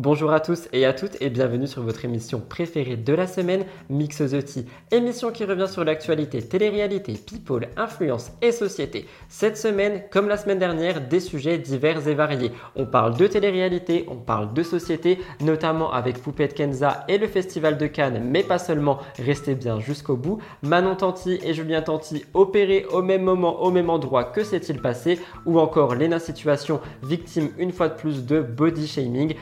Bonjour à tous et à toutes et bienvenue sur votre émission préférée de la semaine, Mix the. Émission qui revient sur l'actualité, télé-réalité, people, influence et société. Cette semaine, comme la semaine dernière, des sujets divers et variés. On parle de télé-réalité, on parle de société, notamment avec Poupette Kenza et le Festival de Cannes, mais pas seulement, restez bien jusqu'au bout. Manon Tanti et Julien Tanti opérés au même moment, au même endroit, que s'est-il passé? Ou encore Lena Situation, victime une fois de plus de body shaming.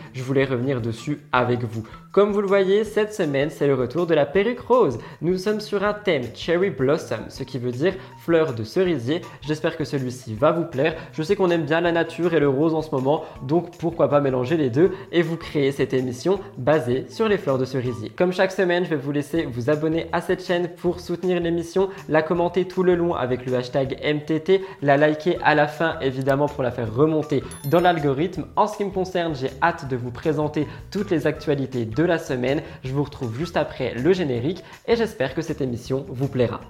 Revenir dessus avec vous. Comme vous le voyez, cette semaine, c'est le retour de la perruque rose. Nous sommes sur un thème Cherry Blossom, ce qui veut dire fleur de cerisier. J'espère que celui-ci va vous plaire. Je sais qu'on aime bien la nature et le rose en ce moment, donc pourquoi pas mélanger les deux et vous créer cette émission basée sur les fleurs de cerisier. Comme chaque semaine, je vais vous laisser vous abonner à cette chaîne pour soutenir l'émission, la commenter tout le long avec le hashtag MTT, la liker à la fin évidemment pour la faire remonter dans l'algorithme. En ce qui me concerne, j'ai hâte de vous présenter toutes les actualités de la semaine. Je vous retrouve juste après le générique et j'espère que cette émission vous plaira.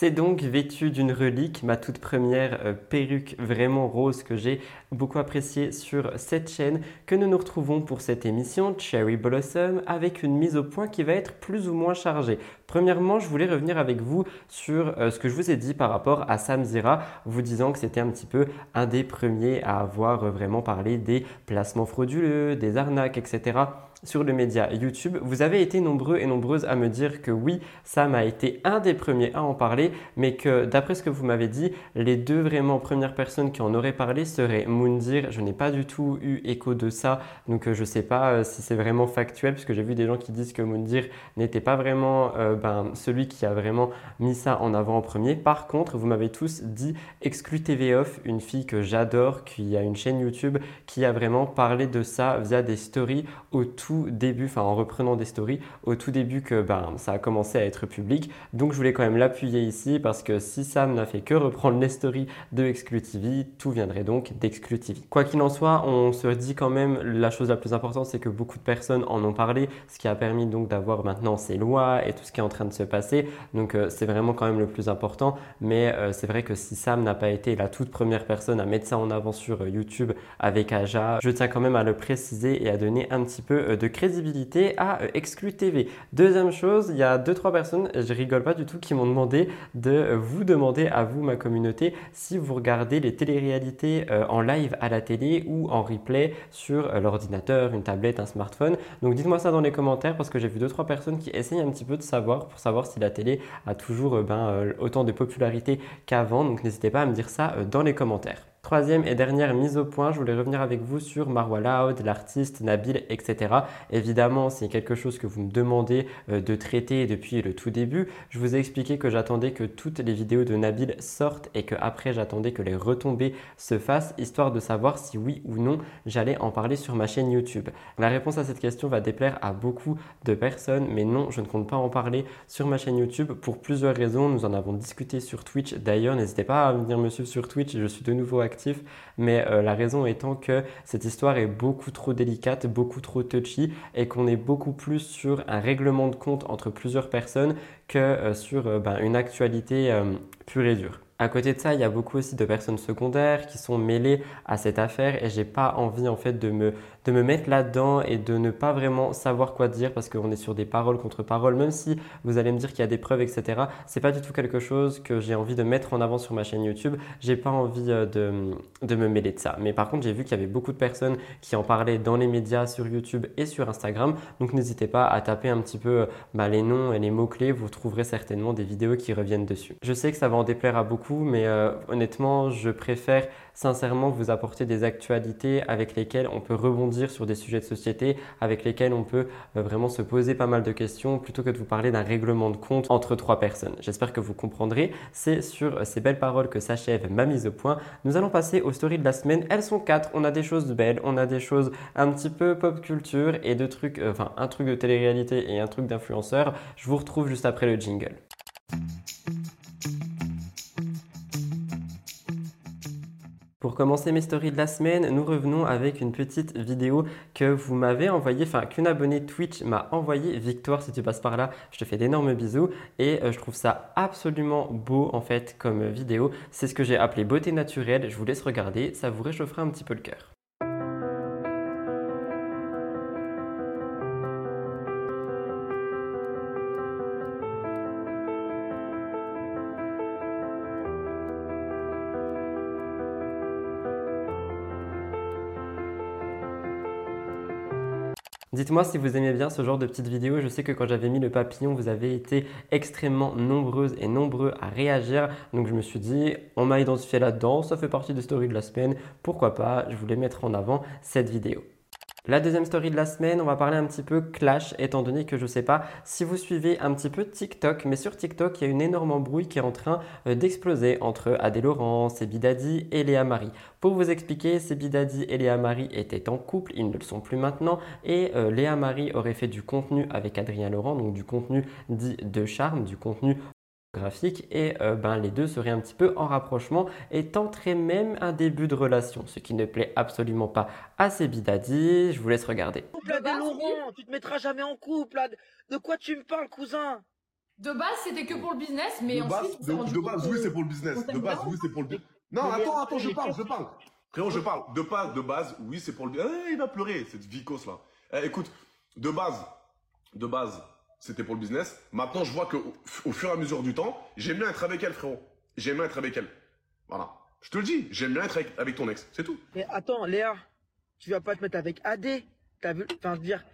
C'est donc vêtu d'une relique, ma toute première euh, perruque vraiment rose que j'ai beaucoup appréciée sur cette chaîne, que nous nous retrouvons pour cette émission Cherry Blossom avec une mise au point qui va être plus ou moins chargée. Premièrement, je voulais revenir avec vous sur euh, ce que je vous ai dit par rapport à Sam Zira, vous disant que c'était un petit peu un des premiers à avoir euh, vraiment parlé des placements frauduleux, des arnaques, etc sur le média YouTube. Vous avez été nombreux et nombreuses à me dire que oui, Sam a été un des premiers à en parler, mais que d'après ce que vous m'avez dit, les deux vraiment premières personnes qui en auraient parlé seraient Moundir. Je n'ai pas du tout eu écho de ça, donc euh, je ne sais pas euh, si c'est vraiment factuel, puisque j'ai vu des gens qui disent que Moundir n'était pas vraiment euh, ben, celui qui a vraiment mis ça en avant en premier. Par contre, vous m'avez tous dit Exclu TV Off, une fille que j'adore, qui a une chaîne YouTube, qui a vraiment parlé de ça via des stories autour début, enfin en reprenant des stories, au tout début que ben, ça a commencé à être public. Donc je voulais quand même l'appuyer ici parce que si Sam n'a fait que reprendre les stories de TV, tout viendrait donc TV. Quoi qu'il en soit, on se dit quand même la chose la plus importante, c'est que beaucoup de personnes en ont parlé, ce qui a permis donc d'avoir maintenant ces lois et tout ce qui est en train de se passer. Donc euh, c'est vraiment quand même le plus important. Mais euh, c'est vrai que si Sam n'a pas été la toute première personne à mettre ça en avant sur euh, YouTube avec Aja, je tiens quand même à le préciser et à donner un petit peu de crédibilité à euh, Exclu TV. Deuxième chose, il y a deux trois personnes, je rigole pas du tout, qui m'ont demandé de euh, vous demander à vous, ma communauté, si vous regardez les téléréalités euh, en live à la télé ou en replay sur l'ordinateur, une tablette, un smartphone. Donc dites-moi ça dans les commentaires parce que j'ai vu deux trois personnes qui essayent un petit peu de savoir pour savoir si la télé a toujours ben, autant de popularité qu'avant. Donc n'hésitez pas à me dire ça dans les commentaires. Troisième et dernière mise au point, je voulais revenir avec vous sur Marwa Loud, l'artiste, Nabil, etc. Évidemment, c'est quelque chose que vous me demandez euh, de traiter depuis le tout début. Je vous ai expliqué que j'attendais que toutes les vidéos de Nabil sortent et que après j'attendais que les retombées se fassent, histoire de savoir si oui ou non j'allais en parler sur ma chaîne YouTube. La réponse à cette question va déplaire à beaucoup de personnes, mais non, je ne compte pas en parler sur ma chaîne YouTube pour plusieurs raisons. Nous en avons discuté sur Twitch. D'ailleurs, n'hésitez pas à venir me suivre sur Twitch, je suis de nouveau actif mais euh, la raison étant que cette histoire est beaucoup trop délicate, beaucoup trop touchy et qu'on est beaucoup plus sur un règlement de compte entre plusieurs personnes que euh, sur euh, ben, une actualité pure et dure. À côté de ça, il y a beaucoup aussi de personnes secondaires qui sont mêlées à cette affaire et j'ai pas envie en fait de me, de me mettre là-dedans et de ne pas vraiment savoir quoi dire parce qu'on est sur des paroles contre paroles, même si vous allez me dire qu'il y a des preuves, etc. C'est pas du tout quelque chose que j'ai envie de mettre en avant sur ma chaîne YouTube. J'ai pas envie euh, de, me mêler de ça. Mais par contre, j'ai vu qu'il y avait beaucoup de personnes qui en parlaient dans les médias, sur YouTube et sur Instagram. Donc n'hésitez pas à taper un petit peu bah, les noms et les mots-clés. Vous trouverez certainement des vidéos qui reviennent dessus. Je sais que ça va en déplaire à beaucoup mais euh, honnêtement, je préfère sincèrement vous apporter des actualités avec lesquelles on peut rebondir sur des sujets de société, avec lesquels on peut euh, vraiment se poser pas mal de questions, plutôt que de vous parler d'un règlement de compte entre trois personnes. J'espère que vous comprendrez. C'est sur ces belles paroles que s'achève ma mise au point. Nous allons passer aux stories de la semaine. Elles sont quatre. On a des choses belles, on a des choses un petit peu pop culture et deux trucs, euh, enfin un truc de télé-réalité et un truc d'influenceur. Je vous retrouve juste après le jingle. Pour commencer mes stories de la semaine, nous revenons avec une petite vidéo que vous m'avez envoyée, enfin qu'une abonnée Twitch m'a envoyée. Victoire, si tu passes par là, je te fais d'énormes bisous et euh, je trouve ça absolument beau en fait comme vidéo. C'est ce que j'ai appelé beauté naturelle. Je vous laisse regarder, ça vous réchauffera un petit peu le cœur. Dites-moi si vous aimez bien ce genre de petites vidéos. Je sais que quand j'avais mis le papillon, vous avez été extrêmement nombreuses et nombreux à réagir. Donc je me suis dit, on m'a identifié là-dedans, ça fait partie des stories de la semaine. Pourquoi pas, je voulais mettre en avant cette vidéo. La deuxième story de la semaine, on va parler un petit peu clash, étant donné que je ne sais pas si vous suivez un petit peu TikTok, mais sur TikTok, il y a une énorme embrouille qui est en train euh, d'exploser entre Adé Laurent, Sebidadi et Léa Marie. Pour vous expliquer, Sebidadi et Léa Marie étaient en couple, ils ne le sont plus maintenant, et euh, Léa Marie aurait fait du contenu avec Adrien Laurent, donc du contenu dit de charme, du contenu graphique et euh, ben, les deux seraient un petit peu en rapprochement et tenteraient même un début de relation, ce qui ne plaît absolument pas à ces bidadis. Je vous laisse regarder. Laurent, tu te mettras jamais en couple. De quoi tu me parles, cousin? De base, c'était que pour le business, mais de ensuite. Base, de, base, oui, c'est pour le business. De base, oui, c'est pour le business. Non, attends, attends, je parle, je parle. Frérot, je parle. De base, de base, oui, c'est pour le business. Eh, il va pleurer, cette vicos là. Eh, écoute, de base, de base, c'était pour le business. Maintenant, je vois que au, fur et à mesure du temps, j'aime bien être avec elle, frérot. J'aime bien être avec elle. Voilà. Je te le dis, j'aime bien être avec, ton ex, c'est tout. Mais attends, Léa, tu vas pas te mettre avec AD. T'as vu, enfin, je veux dire,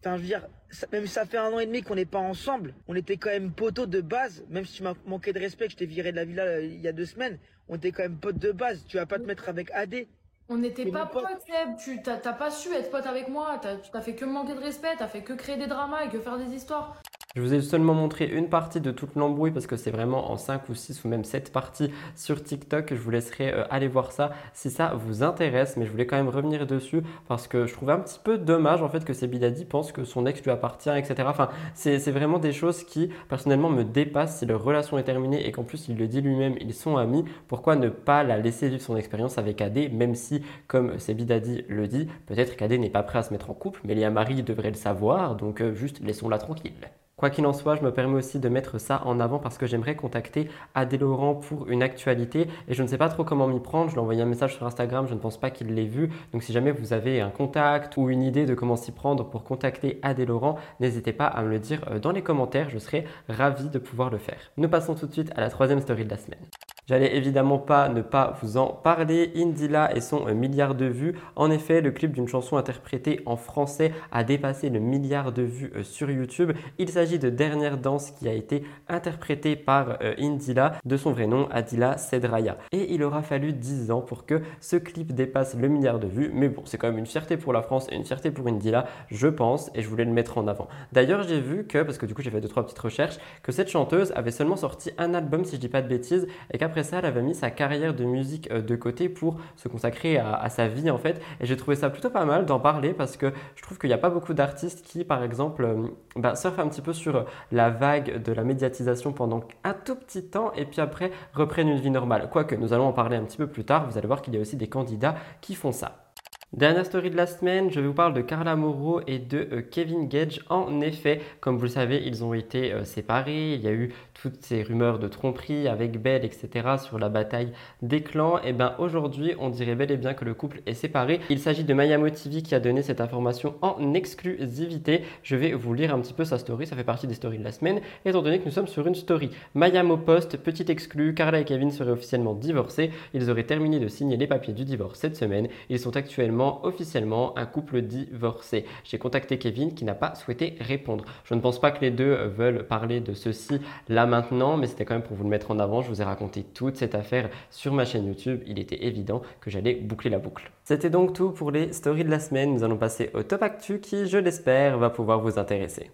enfin, je veux dire, même ça fait un an et demi qu'on n'est pas ensemble. On était quand même poteaux de base, même si tu m'as manqué de respect, que je t'ai viré de la villa euh, il y a deux semaines. On était quand même potes de base. Tu vas pas te mettre avec AD. On n'était pas potes, Seb. Tu t'as pas su être pote avec moi. T'as as fait que manquer de respect. T'as fait que créer des dramas et que faire des histoires. Je vous ai seulement montré une partie de toute l'embrouille parce que c'est vraiment en 5 ou 6 ou même 7 parties sur TikTok. Je vous laisserai euh, aller voir ça si ça vous intéresse. Mais je voulais quand même revenir dessus parce que je trouvais un petit peu dommage en fait que Sebidadi pense que son ex lui appartient, etc. Enfin, c'est vraiment des choses qui personnellement me dépassent. Si leur relation est terminée et qu'en plus il le dit lui-même, ils sont amis, pourquoi ne pas la laisser vivre son expérience avec AD, même si, comme Sebidadi le dit, peut-être qu'AD n'est pas prêt à se mettre en couple, mais Léa Marie devrait le savoir, donc euh, juste laissons-la tranquille. Quoi qu'il en soit, je me permets aussi de mettre ça en avant parce que j'aimerais contacter Adé Laurent pour une actualité et je ne sais pas trop comment m'y prendre. Je lui envoyé un message sur Instagram, je ne pense pas qu'il l'ait vu. Donc si jamais vous avez un contact ou une idée de comment s'y prendre pour contacter Adé Laurent, n'hésitez pas à me le dire euh, dans les commentaires, je serai ravi de pouvoir le faire. Nous passons tout de suite à la troisième story de la semaine. J'allais évidemment pas ne pas vous en parler. Indila et son euh, milliard de vues. En effet, le clip d'une chanson interprétée en français a dépassé le milliard de vues euh, sur YouTube. Il s'agit de Dernière Danse qui a été interprétée par euh, Indila de son vrai nom Adila Sedraya. Et il aura fallu 10 ans pour que ce clip dépasse le milliard de vues. Mais bon, c'est quand même une fierté pour la France et une fierté pour Indila, je pense, et je voulais le mettre en avant. D'ailleurs, j'ai vu que, parce que du coup j'ai fait deux trois petites recherches, que cette chanteuse avait seulement sorti un album si je dis pas de bêtises, et qu'après après ça, elle avait mis sa carrière de musique euh, de côté pour se consacrer à, sa vie en fait. Et j'ai trouvé ça plutôt pas mal d'en parler parce que je trouve qu'il n'y a pas beaucoup d'artistes qui, par exemple, euh, bah, surfent un petit peu sur la vague de la médiatisation pendant un tout petit temps et puis après reprennent une vie normale. Quoique, nous allons en parler un petit peu plus tard, vous allez voir qu'il y a aussi des candidats qui font ça. Dernière story de la semaine, je vous parle de Carla Moreau et de euh, Kevin Gage. En effet, comme vous le savez, ils ont été séparés. Il y a eu toutes ces rumeurs de tromperie avec Belle, etc. sur la bataille des clans. Et bien aujourd'hui, on dirait bel et bien que le couple est séparé. Il s'agit de Mayamo TV qui a donné cette information en exclusivité. Je vais vous lire un petit peu sa story. Ça fait partie des stories de la semaine, étant donné que nous sommes sur une story. Mayamo post, petit exclu, Carla et Kevin seraient officiellement divorcés. Ils auraient terminé de signer les papiers du divorce cette semaine. Ils sont actuellement officiellement un couple divorcé. J'ai contacté Kevin qui n'a pas souhaité répondre. Je ne pense pas que les deux veulent parler de ceci là maintenant, mais c'était quand même pour vous le mettre en avant. Je vous ai raconté toute cette affaire sur ma chaîne YouTube. Il était évident que j'allais boucler la boucle. C'était donc tout pour les stories de la semaine. Nous allons passer au top actu qui, je l'espère, va pouvoir vous intéresser.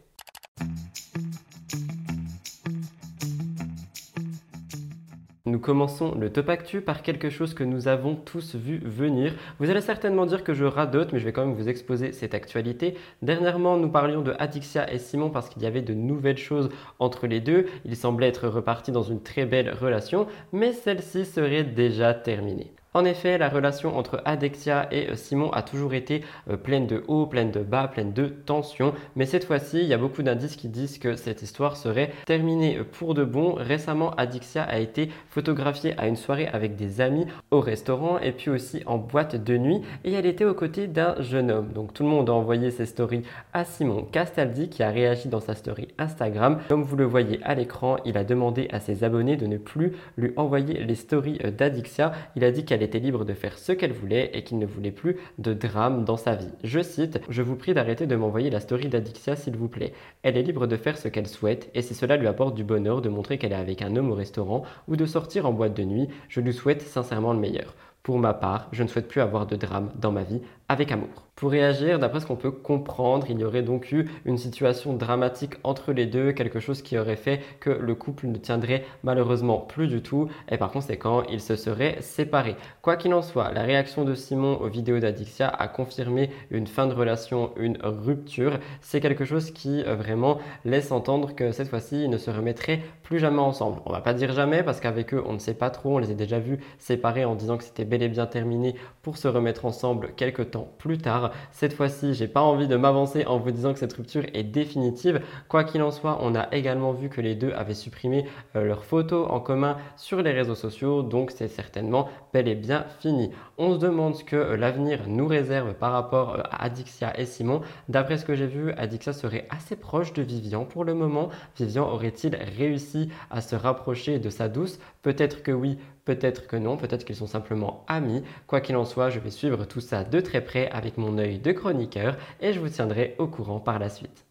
Nous commençons le top actu par quelque chose que nous avons tous vu venir. Vous allez certainement dire que je radote, mais je vais quand même vous exposer cette actualité. Dernièrement, nous parlions de Adixia et Simon parce qu'il y avait de nouvelles choses entre les deux. Ils semblaient être repartis dans une très belle relation, mais celle-ci serait déjà terminée. En effet, la relation entre Adexia et euh, Simon a toujours été euh, pleine de hauts, pleine de bas, pleine de tensions. Mais cette fois-ci, il y a beaucoup d'indices qui disent que cette histoire serait terminée euh, pour de bon. Récemment, Adixia a été photographiée à une soirée avec des amis au restaurant et puis aussi en boîte de nuit. Et elle était aux côtés d'un jeune homme. Donc tout le monde a envoyé ses stories à Simon Castaldi qui a réagi dans sa story Instagram. Comme vous le voyez à l'écran, il a demandé à ses abonnés de ne plus lui envoyer les stories d'Adixia. Il a dit qu'elle était libre de faire ce qu'elle voulait et qu'il ne voulait plus de drame dans sa vie. Je cite, Je vous prie d'arrêter de m'envoyer la story d'Adixia s'il vous plaît. Elle est libre de faire ce qu'elle souhaite et si cela lui apporte du bonheur de montrer qu'elle est avec un homme au restaurant ou de sortir en boîte de nuit, je lui souhaite sincèrement le meilleur. Pour ma part, je ne souhaite plus avoir de drame dans ma vie avec amour. Pour réagir, d'après ce qu'on peut comprendre, il y aurait donc eu une situation dramatique entre les deux, quelque chose qui aurait fait que le couple ne tiendrait malheureusement plus du tout et par conséquent, ils se seraient séparés. Quoi qu'il en soit, la réaction de Simon aux vidéos d'Adixia a confirmé une fin de relation, une rupture. C'est quelque chose qui euh, vraiment laisse entendre que cette fois-ci, ils ne se remettraient plus jamais ensemble. On va pas dire jamais parce qu'avec eux, on ne sait pas trop, on les a déjà vus séparés en disant que c'était bel et bien terminé pour se remettre ensemble quelques temps plus tard. Cette fois-ci, j'ai pas envie de m'avancer en vous disant que cette rupture est définitive. Quoi qu'il en soit, on a également vu que les deux avaient supprimé euh, leurs photos en commun sur les réseaux sociaux, donc c'est certainement bel et bien fini. On se demande ce que euh, l'avenir nous réserve par rapport euh, à Adixia et Simon. D'après ce que j'ai vu, Adixia serait assez proche de Vivian pour le moment. Vivian aurait-il réussi à se rapprocher de sa douce? Peut-être que oui, peut-être que non, peut-être qu'ils sont simplement amis. Quoi qu'il en soit, je vais suivre tout ça de très près avec mon œil de chroniqueur et je vous tiendrai au courant par la suite.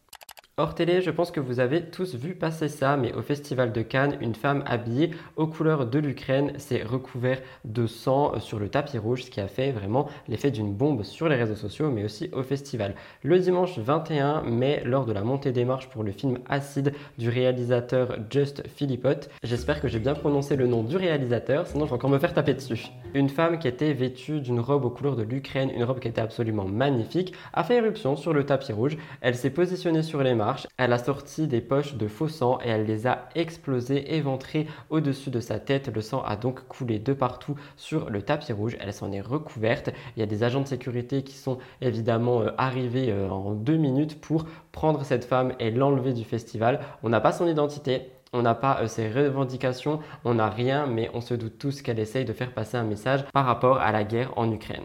Hors télé, je pense que vous avez tous vu passer ça, mais au Festival de Cannes, une femme habillée aux couleurs de l'Ukraine s'est recouverte de sang sur le tapis rouge, ce qui a fait vraiment l'effet d'une bombe sur les réseaux sociaux, mais aussi au festival. Le dimanche 21 mai, lors de la montée des marches pour le film Acide du réalisateur Just Philippot, j'espère que j'ai bien prononcé le nom du réalisateur, sinon je vais encore me faire taper dessus. Une femme qui était vêtue d'une robe aux couleurs de l'Ukraine, une robe qui était absolument magnifique, a fait éruption sur le tapis rouge. Elle s'est positionnée sur les marches elle a sorti des poches de faux sang et elle les a explosées, éventrées au-dessus de sa tête. Le sang a donc coulé de partout sur le tapis rouge. Elle s'en est recouverte. Il y a des agents de sécurité qui sont évidemment euh, arrivés euh, en deux minutes pour prendre cette femme et l'enlever du festival. On n'a pas son identité. On n'a pas euh, ses revendications, on n'a rien, mais on se doute tous qu'elle essaye de faire passer un message par rapport à la guerre en Ukraine.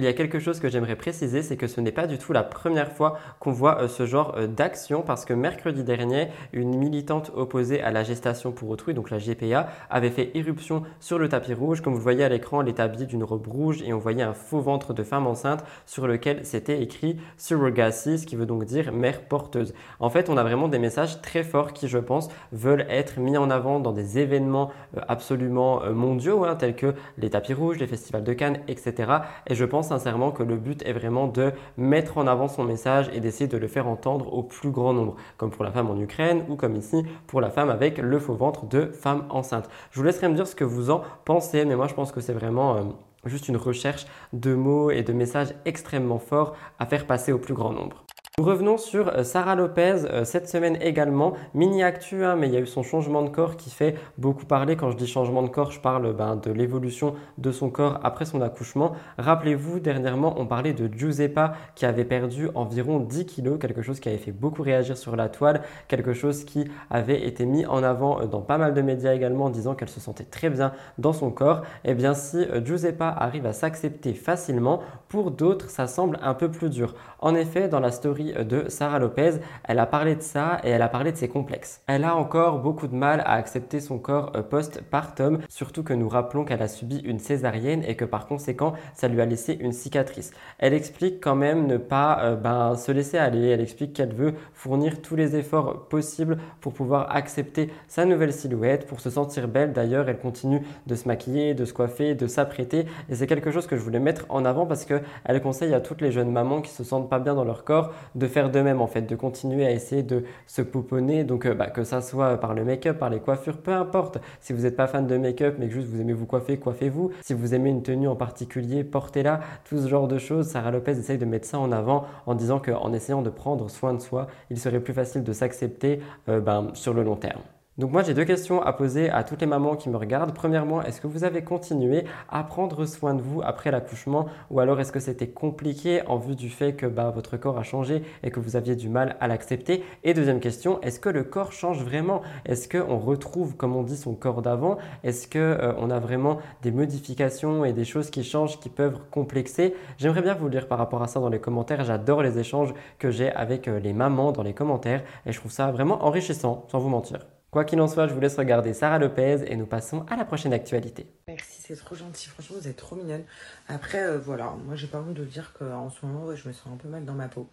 Il y a quelque chose que j'aimerais préciser, c'est que ce n'est pas du tout la première fois qu'on voit euh, ce genre euh, d'action parce que mercredi dernier, une militante opposée à la gestation pour autrui, donc la GPA, avait fait irruption sur le tapis rouge. Comme vous voyez à l'écran, elle est habillée d'une robe rouge et on voyait un faux ventre de femme enceinte sur lequel c'était écrit surrogacy, ce qui veut donc dire mère porteuse. En fait, on a vraiment des messages très forts qui, je pense, veulent être mis en avant dans des événements euh, absolument mondiaux, hein, tels que les tapis rouges, les festivals de Cannes, etc. Et je pense sincèrement que le but est vraiment de mettre en avant son message et d'essayer de le faire entendre au plus grand nombre, comme pour la femme en Ukraine ou comme ici pour la femme avec le faux ventre de femme enceinte. Je vous laisserai me dire ce que vous en pensez, mais moi je pense que c'est vraiment... Euh, juste une recherche de mots et de messages extrêmement forts à faire passer au plus grand nombre. Nous revenons sur euh, Sarah Lopez euh, cette semaine également. Mini actu, hein, mais il y a eu son changement de corps qui fait beaucoup parler. Quand je dis changement de corps, je parle ben, de l'évolution de son corps après son accouchement. Rappelez-vous, dernièrement, on parlait de Giuseppa qui avait perdu environ 10 kilos, quelque chose qui avait fait beaucoup réagir sur la toile, quelque chose qui avait été mis en avant euh, dans pas mal de médias également, en disant qu'elle se sentait très bien dans son corps. Et eh bien, si Giuseppa arrive à s'accepter facilement, pour d'autres, ça semble un peu plus dur. En effet, dans la story de Sarah Lopez. Elle a parlé de ça et elle a parlé de ses complexes. Elle a encore beaucoup de mal à accepter son corps euh, post-partum, surtout que nous rappelons qu'elle a subi une césarienne et que par conséquent, ça lui a laissé une cicatrice. Elle explique quand même ne pas euh, ben, se laisser aller. Elle explique qu'elle veut fournir tous les efforts possibles pour pouvoir accepter sa nouvelle silhouette, pour se sentir belle. D'ailleurs, elle continue de se maquiller, de se coiffer, de s'apprêter. Et c'est quelque chose que je voulais mettre en avant parce qu'elle conseille à toutes les jeunes mamans qui se sentent pas bien dans leur corps de faire de même en fait, de continuer à essayer de se pouponner. Donc euh, bah, que ça soit par le make-up, par les coiffures, peu importe. Si vous n'êtes pas fan de make-up mais que juste vous aimez vous coiffer, coiffez-vous. Si vous aimez une tenue en particulier, portez-la. Tout ce genre de choses. Sarah Lopez essaye de mettre ça en avant en disant qu'en essayant de prendre soin de soi, il serait plus facile de s'accepter euh, ben, sur le long terme. Donc moi j'ai deux questions à poser à toutes les mamans qui me regardent. Premièrement, est-ce que vous avez continué à prendre soin de vous après l'accouchement ou alors est-ce que c'était compliqué en vue du fait que bah, votre corps a changé et que vous aviez du mal à l'accepter? Et deuxième question, est-ce que le corps change vraiment? Est-ce qu'on retrouve, comme on dit, son corps d'avant? Est-ce qu'on euh, a vraiment des modifications et des choses qui changent qui peuvent complexer? J'aimerais bien vous le dire par rapport à ça dans les commentaires. J'adore les échanges que j'ai avec euh, les mamans dans les commentaires et je trouve ça vraiment enrichissant, sans vous mentir. Quoi qu'il en soit, je vous laisse regarder Sarah Lopez et nous passons à la prochaine actualité. Merci, c'est trop gentil. Franchement, vous êtes trop mignonne. Après, euh, voilà, moi j'ai pas honte de dire qu'en ce moment, je me sens un peu mal dans ma peau.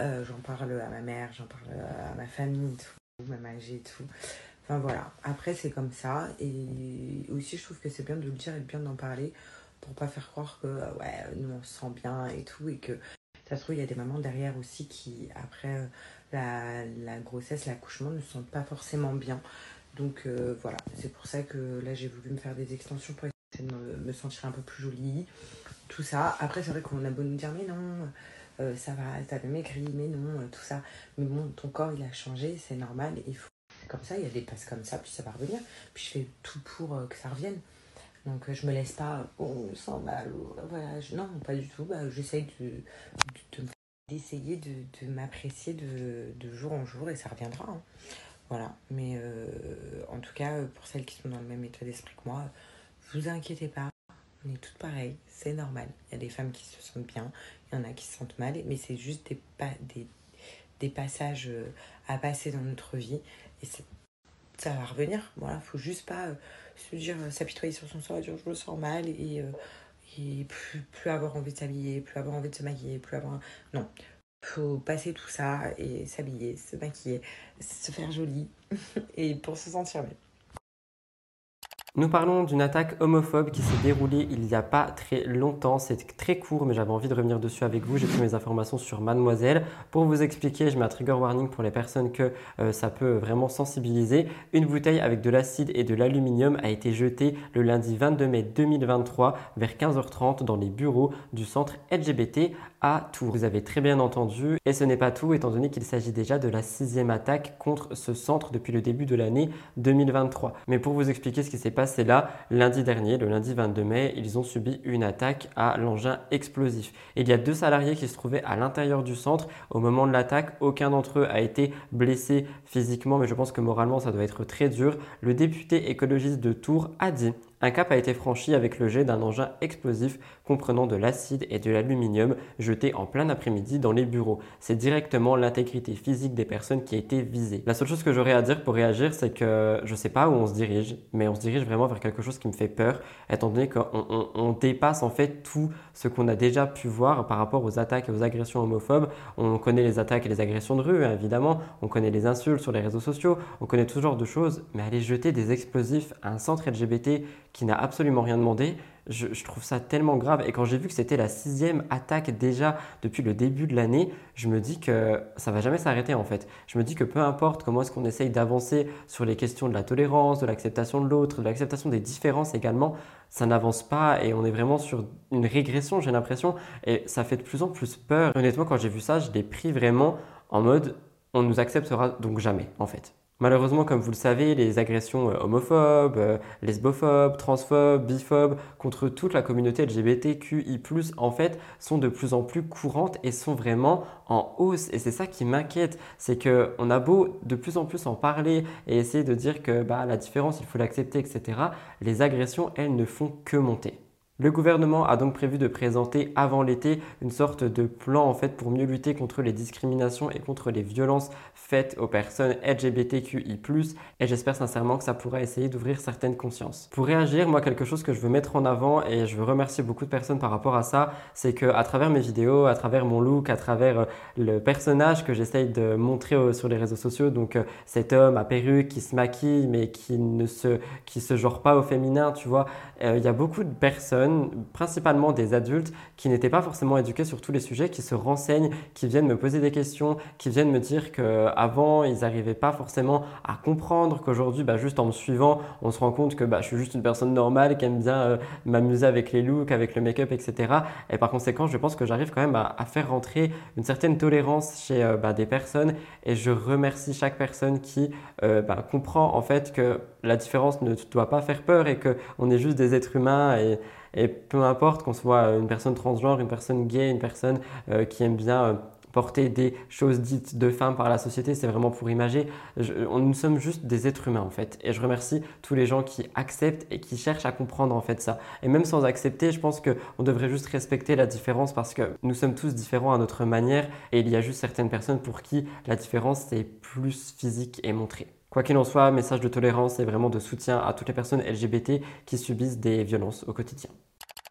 Euh, j'en parle à ma mère, j'en parle à ma famille, tout, même âgée et tout. Enfin voilà, après c'est comme ça. Et aussi, je trouve que c'est bien de le dire et bien d'en parler pour pas faire croire que ouais, nous on se sent bien et tout. Et que ça se trouve, il y a des mamans derrière aussi qui, après la, grossesse, l'accouchement ne sentent pas forcément bien. Donc euh, voilà, c'est pour ça que là j'ai voulu me faire des extensions pour essayer de me, sentir un peu plus jolie. Tout ça. Après, c'est vrai qu'on a beau nous dire, mais non, euh, ça va, t'as maigri, mais non, euh, tout ça. Mais bon, ton corps il a changé, c'est normal. Il faut comme ça, il y a des passes comme ça, puis ça va revenir. Puis je fais tout pour que ça revienne. Donc je me laisse pas, oh, sent mal, voilà. non, pas du tout. Bah, J'essaye de, de, de, d'essayer de, m'apprécier de, jour en jour et ça reviendra. Hein. Voilà, mais euh, en tout cas, pour celles qui sont dans le même état d'esprit que moi, vous inquiétez pas, on est toutes pareilles, c'est normal. Il y a des femmes qui se sentent bien, il y en a qui se sentent mal, mais c'est juste des, des, des passages euh, à passer dans notre vie et ça va revenir. Voilà, faut juste pas euh, se dire, s'apitoyer sur son sort et dire je me sens mal et et plus, avoir envie de s'habiller, plus avoir envie de se maquiller, plus avoir... Non, faut passer tout ça et s'habiller, se maquiller, se faire jolie et pour se sentir bien. Nous parlons d'une attaque homophobe qui s'est déroulée il n'y a pas très longtemps. C'est très court, mais j'avais envie de revenir dessus avec vous. J'ai pris mes informations sur Mademoiselle. Pour vous expliquer, je mets un trigger warning pour les personnes que euh, ça peut vraiment sensibiliser. Une bouteille avec de l'acide et de l'aluminium a été jetée le lundi 22 mai 2023 vers 15h30 dans les bureaux du centre LGBT Vous avez très bien entendu. Et ce n'est pas tout, étant donné qu'il s'agit déjà de la sixième attaque contre ce centre depuis le début de l'année 2023. Mais pour vous expliquer ce qui s'est passé, là, lundi dernier, le lundi 22 mai, ils ont subi une attaque à l'engin explosif. il y a deux salariés qui se trouvaient à l'intérieur du centre. Au moment de l'attaque, aucun d'entre eux a été blessé physiquement, mais je pense que moralement, ça doit être très dur. Le député écologiste de Tours a dit un cap a été franchi avec le jet d'un engin explosif comprenant de l'acide et de l'aluminium jeté en plein après-midi dans les bureaux. C'est directement l'intégrité physique des personnes qui a été visée. La seule chose que j'aurais à dire pour réagir, c'est que je ne sais pas où on se dirige, mais on se dirige vraiment vers quelque chose qui me fait peur, étant donné qu'on dépasse en fait tout ce qu'on a déjà pu voir par rapport aux attaques et aux agressions homophobes. On connaît les attaques et les agressions de rue, hein, évidemment, on connaît les insultes sur les réseaux sociaux, on connaît tout genre de choses, mais aller jeter des explosifs à un centre LGBT qui n'a absolument rien demandé, je, trouve ça tellement grave. Et quand j'ai vu que c'était la sixième attaque déjà depuis le début de l'année, je me dis que ça va jamais s'arrêter en fait. Je me dis que peu importe comment est-ce qu'on essaye d'avancer sur les questions de la tolérance, de l'acceptation de l'autre, de l'acceptation des différences également, ça n'avance pas et on est vraiment sur une régression, j'ai l'impression. Et ça fait de plus en plus peur. Honnêtement, quand j'ai vu ça, je l'ai pris vraiment en mode on nous acceptera donc jamais en fait. Malheureusement, comme vous le savez, les agressions euh, homophobes, euh, lesbophobes, transphobes, biphobes contre toute la communauté LGBTQI+, en fait, sont de plus en plus courantes et sont vraiment en hausse. Et c'est ça qui m'inquiète, c'est qu'on a beau de plus en plus en parler et essayer de dire que bah, la différence, il faut l'accepter, etc. Les agressions, elles, ne font que monter. Le gouvernement a donc prévu de présenter avant l'été une sorte de plan en fait pour mieux lutter contre les discriminations et contre les violences faites aux personnes LGBTQI+, et j'espère sincèrement que ça pourra essayer d'ouvrir certaines consciences. Pour réagir, moi quelque chose que je veux mettre en avant et je veux remercier beaucoup de personnes par rapport à ça, c'est que à travers mes vidéos, à travers mon look, à travers euh, le personnage que j'essaye de montrer euh, sur les réseaux sociaux, donc euh, cet homme à perruque qui se maquille mais qui ne se qui se genre pas au féminin, tu vois, il y a beaucoup de personnes principalement des adultes, qui n'étaient pas forcément éduqués sur tous les sujets, qui se renseignent, qui viennent me poser des questions, qui viennent me dire qu'avant, ils n'arrivaient pas forcément à comprendre, qu'aujourd'hui, bah, juste en me suivant, on se rend compte que bah, je suis juste une personne normale, qui aime bien euh, m'amuser avec les looks, avec le make-up, etc. Et par conséquent, je pense que j'arrive quand même à, faire rentrer une certaine tolérance chez euh, bah, des personnes et je remercie chaque personne qui euh, comprend en fait que la différence ne doit pas faire peur et qu'on est juste des êtres humains et, et peu importe qu'on soit une personne transgenre, une personne gay, une personne euh, qui aime bien euh, porter des choses dites de femmes par la société, c'est vraiment pour imager. nous sommes juste des êtres humains en fait. Et je remercie tous les gens qui acceptent et qui cherchent à comprendre en fait ça. Et même sans accepter, je pense qu'on devrait juste respecter la différence parce que nous sommes tous différents à notre manière et il y a juste certaines personnes pour qui la différence c'est plus physique et montré. Quoi qu'il en soit, message de tolérance et vraiment de soutien à toutes les personnes LGBT qui subissent des violences au quotidien.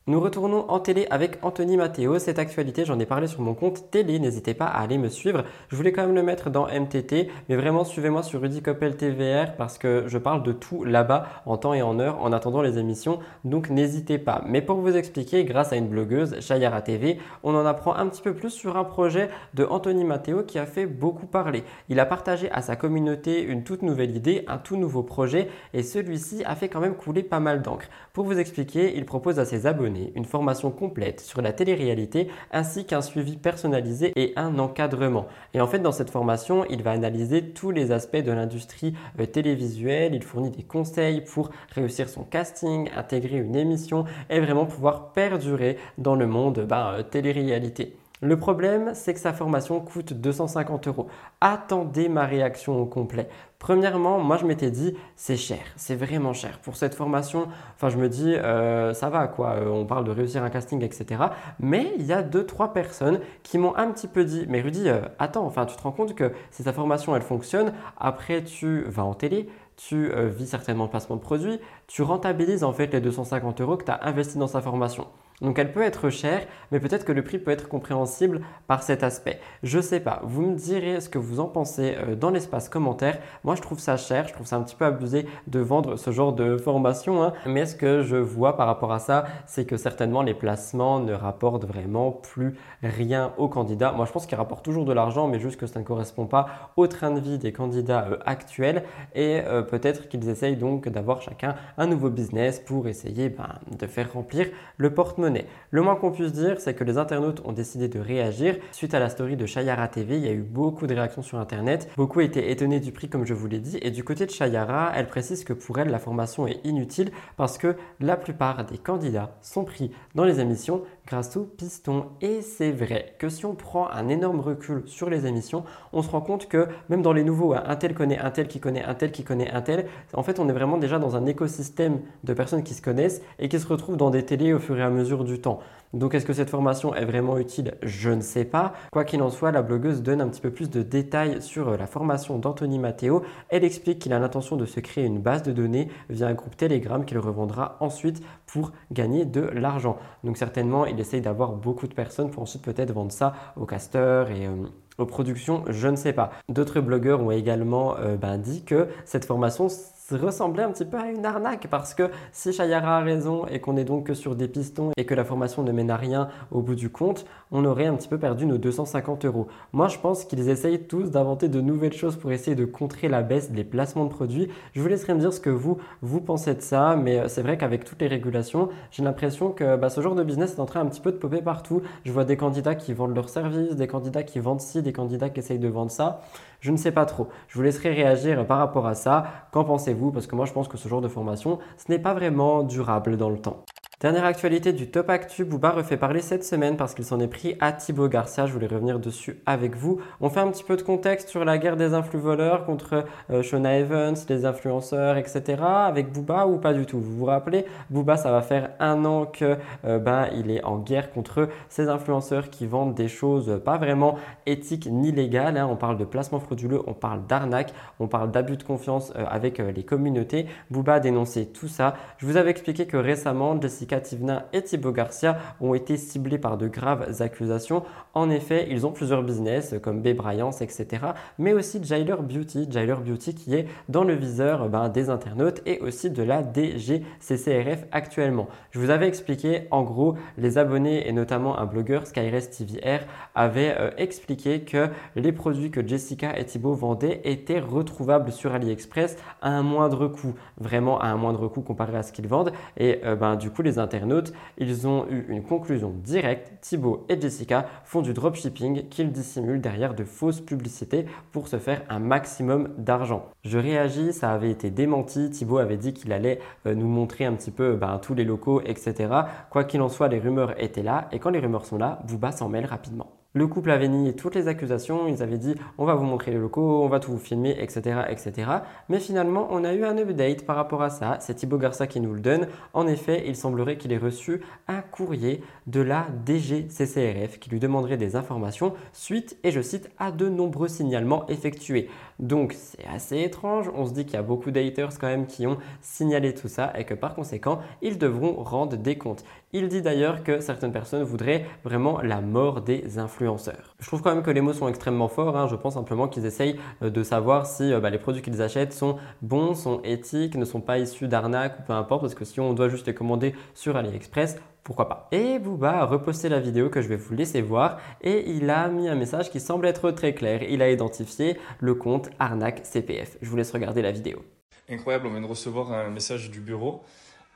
Nous retournons en télé avec Anthony Matteo. Cette actualité, j'en ai parlé sur mon compte télé. N'hésitez pas à aller me suivre. Je voulais quand même le mettre dans MTT, mais vraiment suivez-moi sur Rudy Coppel TVR parce que je parle de tout là-bas en temps et en heure en attendant les émissions. Donc n'hésitez pas. Mais pour vous expliquer, grâce à une blogueuse, Shayara TV, on en apprend un petit peu plus sur un projet de Anthony Matteo qui a fait beaucoup parler. Il a partagé à sa communauté une toute nouvelle idée, un tout nouveau projet et celui-ci a fait quand même couler pas mal d'encre. Pour vous expliquer, il propose à ses abonnés une formation complète sur la télé-réalité ainsi qu'un suivi personnalisé et un encadrement. Et en fait, dans cette formation, il va analyser tous les aspects de l'industrie euh, télévisuelle, il fournit des conseils pour réussir son casting, intégrer une émission et vraiment pouvoir perdurer dans le monde ben, euh, télé-réalité. Le problème, c'est que sa formation coûte 250 euros. Attendez ma réaction au complet. Premièrement, moi je m'étais dit, c'est cher, c'est vraiment cher. Pour cette formation, enfin je me dis, euh, ça va quoi, euh, on parle de réussir un casting, etc. Mais il y a deux, trois personnes qui m'ont un petit peu dit, mais Rudy, euh, attends, enfin tu te rends compte que si ta formation elle fonctionne, après tu vas en télé, tu vis certainement le placement de produits, tu rentabilises en fait les 250 euros que tu as investi dans sa formation. Donc elle peut être chère, mais peut-être que le prix peut être compréhensible par cet aspect. Je sais pas, vous me direz ce que vous en pensez euh, dans l'espace commentaire. Moi je trouve ça cher, je trouve ça un petit peu abusé de vendre ce genre de formation. Hein. Mais ce que je vois par rapport à ça, c'est que certainement les placements ne rapportent vraiment plus rien aux candidats. Moi je pense qu'ils rapportent toujours de l'argent, mais juste que ça ne correspond pas au train de vie des candidats euh, actuels. Et euh, peut-être qu'ils essayent donc d'avoir chacun un nouveau business pour essayer ben, de faire remplir le porte-monnaie le moins qu'on puisse dire, c'est que les internautes ont décidé de réagir. Suite à la story de Shayara TV, il y a eu beaucoup de réactions sur Internet. Beaucoup étaient étonnés du prix, comme je vous l'ai dit. Et du côté de Shayara, elle précise que pour elle, la formation est inutile parce que la plupart des candidats sont pris dans les émissions grâce au piston. Et c'est vrai que si on prend un énorme recul sur les émissions, on se rend compte que même dans les nouveaux, un tel connaît un tel qui connaît un tel qui connaît un tel, en fait on est vraiment déjà dans un écosystème de personnes qui se connaissent et qui se retrouvent dans des télés au fur et à mesure du temps. Donc est-ce que cette formation est vraiment utile? Je ne sais pas. Quoi qu'il en soit, la blogueuse donne un petit peu plus de détails sur euh, la formation d'Anthony Matteo. Elle explique qu'il a l'intention de se créer une base de données via un groupe Telegram qu'il revendra ensuite pour gagner de l'argent. Donc certainement, il essaye d'avoir beaucoup de personnes pour ensuite peut-être vendre ça aux casteurs et... Euh, aux productions, je ne sais pas. D'autres blogueurs ont également euh, ben, dit que cette formation ressemblait un petit peu à une arnaque parce que si Shayara a raison et qu'on est donc que sur des pistons et que la formation ne mène à rien au bout du compte, on aurait un petit peu perdu nos 250 euros. Moi, je pense qu'ils essayent tous d'inventer de nouvelles choses pour essayer de contrer la baisse des placements de produits. Je vous laisserai me dire ce que vous, vous pensez de ça, mais euh, c'est vrai qu'avec toutes les régulations, j'ai l'impression que bah, ce genre de business est en train un petit peu de popper partout. Je vois des candidats qui vendent leurs services, des candidats qui vendent ci, des candidats qui essayent de vendre ça. Je ne sais pas trop. Je vous laisserai réagir par rapport à ça. Qu'en pensez-vous? Parce que moi, je pense que ce genre de formation, ce n'est pas vraiment durable dans le temps. Dernière actualité du Top Actu, Booba refait parler cette semaine parce qu'il s'en est pris à Thibaut Garcia. Je voulais revenir dessus avec vous. On fait un petit peu de contexte sur la guerre des influx voleurs contre euh, Shona Evans, les influenceurs, etc. avec Booba ou pas du tout? Vous vous rappelez, Booba, ça va faire un an que euh, ben, il est en guerre contre ces influenceurs qui vendent des choses pas vraiment éthiques ni légales. Hein. On parle de placement frauduleux, on parle d'arnaque, on parle d'abus de confiance euh, avec les communautés. Booba a dénoncé tout ça. Je vous avais expliqué que récemment, Jessica Tivna et Thibaut Garcia ont été ciblés par de graves accusations. En effet, ils ont plusieurs business comme Babe Bryance, etc. Mais aussi Jailer Beauty, Jailer Beauty qui est dans le viseur ben, des internautes et aussi de la DGCCRF actuellement. Je vous avais expliqué en gros les abonnés et notamment un blogueur Skyres TVR avait euh, expliqué que les produits que Jessica et Thibaut vendaient étaient retrouvables sur AliExpress à un moindre coût, vraiment à un moindre coût comparé à ce qu'ils vendent et euh, ben, du coup les internautes, ils ont eu une conclusion directe. Thibaut et Jessica font du dropshipping qu'ils dissimulent derrière de fausses publicités pour se faire un maximum d'argent. Je réagis, ça avait été démenti. Thibaut avait dit qu'il allait euh, nous montrer un petit peu ben, tous les locaux, etc. Quoi qu'il en soit, les rumeurs étaient là et quand les rumeurs sont là, Booba s'en mêle rapidement. Le couple avait nié toutes les accusations, ils avaient dit on va vous montrer les locaux, on va tout vous filmer, etc. etc. Mais finalement, on a eu un update par rapport à ça, c'est Thibaut Garça qui nous le donne. En effet, il semblerait qu'il ait reçu un courrier de la DGCCRF qui lui demanderait des informations suite, et je cite, à de nombreux signalements effectués. Donc c'est assez étrange, on se dit qu'il y a beaucoup d'haters quand même qui ont signalé tout ça et que par conséquent, ils devront rendre des comptes. Il dit d'ailleurs que certaines personnes voudraient vraiment la mort des influenceurs. Je trouve quand même que les mots sont extrêmement forts. Hein. Je pense simplement qu'ils essayent euh, de savoir si euh, bah, les produits qu'ils achètent sont bons, sont éthiques, ne sont pas issus d'arnaques ou peu importe. Parce que si on doit juste les commander sur AliExpress, pourquoi pas. Et Booba a reposté la vidéo que je vais vous laisser voir et il a mis un message qui semble être très clair. Il a identifié le compte arnaque CPF. Je vous laisse regarder la vidéo. Incroyable, on vient de recevoir un message du bureau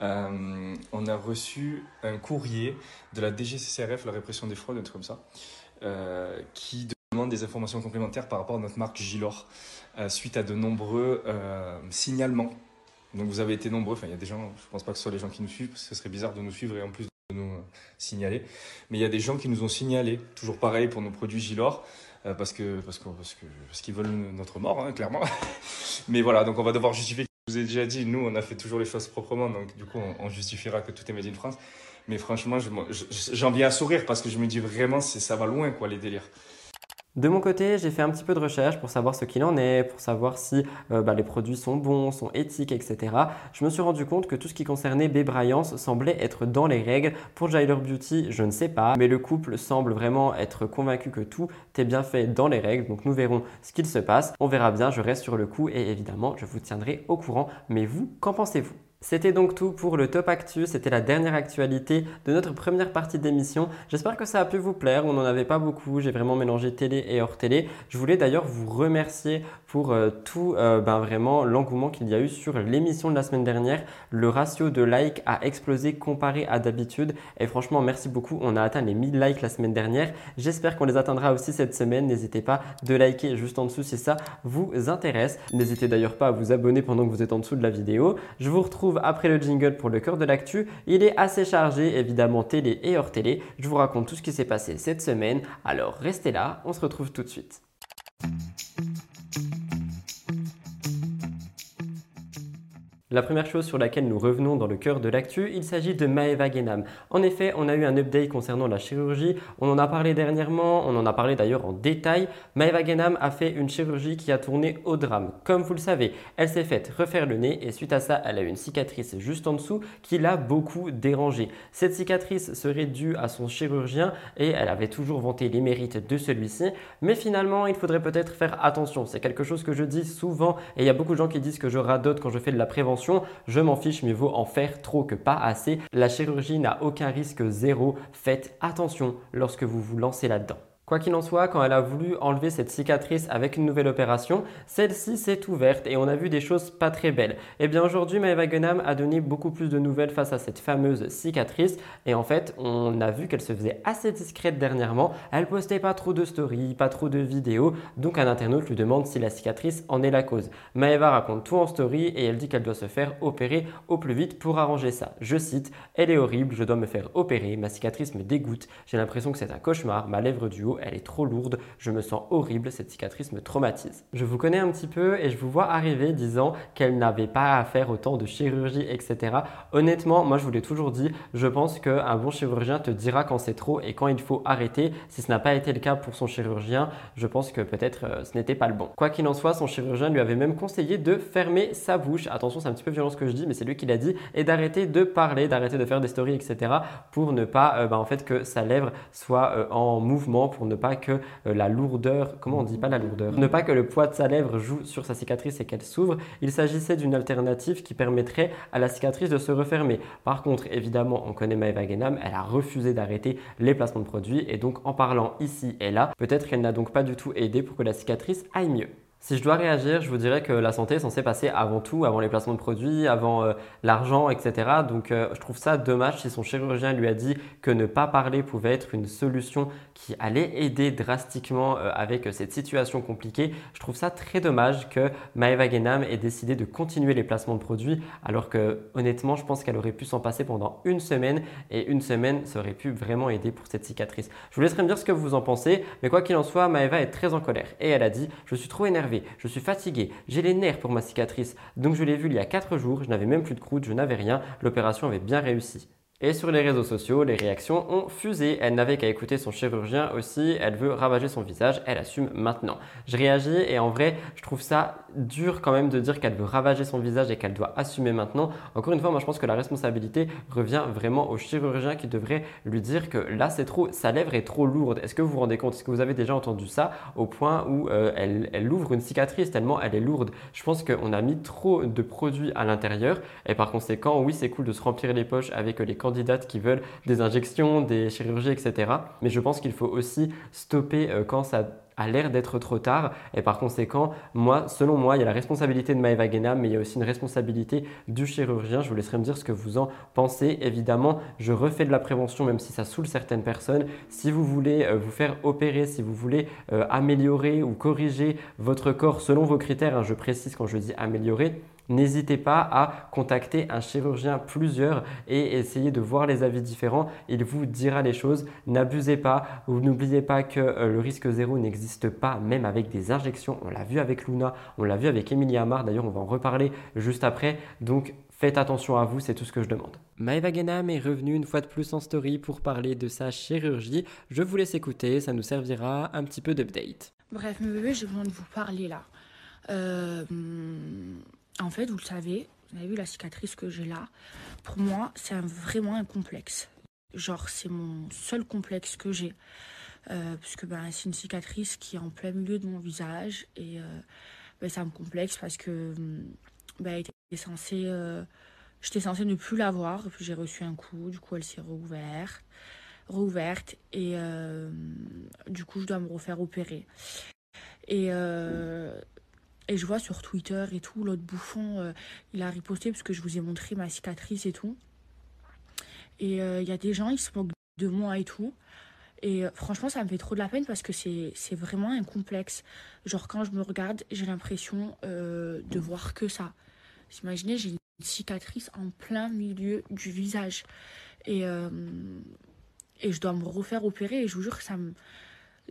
euh, on a reçu un courrier de la DGCCRF, la répression des fraudes, un truc comme ça, euh, qui demande des informations complémentaires par rapport à notre marque Gilor, euh, suite à de nombreux signalements. Donc vous avez été nombreux, enfin il y a des gens, je ne pense pas que ce soit les gens qui nous suivent, parce que ce serait bizarre de nous suivre et en plus de nous signaler, mais il y a des gens qui nous ont signalé, toujours pareil pour nos produits Gilor, parce que parce que parce que parce qu'ils veulent notre mort, hein, clairement. mais voilà, donc on va devoir justifier vous ai déjà dit, nous, on a fait toujours les choses proprement, donc du coup, on, justifiera que tout est made in France. Mais franchement, j'en viens à sourire parce que je me dis vraiment, ça va loin, quoi, les délires. De mon côté, j'ai fait un petit peu de recherche pour savoir ce qu'il en est, pour savoir si euh, bah, les produits sont bons, sont éthiques, etc. Je me suis rendu compte que tout ce qui concernait Bébryance semblait être dans les règles. Pour Jailer Beauty, je ne sais pas, mais le couple semble vraiment être convaincu que tout est bien fait dans les règles. Donc nous verrons ce qu'il se passe. On verra bien, je reste sur le coup et évidemment, je vous tiendrai au courant. Mais vous, qu'en pensez-vous? C'était donc tout pour le Top Actu, c'était la dernière actualité de notre première partie d'émission. J'espère que ça a pu vous plaire, on n'en avait pas beaucoup, j'ai vraiment mélangé télé et hors télé. Je voulais d'ailleurs vous remercier pour euh, tout euh, ben, vraiment l'engouement qu'il y a eu sur l'émission de la semaine dernière. Le ratio de likes a explosé comparé à d'habitude et franchement merci beaucoup, on a atteint les 1000 likes la semaine dernière. J'espère qu'on les atteindra aussi cette semaine, n'hésitez pas de liker juste en dessous si ça vous intéresse. N'hésitez d'ailleurs pas à vous abonner pendant que vous êtes en dessous de la vidéo. Je vous retrouve après le jingle pour le cœur de l'actu. Il est assez chargé, évidemment télé et hors télé. Je vous raconte tout ce qui s'est passé cette semaine. Alors restez là, on se retrouve tout de suite. La première chose sur laquelle nous revenons dans le cœur de l'actu, il s'agit de Maeva Genam. En effet, on a eu un update concernant la chirurgie, on en a parlé dernièrement, on en a parlé d'ailleurs en détail. Maeva Genam a fait une chirurgie qui a tourné au drame. Comme vous le savez, elle s'est faite refaire le nez et suite à ça, elle a eu une cicatrice juste en dessous qui l'a beaucoup dérangée. Cette cicatrice serait due à son chirurgien et elle avait toujours vanté les mérites de celui-ci, mais finalement, il faudrait peut-être faire attention. C'est quelque chose que je dis souvent et il y a beaucoup de gens qui disent que je radote quand je fais de la prévention je m'en fiche, mieux vaut en faire trop que pas assez. La chirurgie n'a aucun risque zéro. Faites attention lorsque vous vous lancez là-dedans. Quoi qu'il en soit, quand elle a voulu enlever cette cicatrice avec une nouvelle opération, celle-ci s'est ouverte et on a vu des choses pas très belles. Et eh bien aujourd'hui, Maeva Gunham a donné beaucoup plus de nouvelles face à cette fameuse cicatrice et en fait, on a vu qu'elle se faisait assez discrète dernièrement. Elle postait pas trop de stories, pas trop de vidéos, donc un internaute lui demande si la cicatrice en est la cause. Maeva raconte tout en story et elle dit qu'elle doit se faire opérer au plus vite pour arranger ça. Je cite "Elle est horrible, je dois me faire opérer, ma cicatrice me dégoûte, j'ai l'impression que c'est un cauchemar, ma lèvre du haut elle est trop lourde, je me sens horrible, cette cicatrice me traumatise. Je vous connais un petit peu et je vous vois arriver disant qu'elle n'avait pas à faire autant de chirurgie, etc. Honnêtement, moi je vous l'ai toujours dit, je pense qu'un bon chirurgien te dira quand c'est trop et quand il faut arrêter. Si ce n'a pas été le cas pour son chirurgien, je pense que peut-être euh, ce n'était pas le bon. Quoi qu'il en soit, son chirurgien lui avait même conseillé de fermer sa bouche. Attention, c'est un petit peu violent ce que je dis, mais c'est lui qui l'a dit, et d'arrêter de parler, d'arrêter de faire des stories, etc. pour ne pas, euh, bah, en fait, que sa lèvre soit euh, en mouvement, pour ne pas que euh, la lourdeur, comment on dit pas la lourdeur, ne pas que le poids de sa lèvre joue sur sa cicatrice et qu'elle s'ouvre. Il s'agissait d'une alternative qui permettrait à la cicatrice de se refermer. Par contre, évidemment, on connaît Maeva Genam, elle a refusé d'arrêter les placements de produits et donc en parlant ici et là, peut-être qu'elle n'a donc pas du tout aidé pour que la cicatrice aille mieux. Si je dois réagir, je vous dirais que la santé est censée passer avant tout, avant les placements de produits, avant euh, l'argent, etc. Donc euh, je trouve ça dommage si son chirurgien lui a dit que ne pas parler pouvait être une solution qui allait aider drastiquement euh, avec cette situation compliquée. Je trouve ça très dommage que Maeva Genam ait décidé de continuer les placements de produits alors que honnêtement je pense qu'elle aurait pu s'en passer pendant une semaine et une semaine ça aurait pu vraiment aider pour cette cicatrice. Je vous laisserai me dire ce que vous en pensez, mais quoi qu'il en soit, Maeva est très en colère et elle a dit je suis trop énervée je suis fatigué, j'ai les nerfs pour ma cicatrice. Donc je l'ai vu il y a 4 jours, je n'avais même plus de croûte, je n'avais rien, l'opération avait bien réussi. Et sur les réseaux sociaux, les réactions ont fusé. Elle n'avait qu'à écouter son chirurgien aussi. Elle veut ravager son visage. Elle assume maintenant. Je réagis et en vrai, je trouve ça dur quand même de dire qu'elle veut ravager son visage et qu'elle doit assumer maintenant. Encore une fois, moi je pense que la responsabilité revient vraiment au chirurgien qui devrait lui dire que là c'est trop, sa lèvre est trop lourde. Est-ce que vous vous rendez compte? Est-ce que vous avez déjà entendu ça au point où euh, elle, ouvre une cicatrice tellement elle est lourde? Je pense qu'on a mis trop de produits à l'intérieur et par conséquent, oui, c'est cool de se remplir les poches avec les qui veulent des injections, des chirurgies, etc. Mais je pense qu'il faut aussi stopper euh, quand ça a l'air d'être trop tard. Et par conséquent, moi, selon moi, il y a la responsabilité de Maeva mais il y a aussi une responsabilité du chirurgien. Je vous laisserai me dire ce que vous en pensez. Évidemment, je refais de la prévention, même si ça saoule certaines personnes. Si vous voulez euh, vous faire opérer, si vous voulez euh, améliorer ou corriger votre corps selon vos critères, hein, je précise quand je dis améliorer, N'hésitez pas à contacter un chirurgien plusieurs et essayer de voir les avis différents. Il vous dira les choses. N'abusez pas. Vous n'oubliez pas que euh, le risque zéro n'existe pas, même avec des injections. On l'a vu avec Luna, on l'a vu avec Emilia Amar. D'ailleurs, on va en reparler juste après. Donc, Faites attention à vous, c'est tout ce que je demande. Maeva Genam est revenue une fois de plus en story pour parler de sa chirurgie. Je vous laisse écouter, ça nous servira un petit peu d'update. Bref, mes bébés, j'ai besoin de vous parler là. Euh, en fait, vous le savez, vous avez vu la cicatrice que j'ai là. Pour moi, c'est vraiment un complexe. Genre, c'est mon seul complexe que j'ai. Euh, puisque ben, c'est une cicatrice qui est en plein milieu de mon visage. Et euh, ben, ça me complexe parce que ben, censée, euh, j'étais censée ne plus l'avoir. Puis j'ai reçu un coup. Du coup, elle s'est rouverte. rouverte et du coup, je dois me refaire opérer. Et et je vois sur Twitter et tout, l'autre bouffon, euh, il a riposté parce que je vous ai montré ma cicatrice et tout. Et euh, il y a des gens, ils se moquent de moi et tout. Et euh, franchement, ça me fait trop de la peine parce que c'est vraiment un complexe. Genre, quand je me regarde, j'ai l'impression de voir que ça. Imaginez, j'ai une cicatrice en plein milieu du visage. Et, et je dois me refaire opérer. Et je vous jure que ça me.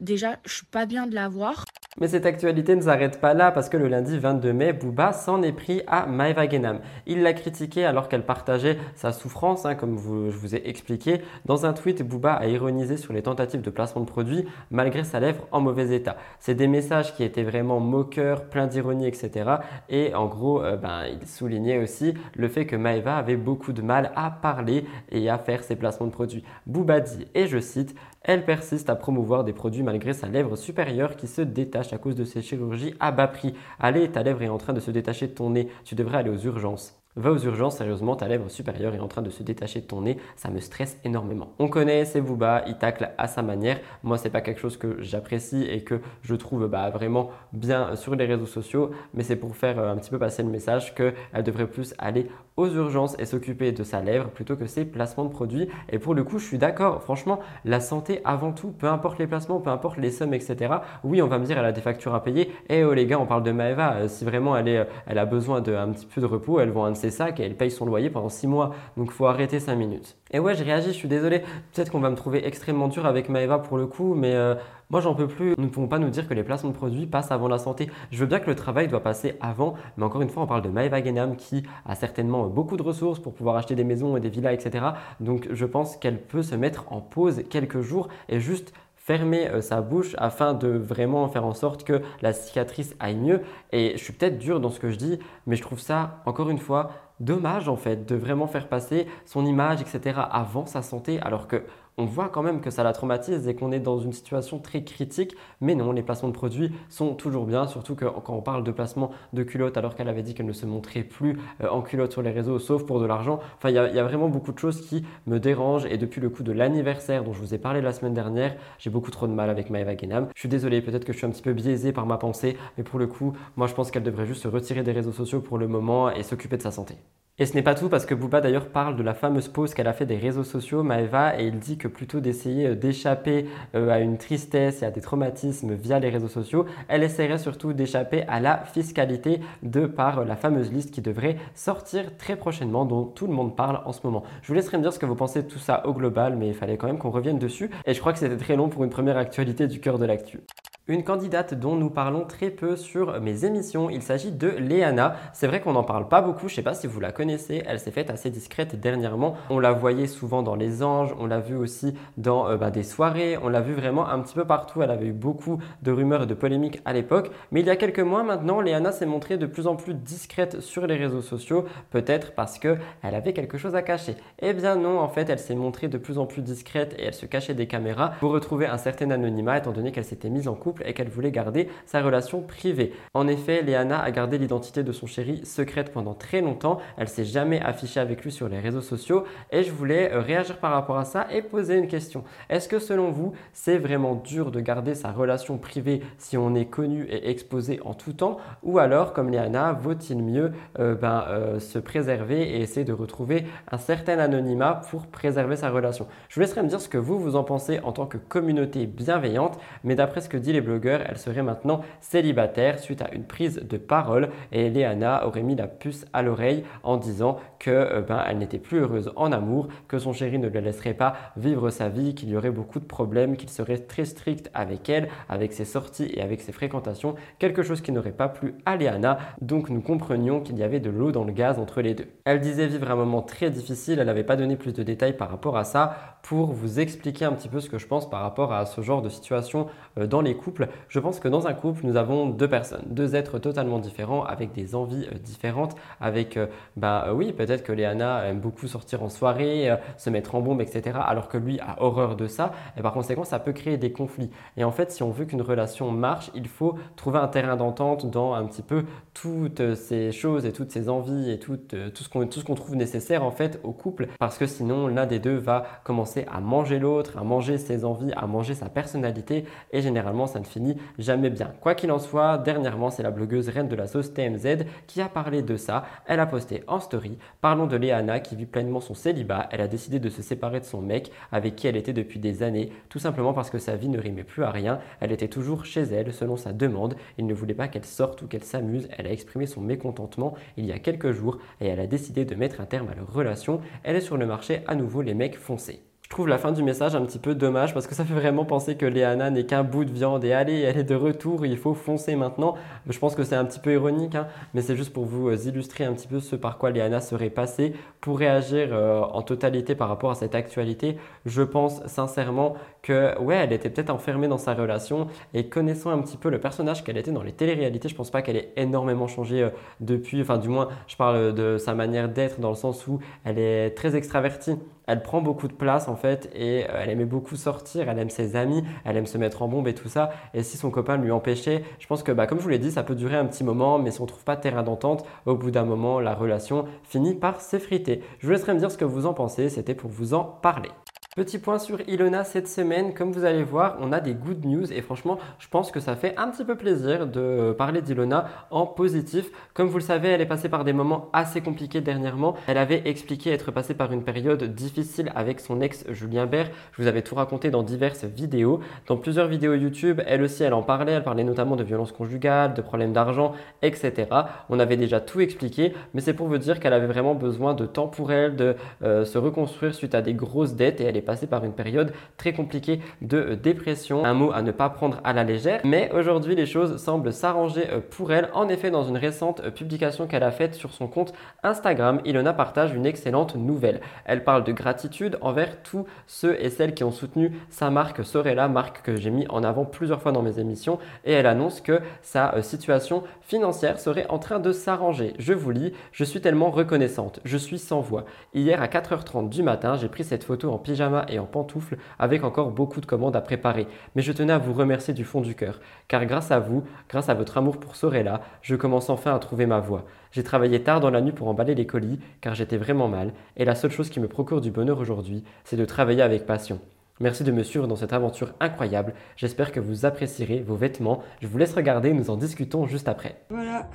Déjà, je suis pas bien de la voir. Mais cette actualité ne s'arrête pas là parce que le lundi 22 mai, Booba s'en est pris à Maeva Genam. Il l'a critiqué alors qu'elle partageait sa souffrance, hein, comme je vous ai expliqué. Dans un tweet, Booba a ironisé sur les tentatives de placement de produits malgré sa lèvre en mauvais état. C'est des messages qui étaient vraiment moqueurs, pleins d'ironie, etc. Et en gros, euh, ben, il soulignait aussi le fait que Maeva avait beaucoup de mal à parler et à faire ses placements de produits. Booba dit, et je cite, elle persiste à promouvoir des produits malgré sa lèvre supérieure qui se détache à cause de ses chirurgies à bas prix. Allez, ta lèvre est en train de se détacher de ton nez, tu devrais aller aux urgences. Va aux urgences, sérieusement, ta lèvre supérieure est en train de se détacher de ton nez, ça me stresse énormément. On connaît, c'est Booba, il tacle à sa manière. Moi, c'est pas quelque chose que j'apprécie et que je trouve bah, vraiment bien sur les réseaux sociaux, mais c'est pour faire euh, un petit peu passer le message qu'elle devrait plus aller aux urgences et s'occuper de sa lèvre plutôt que ses placements de produits. Et pour le coup, je suis d'accord, franchement, la santé avant tout, peu importe les placements, peu importe les sommes, etc. Oui, on va me dire, elle a des factures à payer. Eh oh les gars, on parle de Maeva, euh, si vraiment elle, elle a besoin d'un petit peu de repos, elle vend un de ses sacs et elle paye son loyer pendant 6 mois. Donc faut arrêter 5 minutes. Et ouais, je réagis, je suis désolé. Peut-être qu'on va me trouver extrêmement dur avec Maeva pour le coup, mais euh, moi j'en peux plus. Nous ne pouvons pas nous dire que les placements de produits passent avant la santé. Je veux bien que le travail doit passer avant, mais encore une fois, on parle de Maeva Genam qui a certainement beaucoup de ressources pour pouvoir acheter des maisons et des villas, etc. Donc je pense qu'elle peut se mettre en pause quelques jours et juste fermer euh, sa bouche afin de vraiment faire en sorte que la cicatrice aille mieux. Et je suis peut-être dur dans ce que je dis, mais je trouve ça, encore une fois, dommage en fait de vraiment faire passer son image, etc. avant sa santé, alors que on voit quand même que ça la traumatise et qu'on est dans une situation très critique. Mais non, les placements de produits sont toujours bien, surtout quand on parle de placement de culottes, alors qu'elle avait dit qu'elle ne se montrait plus euh, en culotte sur les réseaux, sauf pour de l'argent. Enfin, il y, a vraiment beaucoup de choses qui me dérangent. Et depuis le coup de l'anniversaire dont je vous ai parlé la semaine dernière, j'ai beaucoup trop de mal avec Maeva Genam. Je suis désolé, peut-être que je suis un petit peu biaisé par ma pensée, mais pour le coup, moi je pense qu'elle devrait juste se retirer des réseaux sociaux pour le moment et s'occuper de sa santé. Et ce n'est pas tout parce que Booba d'ailleurs parle de la fameuse pause qu'elle a fait des réseaux sociaux, Maeva, et il dit que plutôt d'essayer euh, d'échapper euh, à une tristesse et à des traumatismes via les réseaux sociaux, elle essaierait surtout d'échapper à la fiscalité de par la fameuse liste qui devrait sortir très prochainement, dont tout le monde parle en ce moment. Je vous laisserai me dire ce que vous pensez de tout ça au global, mais il fallait quand même qu'on revienne dessus, et je crois que c'était très long pour une première actualité du cœur de l'actu. Une candidate dont nous parlons très peu sur mes émissions, il s'agit de Léana. C'est vrai qu'on n'en parle pas beaucoup, je ne sais pas si vous la connaissez, elle s'est faite assez discrète dernièrement. On la voyait souvent dans les anges, on l'a vue aussi dans euh, bah, des soirées, on l'a vue vraiment un petit peu partout. Elle avait eu beaucoup de rumeurs et de polémiques à l'époque. Mais il y a quelques mois maintenant, Léana s'est montrée de plus en plus discrète sur les réseaux sociaux, peut-être parce qu'elle avait quelque chose à cacher. Eh bien non, en fait, elle s'est montrée de plus en plus discrète et elle se cachait des caméras pour retrouver un certain anonymat étant donné qu'elle s'était mise en couple et qu'elle voulait garder sa relation privée. En effet, Léana a gardé l'identité de son chéri secrète pendant très longtemps. Elle s'est jamais affichée avec lui sur les réseaux sociaux et je voulais euh, réagir par rapport à ça et poser une question. Est-ce que selon vous, c'est vraiment dur de garder sa relation privée si on est connu et exposé en tout temps? Ou alors, comme Léana, vaut-il mieux euh, ben, euh, se préserver et essayer de retrouver un certain anonymat pour préserver sa relation? Je vous laisserai me dire ce que vous, vous en pensez en tant que communauté bienveillante, mais d'après ce que dit les elle serait maintenant célibataire suite à une prise de parole et Léana aurait mis la puce à l'oreille en disant que euh, ben, elle n'était plus heureuse en amour, que son chéri ne la laisserait pas vivre sa vie, qu'il y aurait beaucoup de problèmes, qu'il serait très strict avec elle, avec ses sorties et avec ses fréquentations, quelque chose qui n'aurait pas plu à Léana, donc nous comprenions qu'il y avait de l'eau dans le gaz entre les deux. Elle disait vivre un moment très difficile, elle n'avait pas donné plus de détails par rapport à ça pour vous expliquer un petit peu ce que je pense par rapport à ce genre de situation euh, dans les couples je pense que dans un couple, nous avons deux personnes, deux êtres totalement différents, avec des envies euh, différentes, avec, euh, bah oui, peut-être que Léana aime beaucoup sortir en soirée, se mettre en bombe, etc., alors que lui a horreur de ça, et par conséquent, ça peut créer des conflits. Et en fait, si on veut qu'une relation marche, il faut trouver un terrain d'entente dans un petit peu toutes ces choses et toutes ces envies et tout, tout ce qu'on qu'on trouve nécessaire en fait au couple, parce que sinon, l'un des deux va commencer à manger l'autre, à manger ses envies, à manger sa personnalité, et généralement, ça ne finit jamais bien. Quoi qu'il en soit, dernièrement, c'est la blogueuse reine de la sauce TMZ qui a parlé de ça. Elle a posté en story, parlons de Léana qui vit pleinement son célibat. Elle a décidé de se séparer de son mec avec qui elle était depuis des années, tout simplement parce que sa vie ne rimait plus à rien. Elle était toujours chez elle selon sa demande. Il ne voulait pas qu'elle sorte ou qu'elle s'amuse. Elle a exprimé son mécontentement il y a quelques jours et elle a décidé de mettre un terme à leur relation. Elle est sur le marché à nouveau les mecs foncés. Je trouve la fin du message un petit peu dommage parce que ça fait vraiment penser que Léana n'est qu'un bout de viande et allez, elle est de retour, il faut foncer maintenant. Je pense que c'est un petit peu ironique, hein, mais c'est juste pour vous euh, illustrer un petit peu ce par quoi Léana serait passée pour réagir euh, en totalité par rapport à cette actualité. Je pense sincèrement que, ouais, elle était peut-être enfermée dans sa relation et connaissant un petit peu le personnage qu'elle était dans les téléréalités, je pense pas qu'elle ait énormément changé euh, depuis, enfin, du moins, je parle de sa manière d'être dans le sens où elle est très extravertie Elle prend beaucoup de place en fait et euh, elle aimait beaucoup sortir, elle aime ses amis, elle aime se mettre en bombe et tout ça. Et si son copain lui empêchait, je pense que bah, comme je vous l'ai dit, ça peut durer un petit moment, mais si on ne trouve pas terrain d'entente, au bout d'un moment, la relation finit par s'effriter. Je vous laisserai me dire ce que vous en pensez, c'était pour vous en parler. Petit point sur Ilona cette semaine, comme vous allez voir, on a des good news et franchement, je pense que ça fait un petit peu plaisir de parler d'Ilona en positif. Comme vous le savez, elle est passée par des moments assez compliqués dernièrement. Elle avait expliqué être passée par une période difficile avec son ex Julien Bert. Je vous avais tout raconté dans diverses vidéos. Dans plusieurs vidéos YouTube, elle aussi, elle en parlait. Elle parlait notamment de violences conjugales, de problèmes d'argent, etc. On avait déjà tout expliqué, mais c'est pour vous dire qu'elle avait vraiment besoin de temps pour elle, de euh, se reconstruire suite à des grosses dettes et elle est passé par une période très compliquée de euh, dépression, un mot à ne pas prendre à la légère. Mais aujourd'hui, les choses semblent s'arranger euh, pour elle. En effet, dans une récente euh, publication qu'elle a faite sur son compte Instagram, Ilona partage une excellente nouvelle. Elle parle de gratitude envers tous ceux et celles qui ont soutenu sa marque Sorella, marque que j'ai mis en avant plusieurs fois dans mes émissions, et elle annonce que sa situation financière serait en train de s'arranger. Je vous lis, je suis tellement reconnaissante, je suis sans voix. Hier à 4h30 du matin, j'ai pris cette photo en pyjama et en pantoufles avec encore beaucoup de commandes à préparer. Mais je tenais à vous remercier du fond du cœur, car grâce à vous, grâce à votre amour pour Sorella, je commence enfin à trouver ma voie. J'ai travaillé tard dans la nuit pour emballer les colis, car j'étais vraiment mal, et la seule chose qui me procure du bonheur aujourd'hui, c'est de travailler avec passion. Merci de me suivre dans cette aventure incroyable. J'espère que vous apprécierez vos vêtements. Je vous laisse regarder, nous en discutons juste après. Voilà,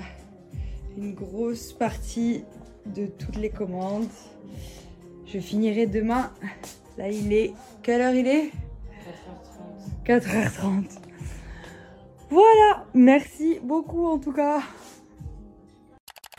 une grosse partie de toutes les commandes. Je finirai demain Là, il est. Quelle heure il est 4h30. 4h30. Voilà, merci beaucoup en tout cas.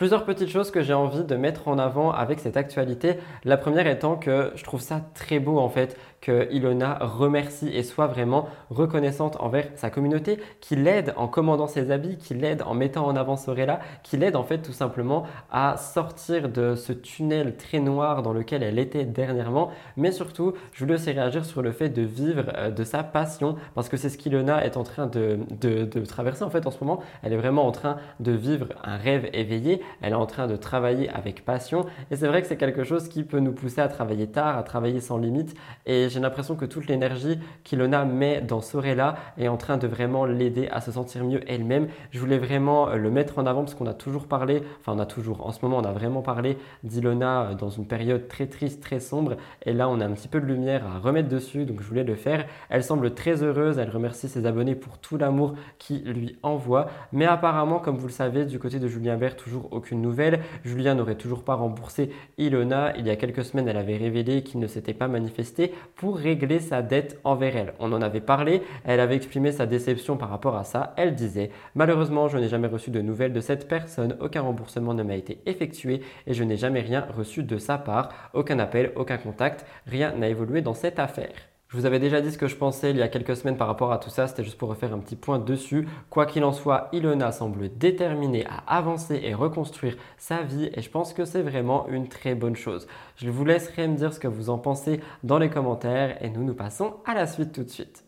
Plusieurs petites choses que j'ai envie de mettre en avant avec cette actualité. La première étant que je trouve ça très beau en fait que Ilona remercie et soit vraiment reconnaissante envers sa communauté, qui l'aide en commandant ses habits, qui l'aide en mettant en avant Sorella, qui l'aide en fait tout simplement à sortir de ce tunnel très noir dans lequel elle était dernièrement. Mais surtout, je voulais aussi réagir sur le fait de vivre euh, de sa passion parce que c'est ce qu'Ilona est en train de, de, de traverser en fait en ce moment. Elle est vraiment en train de vivre un rêve éveillé. Elle est en train de travailler avec passion et c'est vrai que c'est quelque chose qui peut nous pousser à travailler tard, à travailler sans limite et j'ai l'impression que toute l'énergie qu'Ilona met dans Sorella est en train de vraiment l'aider à se sentir mieux elle-même. Je voulais vraiment euh, le mettre en avant parce qu'on a toujours parlé, enfin on a toujours, en ce moment on a vraiment parlé d'Ilona euh, dans une période très triste, très sombre et là on a un petit peu de lumière à remettre dessus donc je voulais le faire. Elle semble très heureuse, elle remercie ses abonnés pour tout l'amour qu'il lui envoie mais apparemment comme vous le savez du côté de Julien Bert toujours aucune nouvelle. Julien n'aurait toujours pas remboursé Ilona. Il y a quelques semaines elle avait révélé qu'il ne s'était pas manifesté pour régler sa dette envers elle. On en avait parlé, elle avait exprimé sa déception par rapport à ça. Elle disait Malheureusement, je n'ai jamais reçu de nouvelles de cette personne, aucun remboursement ne m'a été effectué et je n'ai jamais rien reçu de sa part, aucun appel, aucun contact, rien n'a évolué dans cette affaire. Je vous avais déjà dit ce que je pensais il y a quelques semaines par rapport à tout ça, c'était juste pour refaire un petit point dessus. Quoi qu'il en soit, Ilona semble déterminée à avancer et reconstruire sa vie et je pense que c'est vraiment une très bonne chose. Je vous laisserai me dire ce que vous en pensez dans les commentaires et nous nous passons à la suite tout de suite.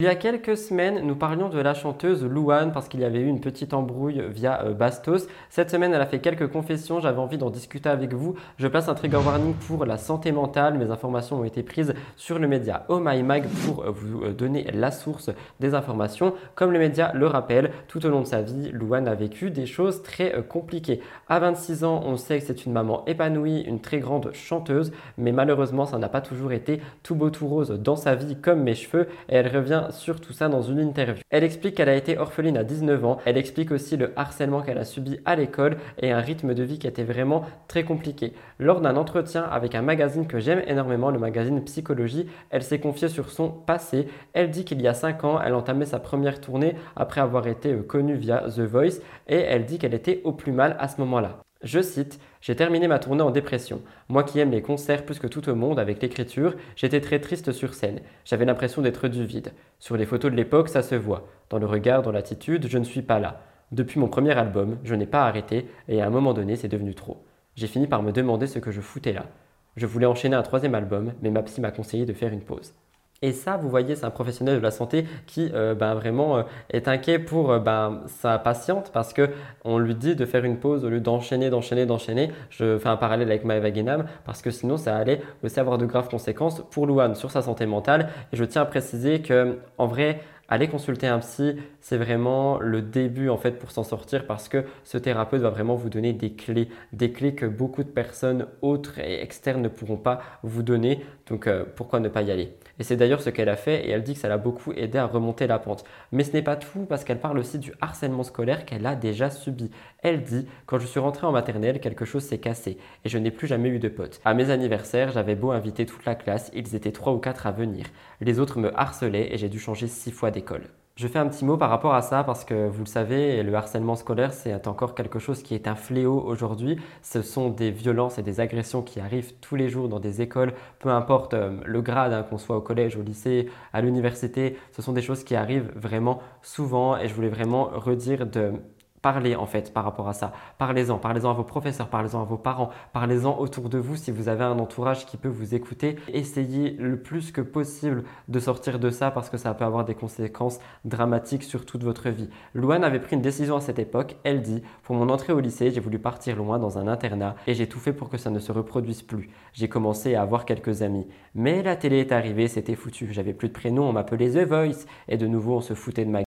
Il y a quelques semaines, nous parlions de la chanteuse Louane parce qu'il y avait eu une petite embrouille via euh, Bastos. Cette semaine, elle a fait quelques confessions, j'avais envie d'en discuter avec vous. Je place un trigger warning pour la santé mentale. Mes informations ont été prises sur le média Oh My Mag pour euh, vous euh, donner la source des informations. Comme le média le rappelle, tout au long de sa vie, Louane a vécu des choses très compliquées. À 26 ans, on sait que c'est une maman épanouie, une très grande chanteuse, mais malheureusement, ça n'a pas toujours été tout beau tout rose dans sa vie comme mes cheveux et elle revient sur tout ça dans une interview. Elle explique qu'elle a été orpheline à 19 ans, elle explique aussi le harcèlement qu'elle a subi à l'école et un rythme de vie qui était vraiment très compliqué. Lors d'un entretien avec un magazine que j'aime énormément, le magazine Psychologie, elle s'est confiée sur son passé. Elle dit qu'il y a 5 ans, elle entamait sa première tournée après avoir été euh, connue via The Voice et elle dit qu'elle était au plus mal à ce moment-là. Je cite, J'ai terminé ma tournée en dépression. Moi qui aime les concerts plus que tout au monde avec l'écriture, j'étais très triste sur scène. J'avais l'impression d'être du vide. Sur les photos de l'époque, ça se voit. Dans le regard, dans l'attitude, je ne suis pas là. Depuis mon premier album, je n'ai pas arrêté et à un moment donné, c'est devenu trop. J'ai fini par me demander ce que je foutais là. Je voulais enchaîner un troisième album, mais ma psy m'a conseillé de faire une pause. Et ça, vous voyez, c'est un professionnel de la santé qui euh, ben, vraiment euh, est inquiet pour euh, ben, sa patiente parce que on lui dit de faire une pause au lieu d'enchaîner, d'enchaîner, d'enchaîner. Je fais un parallèle avec Maëva Guénam parce que sinon ça allait aussi avoir de graves conséquences pour Louane sur sa santé mentale. Et je tiens à préciser que en vrai, aller consulter un psy, c'est vraiment le début en fait pour s'en sortir parce que ce thérapeute va vraiment vous donner des clés, des clés que beaucoup de personnes autres et externes ne pourront pas vous donner. Donc euh, pourquoi ne pas y aller? Et c'est d'ailleurs ce qu'elle a fait et elle dit que ça l'a beaucoup aidé à remonter la pente. Mais ce n'est pas tout parce qu'elle parle aussi du harcèlement scolaire qu'elle a déjà subi. Elle dit quand je suis rentrée en maternelle, quelque chose s'est cassé et je n'ai plus jamais eu de potes. À mes anniversaires, j'avais beau inviter toute la classe, ils étaient trois ou quatre à venir. Les autres me harcelaient et j'ai dû changer six fois d'école. Je fais un petit mot par rapport à ça parce que vous le savez, le harcèlement scolaire, c'est encore quelque chose qui est un fléau aujourd'hui. Ce sont des violences et des agressions qui arrivent tous les jours dans des écoles, peu importe euh, le grade, hein, qu'on soit au collège, au lycée, à l'université. Ce sont des choses qui arrivent vraiment souvent et je voulais vraiment redire de Parlez en fait par rapport à ça. Parlez-en, parlez-en à vos professeurs, parlez-en à vos parents, parlez-en autour de vous si vous avez un entourage qui peut vous écouter. Essayez le plus que possible de sortir de ça parce que ça peut avoir des conséquences dramatiques sur toute votre vie. Louane avait pris une décision à cette époque. Elle dit Pour mon entrée au lycée, j'ai voulu partir loin dans un internat et j'ai tout fait pour que ça ne se reproduise plus. J'ai commencé à avoir quelques amis. Mais la télé est arrivée, c'était foutu. J'avais plus de prénom, on m'appelait The Voice et de nouveau on se foutait de ma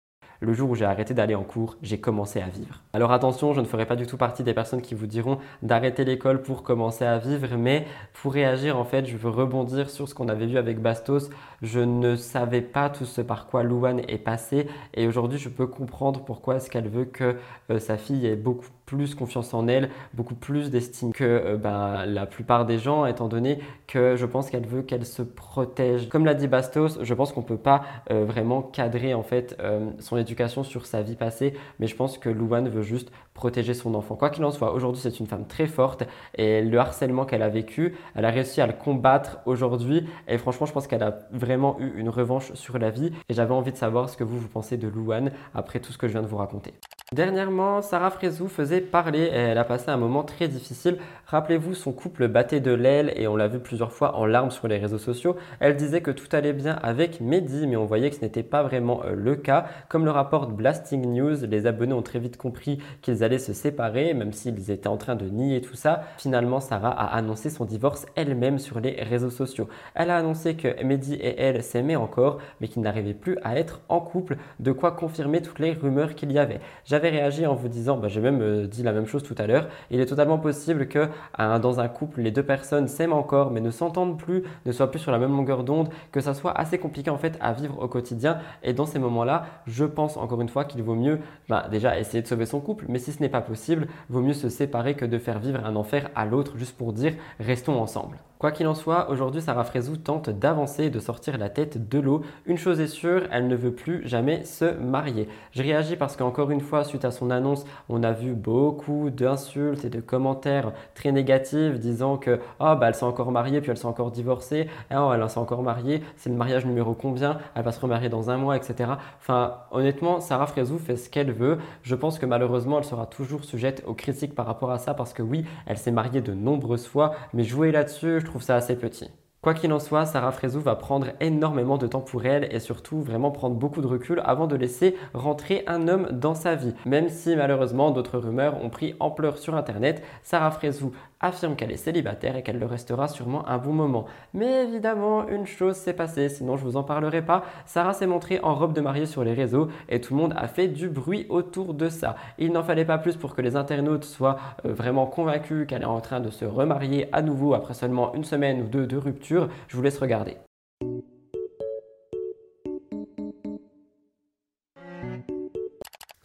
le jour où j'ai arrêté d'aller en cours, j'ai commencé à vivre. Alors attention, je ne ferai pas du tout partie des personnes qui vous diront d'arrêter l'école pour commencer à vivre, mais pour réagir, en fait, je veux rebondir sur ce qu'on avait vu avec Bastos. Je ne savais pas tout ce par quoi Louane est passée et aujourd'hui, je peux comprendre pourquoi est-ce qu'elle veut que euh, sa fille ait beaucoup plus confiance en elle, beaucoup plus d'estime que euh, ben, la plupart des gens, étant donné que je pense qu'elle veut qu'elle se protège. Comme l'a dit Bastos, je pense qu'on ne peut pas euh, vraiment cadrer en fait euh, son éducation sur sa vie passée, mais je pense que Louane veut juste protéger son enfant. Quoi qu'il en soit, aujourd'hui c'est une femme très forte et le harcèlement qu'elle a vécu, elle a réussi à le combattre aujourd'hui et franchement je pense qu'elle a vraiment eu une revanche sur la vie et j'avais envie de savoir ce que vous vous pensez de Louane après tout ce que je viens de vous raconter. Dernièrement, Sarah Frézou faisait parler et elle a passé un moment très difficile. Rappelez-vous, son couple battait de l'aile et on l'a vu plusieurs fois en larmes sur les réseaux sociaux. Elle disait que tout allait bien avec Mehdi, mais on voyait que ce n'était pas vraiment euh, le cas. Comme le rapporte Blasting News, les abonnés ont très vite compris qu'ils se séparer, même s'ils étaient en train de nier tout ça. Finalement, Sarah a annoncé son divorce elle-même sur les réseaux sociaux. Elle a annoncé que Mehdi et elle s'aimaient encore, mais qu'ils n'arrivaient plus à être en couple, de quoi confirmer toutes les rumeurs qu'il y avait. J'avais réagi en vous disant, bah, j'ai même euh, dit la même chose tout à l'heure, il est totalement possible que dans un couple, les deux personnes s'aiment encore, mais ne s'entendent plus, ne soient plus sur la même longueur d'onde, que ça soit assez compliqué en fait à vivre au quotidien. Et dans ces moments-là, je pense encore une fois qu'il vaut mieux bah, déjà essayer de sauver son couple, mais si ce n'est pas possible, vaut mieux se séparer que de faire vivre un enfer à l'autre juste pour dire restons ensemble. Quoi qu'il en soit, aujourd'hui Sarah Frézou tente d'avancer et de sortir la tête de l'eau. Une chose est sûre, elle ne veut plus jamais se marier. Je réagis parce qu'encore une fois, suite à son annonce, on a vu beaucoup d'insultes et de commentaires très négatifs disant que oh, bah, elle s'est encore mariée puis elle s'est encore divorcée, et oh, elle s'est encore mariée, c'est le mariage numéro combien, elle va se remarier dans un mois, etc. Enfin, honnêtement, Sarah Frézou fait ce qu'elle veut. Je pense que malheureusement, elle sera toujours sujette aux critiques par rapport à ça parce que oui, elle s'est mariée de nombreuses fois, mais jouer là-dessus, je trouve ça assez petit. Quoi qu'il en soit, Sarah Frézou va prendre énormément de temps pour elle et surtout vraiment prendre beaucoup de recul avant de laisser rentrer un homme dans sa vie. Même si malheureusement d'autres rumeurs ont pris ampleur sur internet, Sarah Frézou affirme qu'elle est célibataire et qu'elle le restera sûrement un bon moment. Mais évidemment, une chose s'est passée, sinon je vous en parlerai pas. Sarah s'est montrée en robe de mariée sur les réseaux et tout le monde a fait du bruit autour de ça. Il n'en fallait pas plus pour que les internautes soient euh, vraiment convaincus qu'elle est en train de se remarier à nouveau après seulement une semaine ou deux de rupture. Je vous laisse regarder.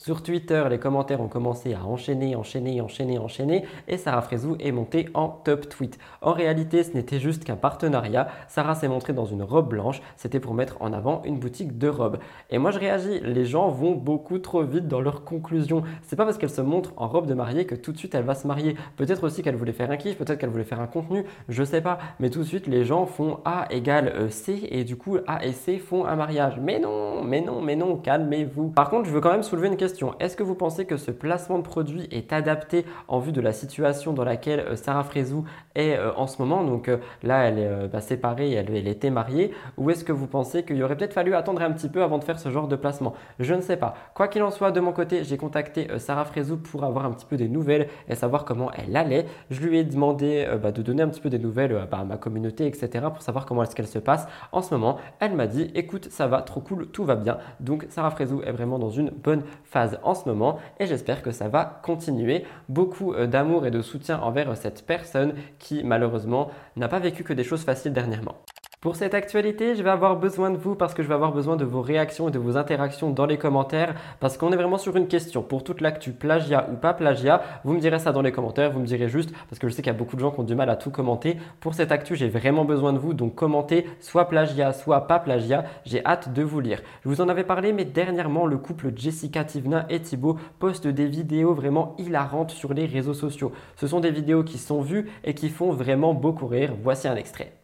Sur Twitter, les commentaires ont commencé à enchaîner, enchaîner, enchaîner, enchaîner et Sarah Frézou est montée en top tweet. En réalité, ce n'était juste qu'un partenariat. Sarah s'est montrée dans une robe blanche, c'était pour mettre en avant une boutique de robes. Et moi je réagis, les gens vont beaucoup trop vite dans leurs conclusions. C'est pas parce qu'elle se montre en robe de mariée que tout de suite elle va se marier. Peut-être aussi qu'elle voulait faire un kiff, peut-être qu'elle voulait faire un contenu, je sais pas. Mais tout de suite les gens font A égale euh, C et du coup A et C font un mariage. Mais non, mais non, mais non, calmez-vous. Par contre, je veux quand même soulever une question Est-ce que vous pensez que ce placement de produit est adapté en vue de la situation dans laquelle euh, Sarah Frézou est euh, en ce moment? Donc là, elle est bah, séparée, elle, elle était mariée. Ou est-ce que vous pensez qu'il aurait peut-être fallu attendre un petit peu avant de faire ce genre de placement? Je ne sais pas. Quoi qu'il en soit, de mon côté, j'ai contacté Sarah Frézou pour avoir un petit peu des nouvelles et savoir comment elle allait. Je lui ai demandé bah, de donner un petit peu des nouvelles bah, à ma communauté, etc. pour savoir comment est-ce qu'elle se passe en ce moment. Elle m'a dit, écoute, ça va, trop cool, tout va bien. Donc Sarah Frézou est vraiment dans une bonne phase en ce moment et j'espère que ça va continuer. Beaucoup euh, d'amour et de soutien envers cette personne qui malheureusement n'a pas vécu que des choses faciles dernièrement. Pour cette actualité, je vais avoir besoin de vous parce que je vais avoir besoin de vos réactions et de vos interactions dans les commentaires parce qu'on est vraiment sur une question. Pour toute l'actu plagiat ou pas plagiat, vous me direz ça dans les commentaires, vous me direz juste parce que je sais qu'il y a beaucoup de gens qui ont du mal à tout commenter. Pour cette actu, j'ai vraiment besoin de vous, donc commentez soit plagiat, soit pas plagiat. J'ai hâte de vous lire. Je vous en avais parlé, mais dernièrement, le couple Jessica Tivna et Thibaut postent des vidéos vraiment hilarantes sur les réseaux sociaux. Ce sont des vidéos qui sont vues et qui font vraiment beaucoup rire. Voici un extrait.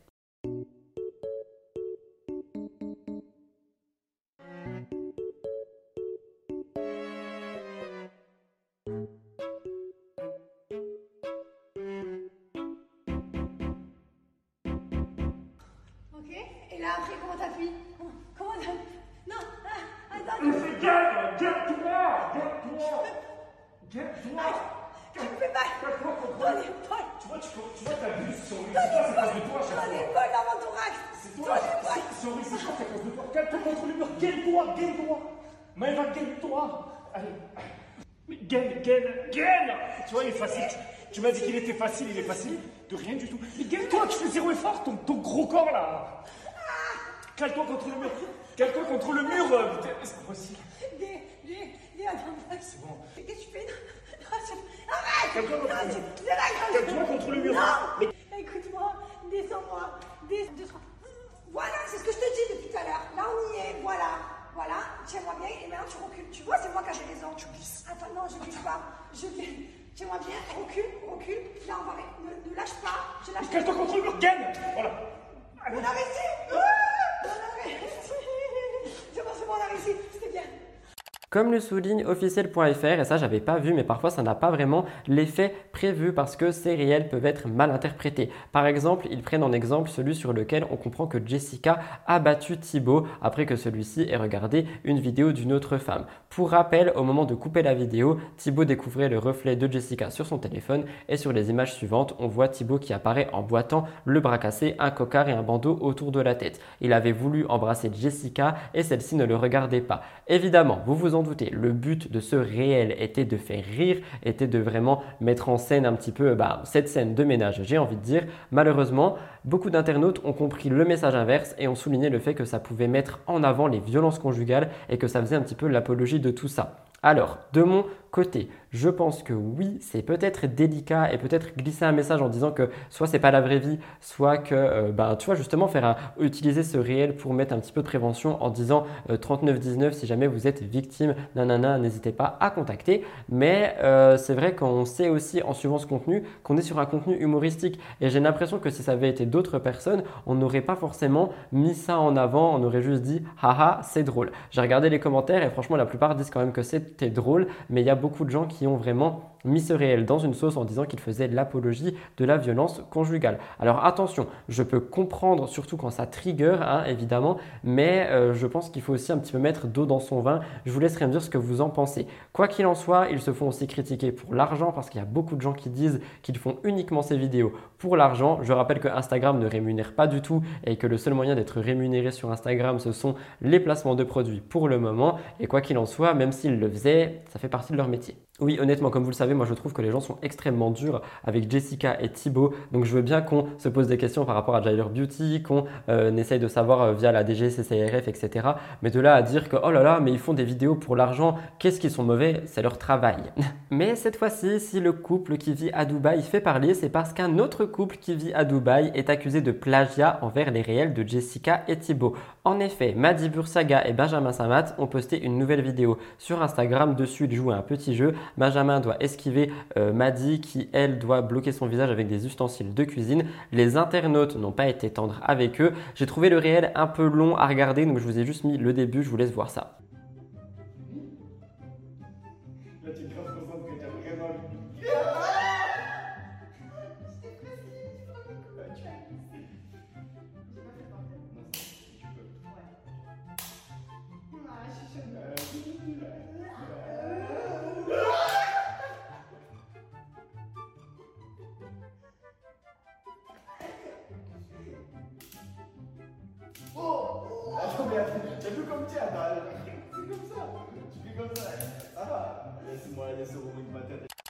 officiel.fr, et ça j'avais pas vu, mais parfois ça n'a pas vraiment l'effet prévu parce que ces réels peuvent être mal interprétés. Par exemple, ils prennent en exemple celui sur lequel on comprend que Jessica a battu Thibaut après que celui-ci ait regardé une vidéo d'une autre femme. Pour rappel, au moment de couper la vidéo, Thibaut découvrait le reflet de Jessica sur son téléphone et sur les images suivantes, on voit Thibaut qui apparaît en boitant le bras cassé, un cocard et un bandeau autour de la tête. Il avait voulu embrasser Jessica et celle-ci ne le regardait pas. Évidemment, vous vous en doutez, le but de ce réel était de faire rire, était de vraiment mettre en scène un petit peu bah, cette scène de ménage, j'ai envie de dire. Malheureusement, beaucoup d'internautes ont compris le message inverse et ont souligné le fait que ça pouvait mettre en avant les violences conjugales et que ça faisait un petit peu l'apologie de tout ça. Alors, de mon côté, je pense que oui, c'est peut-être délicat et peut-être glisser un message en disant que soit c'est pas la vraie vie, soit que, euh, bah, tu vois, justement, faire utiliser ce réel pour mettre un petit peu de prévention en disant 3919 euh, si jamais vous êtes victime, nanana, n'hésitez pas à contacter. Mais euh, c'est vrai qu'on sait aussi en suivant ce contenu qu'on est sur un contenu humoristique et j'ai l'impression que si ça avait été d'autres personnes, on n'aurait pas forcément mis ça en avant, on aurait juste dit haha, c'est drôle. J'ai regardé les commentaires et franchement, la plupart disent quand même que c'était drôle, mais il y a beaucoup de gens qui ont vraiment mis ce réel dans une sauce en disant qu'il faisait l'apologie de la violence conjugale. Alors attention, je peux comprendre surtout quand ça trigger, hein, évidemment, mais euh, je pense qu'il faut aussi un petit peu mettre d'eau dans son vin. Je vous laisserai me dire ce que vous en pensez. Quoi qu'il en soit, ils se font aussi critiquer pour l'argent parce qu'il y a beaucoup de gens qui disent qu'ils font uniquement ces vidéos pour l'argent. Je rappelle que Instagram ne rémunère pas du tout et que le seul moyen d'être rémunéré sur Instagram, ce sont les placements de produits pour le moment. Et quoi qu'il en soit, même s'ils le faisaient, ça fait partie de leur métier. Oui, honnêtement, comme vous le savez, moi je trouve que les gens sont extrêmement durs avec Jessica et Thibaut. Donc je veux bien qu'on se pose des questions par rapport à Jailer Beauty, qu'on euh, essaye de savoir euh, via la DGCCRF, etc. Mais de là à dire que oh là là, mais ils font des vidéos pour l'argent, qu'est-ce qu'ils sont mauvais? C'est leur travail. mais cette fois-ci, si le couple qui vit à Dubaï fait parler, c'est parce qu'un autre couple qui vit à Dubaï est accusé de plagiat envers les réels de Jessica et Thibaut. En effet, Madi Bursaga et Benjamin Samat ont posté une nouvelle vidéo sur Instagram. Dessus, ils jouent à un petit jeu Benjamin doit esquiver euh, Maddy qui, elle, doit bloquer son visage avec des ustensiles de cuisine. Les internautes n'ont pas été tendres avec eux. J'ai trouvé le réel un peu long à regarder, donc je vous ai juste mis le début, je vous laisse voir ça.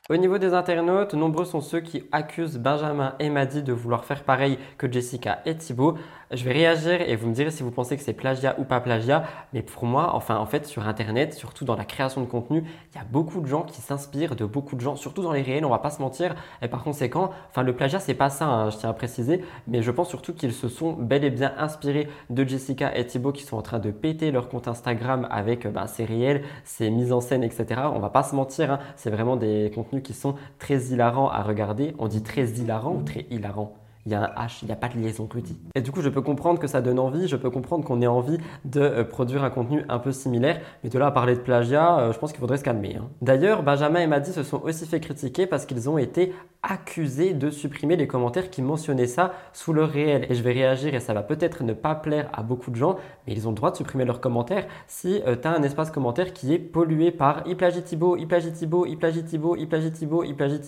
Au niveau des internautes, nombreux sont ceux qui accusent Benjamin et Maddy de vouloir faire pareil que Jessica et Thibaut. Je vais réagir et vous me direz si vous pensez que c'est plagiat ou pas plagiat. Mais pour moi, enfin en fait sur Internet, surtout dans la création de contenu, il y a beaucoup de gens qui s'inspirent de beaucoup de gens, surtout dans les réels, on va pas se mentir. Et par conséquent, enfin le plagiat c'est pas ça, hein, je tiens à préciser, mais je pense surtout qu'ils se sont bel et bien inspirés de Jessica et Thibaut qui sont en train de péter leur compte Instagram avec ben, ces réels, ces mises en scène, etc. On va pas se mentir, hein, c'est vraiment des contenus qui sont très hilarants à regarder. On dit très hilarant ou très hilarant? Il y a un H, il n'y a pas de liaison Rudy. Et du coup, je peux comprendre que ça donne envie, je peux comprendre qu'on ait envie de euh, produire un contenu un peu similaire, mais de là à parler de plagiat, euh, je pense qu'il faudrait se calmer. Hein. D'ailleurs, Benjamin et Maddy se sont aussi fait critiquer parce qu'ils ont été accusés de supprimer les commentaires qui mentionnaient ça sous le réel. Et je vais réagir et ça va peut-être ne pas plaire à beaucoup de gens, mais ils ont le droit de supprimer leurs commentaires si euh, tu as un espace commentaire qui est pollué par il plagie Thibaut, il plagie Thibaut, il plagie il plagie il plagie.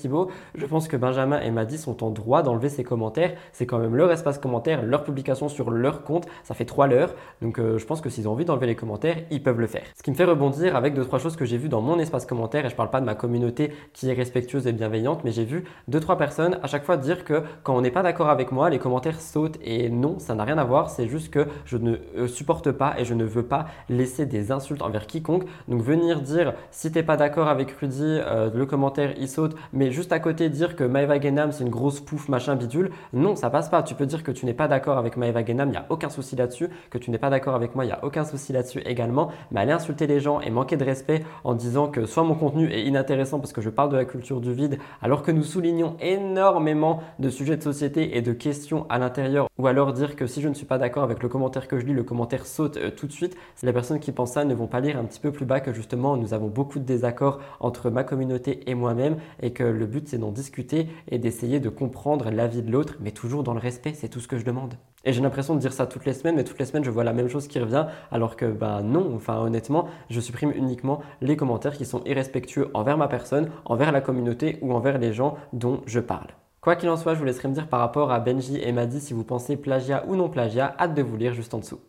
Je pense que Benjamin et Maddy sont en droit d'enlever ces commentaires c'est quand même leur espace commentaire, leur publication sur leur compte. Ça fait trois leurs. Donc euh, je pense que s'ils ont envie d'enlever les commentaires, ils peuvent le faire. Ce qui me fait rebondir avec deux, trois choses que j'ai vues dans mon espace commentaire. Et je parle pas de ma communauté qui est respectueuse et bienveillante, mais j'ai vu deux, trois personnes à chaque fois dire que quand on n'est pas d'accord avec moi, les commentaires sautent. Et non, ça n'a rien à voir. C'est juste que je ne euh, supporte pas et je ne veux pas laisser des insultes envers quiconque. Donc venir dire si t'es pas d'accord avec Rudy, euh, le commentaire il saute, mais juste à côté dire que Maeva Genam c'est une grosse pouffe machin bidule, non, ça passe pas. Tu peux dire que tu n'es pas d'accord avec Maeva Genam, il n'y a aucun souci là-dessus. Que tu n'es pas d'accord avec moi, il n'y a aucun souci là-dessus également. Mais aller insulter les gens et manquer de respect en disant que soit mon contenu est inintéressant parce que je parle de la culture du vide, alors que nous soulignons énormément de sujets de société et de questions à l'intérieur, ou alors dire que si je ne suis pas d'accord avec le commentaire que je lis, le commentaire saute euh, tout de suite. Les personnes qui pensent ça ne vont pas lire un petit peu plus bas que justement nous avons beaucoup de désaccords entre ma communauté et moi-même et que le but c'est d'en discuter et d'essayer de comprendre l'avis de l'autre, mais toujours dans le respect, c'est tout ce que je demande. Et j'ai l'impression de dire ça toutes les semaines, mais toutes les semaines je vois la même chose qui revient, alors que ben non, enfin honnêtement, je supprime uniquement les commentaires qui sont irrespectueux envers ma personne, envers la communauté ou envers les gens dont je parle. Quoi qu'il en soit, je vous laisserai me dire par rapport à Benji et Maddy si vous pensez plagiat ou non plagiat, hâte de vous lire juste en dessous.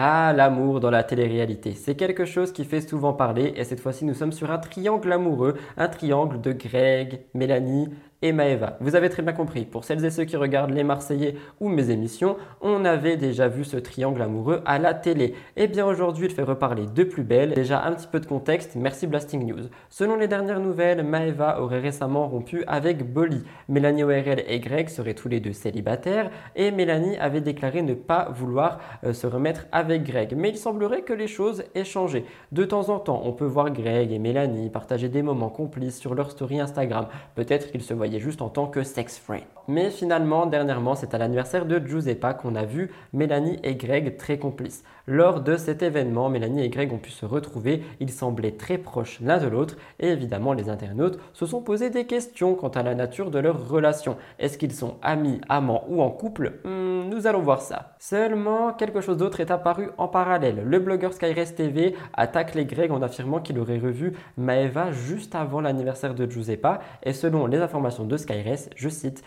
Ah, l'amour dans la télé-réalité. C'est quelque chose qui fait souvent parler et cette fois-ci nous sommes sur un triangle amoureux, un triangle de Greg, Mélanie et Maeva. Vous avez très bien compris, pour celles et ceux qui regardent les Marseillais ou mes émissions, on avait déjà vu ce triangle amoureux à la télé. Et eh bien aujourd'hui, il fait reparler de plus belle. Déjà un petit peu de contexte, merci Blasting News. Selon les dernières nouvelles, Maeva aurait récemment rompu avec Bolly. Mélanie ORL et Greg seraient tous les deux célibataires et Mélanie avait déclaré ne pas vouloir euh, se remettre avec Greg. Mais il semblerait que les choses aient changé. De temps en temps, on peut voir Greg et Mélanie partager des moments complices sur leur story Instagram. Peut-être qu'ils se voient juste en tant que sex friend. Mais finalement, dernièrement, c'est à l'anniversaire de Giuseppa qu'on a vu Mélanie et Greg très complices. Lors de cet événement, Mélanie et Greg ont pu se retrouver, ils semblaient très proches l'un de l'autre et évidemment les internautes se sont posé des questions quant à la nature de leur relation. Est-ce qu'ils sont amis, amants ou en couple? Hmm, Nous allons voir ça. Seulement, quelque chose d'autre est apparu en parallèle. Le blogueur Skyres TV attaque les Greg en affirmant qu'il aurait revu Maeva juste avant l'anniversaire de Giuseppa et selon les informations de Skyres, je cite,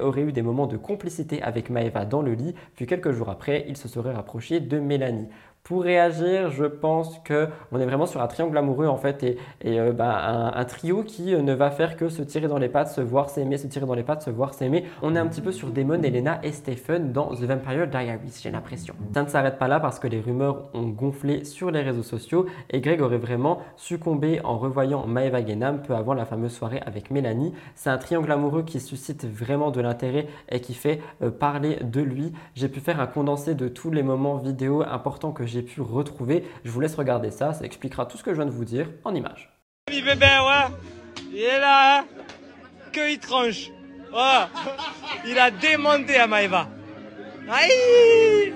aurait eu des moments de complicité avec Maeva dans le lit, puis quelques jours après, il se serait rapproché de Mélanie. Pour réagir, je pense que on est vraiment sur un triangle amoureux en fait et, euh, bah, un, trio qui euh, ne va faire que se tirer dans les pattes, se voir s'aimer, se tirer dans les pattes, se voir s'aimer. On est un petit peu sur Damon, Elena et Stephen dans The Vampire Diaries, j'ai l'impression. Ça ne s'arrête pas là parce que les rumeurs ont gonflé sur les réseaux sociaux et Greg aurait vraiment succombé en revoyant Maeva Genam peu avant la fameuse soirée avec Mélanie. C'est un triangle amoureux qui suscite vraiment de l'intérêt et qui fait euh, parler de lui. J'ai pu faire un condensé de tous les moments vidéo importants que j'ai pu retrouver. Je vous laisse regarder ça, ça expliquera tout ce que je viens de vous dire en images. bébé, ouais, il est là, hein que il tranche. Oh, il a démonté à Maïva. Aïe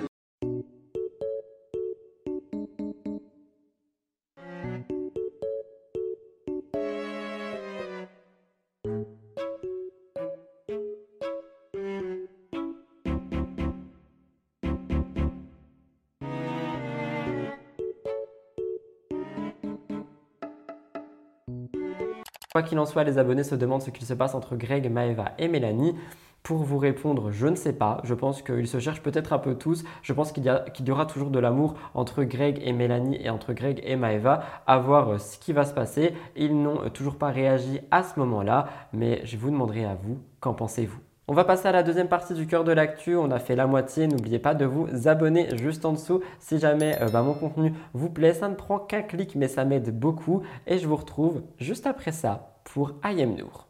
Quoi qu'il en soit, les abonnés se demandent ce qu'il se passe entre Greg, Maeva et Mélanie. pour vous répondre, je ne sais pas. Je pense qu'ils se cherchent peut-être un peu tous. Je pense qu'il y, aura toujours de l'amour entre Greg et Mélanie et entre Greg et Maeva. À voir euh, ce qui va se passer. Ils n'ont euh, toujours pas réagi à ce moment-là, mais je vous demanderai à vous, qu'en pensez-vous? On va passer à la deuxième partie du cœur de l'actu. On a fait la moitié. N'oubliez pas de vous abonner juste en dessous si jamais euh, bah, mon contenu vous plaît. Ça ne prend qu'un clic, mais ça m'aide beaucoup. Et je vous retrouve juste après ça pour I Nour.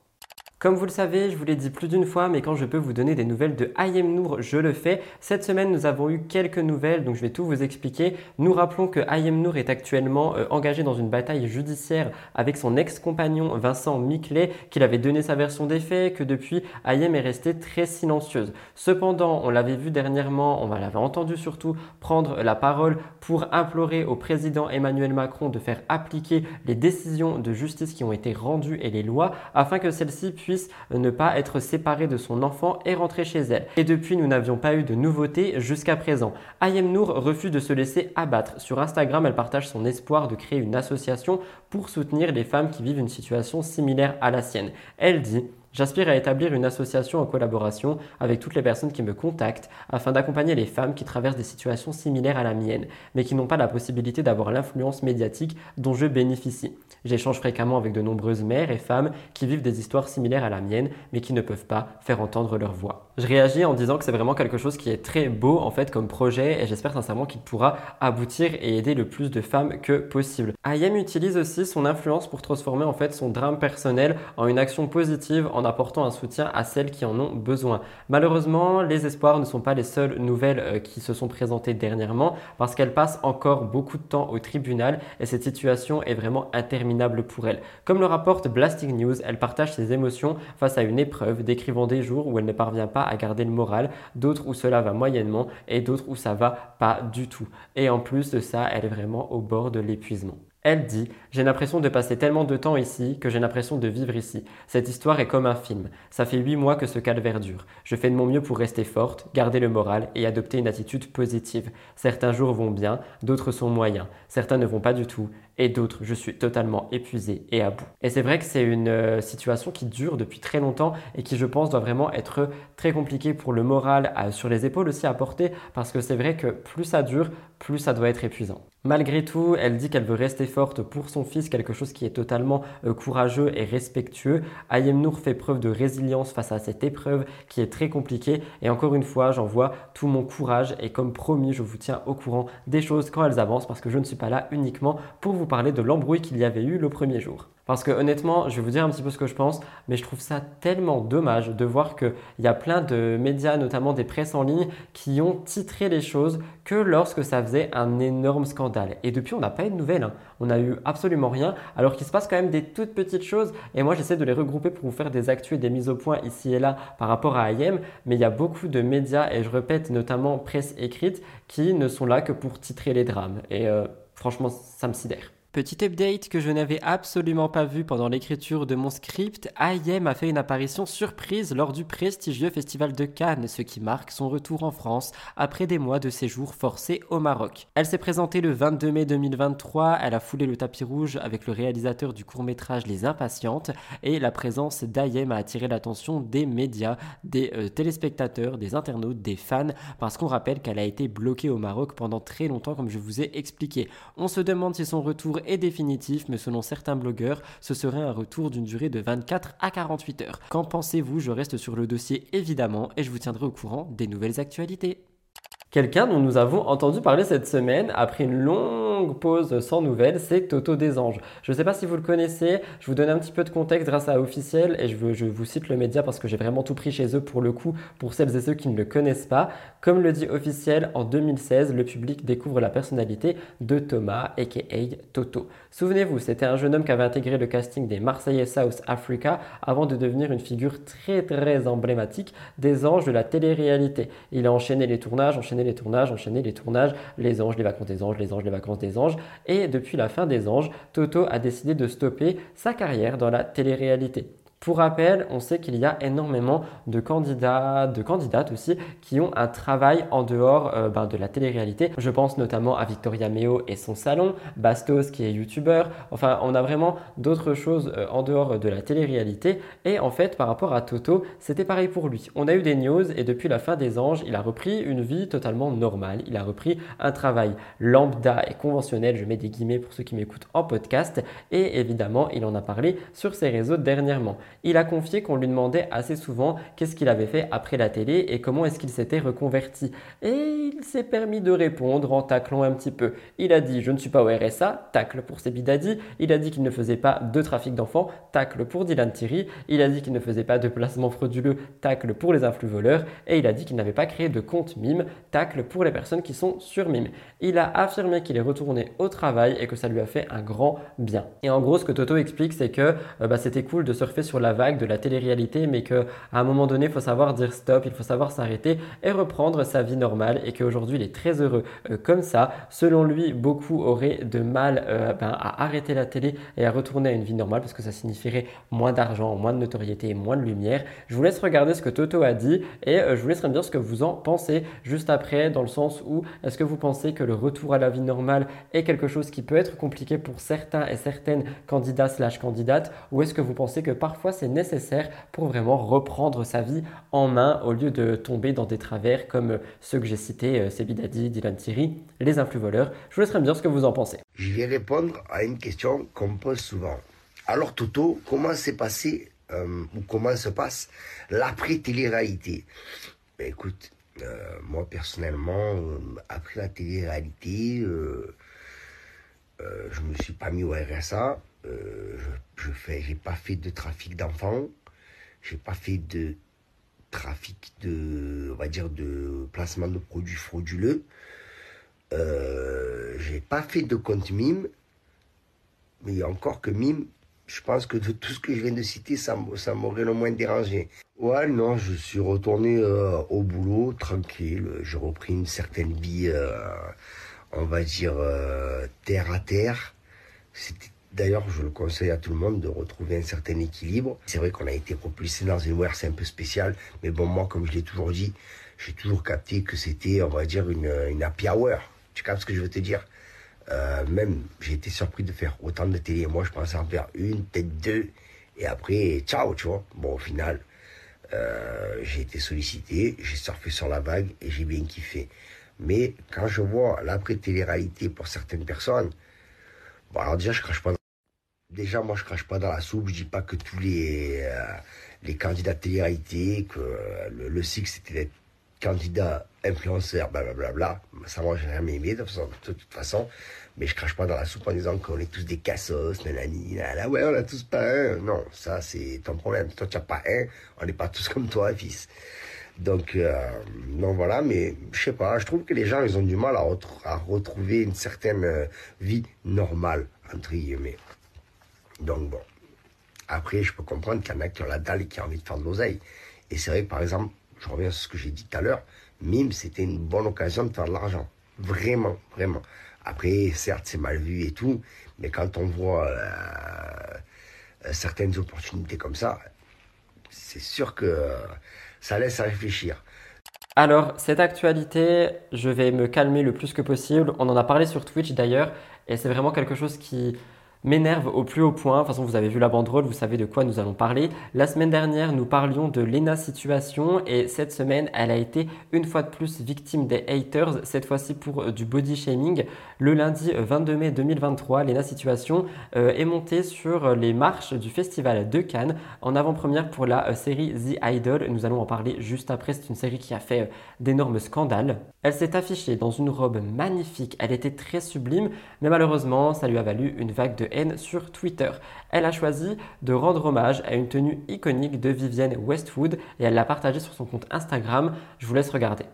Comme vous le savez, je vous l'ai dit plus d'une fois, mais quand je peux vous donner des nouvelles de Ayem Nour, je le fais. Cette semaine, nous avons eu quelques nouvelles, donc je vais tout vous expliquer. Nous rappelons que Ayem Nour est actuellement euh, engagé dans une bataille judiciaire avec son ex-compagnon Vincent Miclet, qu'il avait donné sa version des faits, que depuis, Ayem est restée très silencieuse. Cependant, on l'avait vu dernièrement, on l'avait entendu surtout prendre la parole pour implorer au président Emmanuel Macron de faire appliquer les décisions de justice qui ont été rendues et les lois afin que celles-ci puissent ne pas être séparée de son enfant et rentrer chez elle. Et depuis, nous n'avions pas eu de nouveautés jusqu'à présent. Ayem Nour refuse de se laisser abattre. Sur Instagram, elle partage son espoir de créer une association pour soutenir les femmes qui vivent une situation similaire à la sienne. Elle dit J'aspire à établir une association en collaboration avec toutes les personnes qui me contactent afin d'accompagner les femmes qui traversent des situations similaires à la mienne, mais qui n'ont pas la possibilité d'avoir l'influence médiatique dont je bénéficie. J'échange fréquemment avec de nombreuses mères et femmes qui vivent des histoires similaires à la mienne, mais qui ne peuvent pas faire entendre leur voix. Je réagis en disant que c'est vraiment quelque chose qui est très beau en fait comme projet et j'espère sincèrement qu'il pourra aboutir et aider le plus de femmes que possible. Ayem utilise aussi son influence pour transformer en fait son drame personnel en une action positive en apportant un soutien à celles qui en ont besoin. Malheureusement, les espoirs ne sont pas les seules nouvelles euh, qui se sont présentées dernièrement parce qu'elle passe encore beaucoup de temps au tribunal et cette situation est vraiment interminable pour elle. Comme le rapporte Blasting News, elle partage ses émotions face à une épreuve, décrivant des jours où elle ne parvient pas à garder le moral, d'autres où cela va moyennement et d'autres où ça va pas du tout. Et en plus de ça, elle est vraiment au bord de l'épuisement. Elle dit J'ai l'impression de passer tellement de temps ici que j'ai l'impression de vivre ici. Cette histoire est comme un film. Ça fait huit mois que ce calvaire dure. Je fais de mon mieux pour rester forte, garder le moral et adopter une attitude positive. Certains jours vont bien, d'autres sont moyens. Certains ne vont pas du tout et d'autres, je suis totalement épuisé et à bout. Et c'est vrai que c'est une euh, situation qui dure depuis très longtemps et qui, je pense, doit vraiment être très compliquée pour le moral sur les épaules aussi à porter parce que c'est vrai que plus ça dure, plus ça doit être épuisant. Malgré tout, elle dit qu'elle veut rester forte pour son fils, quelque chose qui est totalement euh, courageux et respectueux. Ayem Nour fait preuve de résilience face à cette épreuve qui est très compliquée. Et encore une fois, j'envoie tout mon courage et comme promis, je vous tiens au courant des choses quand elles avancent parce que je ne suis pas là uniquement pour vous parler de l'embrouille qu'il y avait eu le premier jour. Parce que honnêtement, je vais vous dire un petit peu ce que je pense, mais je trouve ça tellement dommage de voir qu'il y a plein de médias, notamment des presses en ligne, qui ont titré les choses que lorsque ça faisait un énorme scandale. Et depuis, on n'a pas eu de nouvelles. Hein. On n'a eu absolument rien, alors qu'il se passe quand même des toutes petites choses. Et moi, j'essaie de les regrouper pour vous faire des actus et des mises au point ici et là par rapport à IM. Mais il y a beaucoup de médias, et je répète, notamment presse écrite, qui ne sont là que pour titrer les drames. Et euh, franchement, ça me sidère. Petit update que je n'avais absolument pas vu pendant l'écriture de mon script, Ayem a fait une apparition surprise lors du prestigieux festival de Cannes, ce qui marque son retour en France après des mois de séjour forcé au Maroc. Elle s'est présentée le 22 mai 2023, elle a foulé le tapis rouge avec le réalisateur du court-métrage Les Impatientes et la présence d'Ayem a attiré l'attention des médias, des euh, téléspectateurs, des internautes, des fans, parce qu'on rappelle qu'elle a été bloquée au Maroc pendant très longtemps comme je vous ai expliqué. On se demande si son retour définitif, mais selon certains blogueurs, ce serait un retour d'une durée de 24 à 48 heures. Qu'en pensez-vous? Je reste sur le dossier évidemment et je vous tiendrai au courant des nouvelles actualités. Quelqu'un dont nous avons entendu parler cette semaine après une longue pause sans nouvelles, c'est Toto des Anges. Je ne sais pas si vous le connaissez, je vous donne un petit peu de contexte grâce à Officiel et je, je vous cite le média parce que j'ai vraiment tout pris chez eux pour le coup, pour celles et ceux qui ne le connaissent pas. Comme le dit Officiel, en 2016, le public découvre la personnalité de Thomas, aka Toto. Souvenez-vous, c'était un jeune homme qui avait intégré le casting des Marseillais South Africa avant de devenir une figure très très emblématique des anges de la télé-réalité. Il a enchaîné les tournages, enchaîné les tournages, enchaîner les tournages, les anges, les vacances des anges, les anges, les vacances des anges. Et depuis la fin des anges, Toto a décidé de stopper sa carrière dans la télé-réalité. Pour rappel, on sait qu'il y a énormément de candidats, de candidates aussi, qui ont un travail en dehors euh, ben, de la télé-réalité. Je pense notamment à Victoria Meo et son salon, Bastos qui est youtubeur. Enfin, on a vraiment d'autres choses euh, en dehors de la télé-réalité. Et en fait, par rapport à Toto, c'était pareil pour lui. On a eu des news et depuis la fin des anges, il a repris une vie totalement normale. Il a repris un travail lambda et conventionnel, je mets des guillemets pour ceux qui m'écoutent en podcast. Et évidemment, il en a parlé sur ses réseaux dernièrement. Il a confié qu'on lui demandait assez souvent qu'est-ce qu'il avait fait après la télé et comment est-ce qu'il s'était reconverti. Et il s'est permis de répondre en taclant un petit peu. Il a dit je ne suis pas au RSA, tacle pour ses bidadis. Il a dit qu'il ne faisait pas de trafic d'enfants, tacle pour Dylan Thierry. Il a dit qu'il ne faisait pas de placement frauduleux, tacle pour les influx voleurs. Et il a dit qu'il n'avait pas créé de compte mime, tacle pour les personnes qui sont sur mime. Il a affirmé qu'il est retourné au travail et que ça lui a fait un grand bien. Et en gros, ce que Toto explique, c'est que euh, bah, c'était cool de surfer sur la vague de la télé-réalité, mais qu'à un moment donné, il faut savoir dire stop, il faut savoir s'arrêter et reprendre sa vie normale et qu'aujourd'hui, il est très heureux euh, comme ça. Selon lui, beaucoup auraient de mal euh, ben, à arrêter la télé et à retourner à une vie normale parce que ça signifierait moins d'argent, moins de notoriété moins de lumière. Je vous laisse regarder ce que Toto a dit et je vous laisserai me dire ce que vous en pensez juste après, dans le sens où est-ce que vous pensez que le retour à la vie normale est quelque chose qui peut être compliqué pour certains et certaines candidats slash candidates ou est-ce que vous pensez que parfois c'est nécessaire pour vraiment reprendre sa vie en main au lieu de tomber dans des travers comme ceux que j'ai cités, euh, Sebidadi, Dylan Thierry, les influx voleurs. Je vous laisserai me dire ce que vous en pensez. Je vais répondre à une question qu'on pose souvent. Alors Toto, comment s'est passé euh, ou comment se passe l'après-télé-réalité ben, Écoute, euh, moi personnellement, après la télé-réalité, je me suis pas mis au RSA. Je n'ai j'ai pas fait de trafic d'enfants. J'ai pas fait de trafic de, on va dire, de placement de produits frauduleux. Euh, j'ai pas fait de compte mime, mais encore que mime, je pense que de tout ce que je viens de citer, ça, m'aurait le moins dérangé. Ouais, non, je suis retourné euh, au boulot, tranquille. J'ai repris une certaine vie, euh, on va dire, euh, terre à terre. D'ailleurs, je le conseille à tout le monde de retrouver un certain équilibre. C'est vrai qu'on a été propulsé dans une c'est un peu spéciale, mais bon, moi, comme je l'ai toujours dit, j'ai toujours capté que c'était, on va dire, une, une happy hour. Tu captes ce que je veux te dire? Euh, Même, j'ai été surpris de faire autant de télé. Moi, je pensais en faire une, peut-être deux, et après, ciao, tu vois. Bon, au final, euh, j'ai été sollicité, j'ai surfé sur la vague et j'ai bien kiffé. Mais quand je vois l'après-télé-réalité pour certaines personnes, bon, alors déjà, je crache pas Déjà, moi, je crache pas dans la soupe. Je dis pas que tous les, euh, les candidats de télé-réalité, que euh, le, cycle, c'était d'être candidat, influenceur, blablabla. Ça, moi, j'ai jamais aimé, de toute, façon. Mais je crache pas dans la soupe en disant qu'on est tous des cassos, nanani, là, ouais, on a tous pas un. Non, ça, c'est ton problème. Toi, tu n'as pas un. On n'est pas tous comme toi, fils. Donc, euh, non, voilà, mais je sais pas, je trouve que les gens, ils ont du mal à, à retrouver une certaine vie normale, entre guillemets. Donc bon. Après, je peux comprendre qu'il y en a qui ont la dalle et qui ont envie de faire de l'oseille. Et c'est vrai par exemple, je reviens sur ce que j'ai dit tout à l'heure, Mime, c'était une bonne occasion de faire de l'argent. Vraiment, vraiment. Après, certes, c'est mal vu et tout, mais quand on voit euh, certaines opportunités comme ça, c'est sûr que ça laisse à réfléchir. Alors, cette actualité, je vais me calmer le plus que possible. On en a parlé sur Twitch d'ailleurs, et c'est vraiment quelque chose qui, m'énerve au plus haut point. De toute façon, vous avez vu la banderole, vous savez de quoi nous allons parler. La semaine dernière, nous parlions de Lena Situation et cette semaine, elle a été une fois de plus victime des haters, cette fois-ci pour euh, du body shaming. Le lundi 22 euh, mai 2023, Lena Situation euh, est montée sur les marches du festival de Cannes en avant-première pour la série The Idol. Nous allons en parler juste après. C'est une série qui a fait d'énormes scandales. Elle s'est affichée dans une robe magnifique. Elle était très sublime, mais malheureusement, ça lui a valu une vague de sur Twitter. Elle a choisi de rendre hommage à une tenue iconique de Vivienne Westwood et elle l'a partagée sur son compte Instagram. Je vous laisse regarder.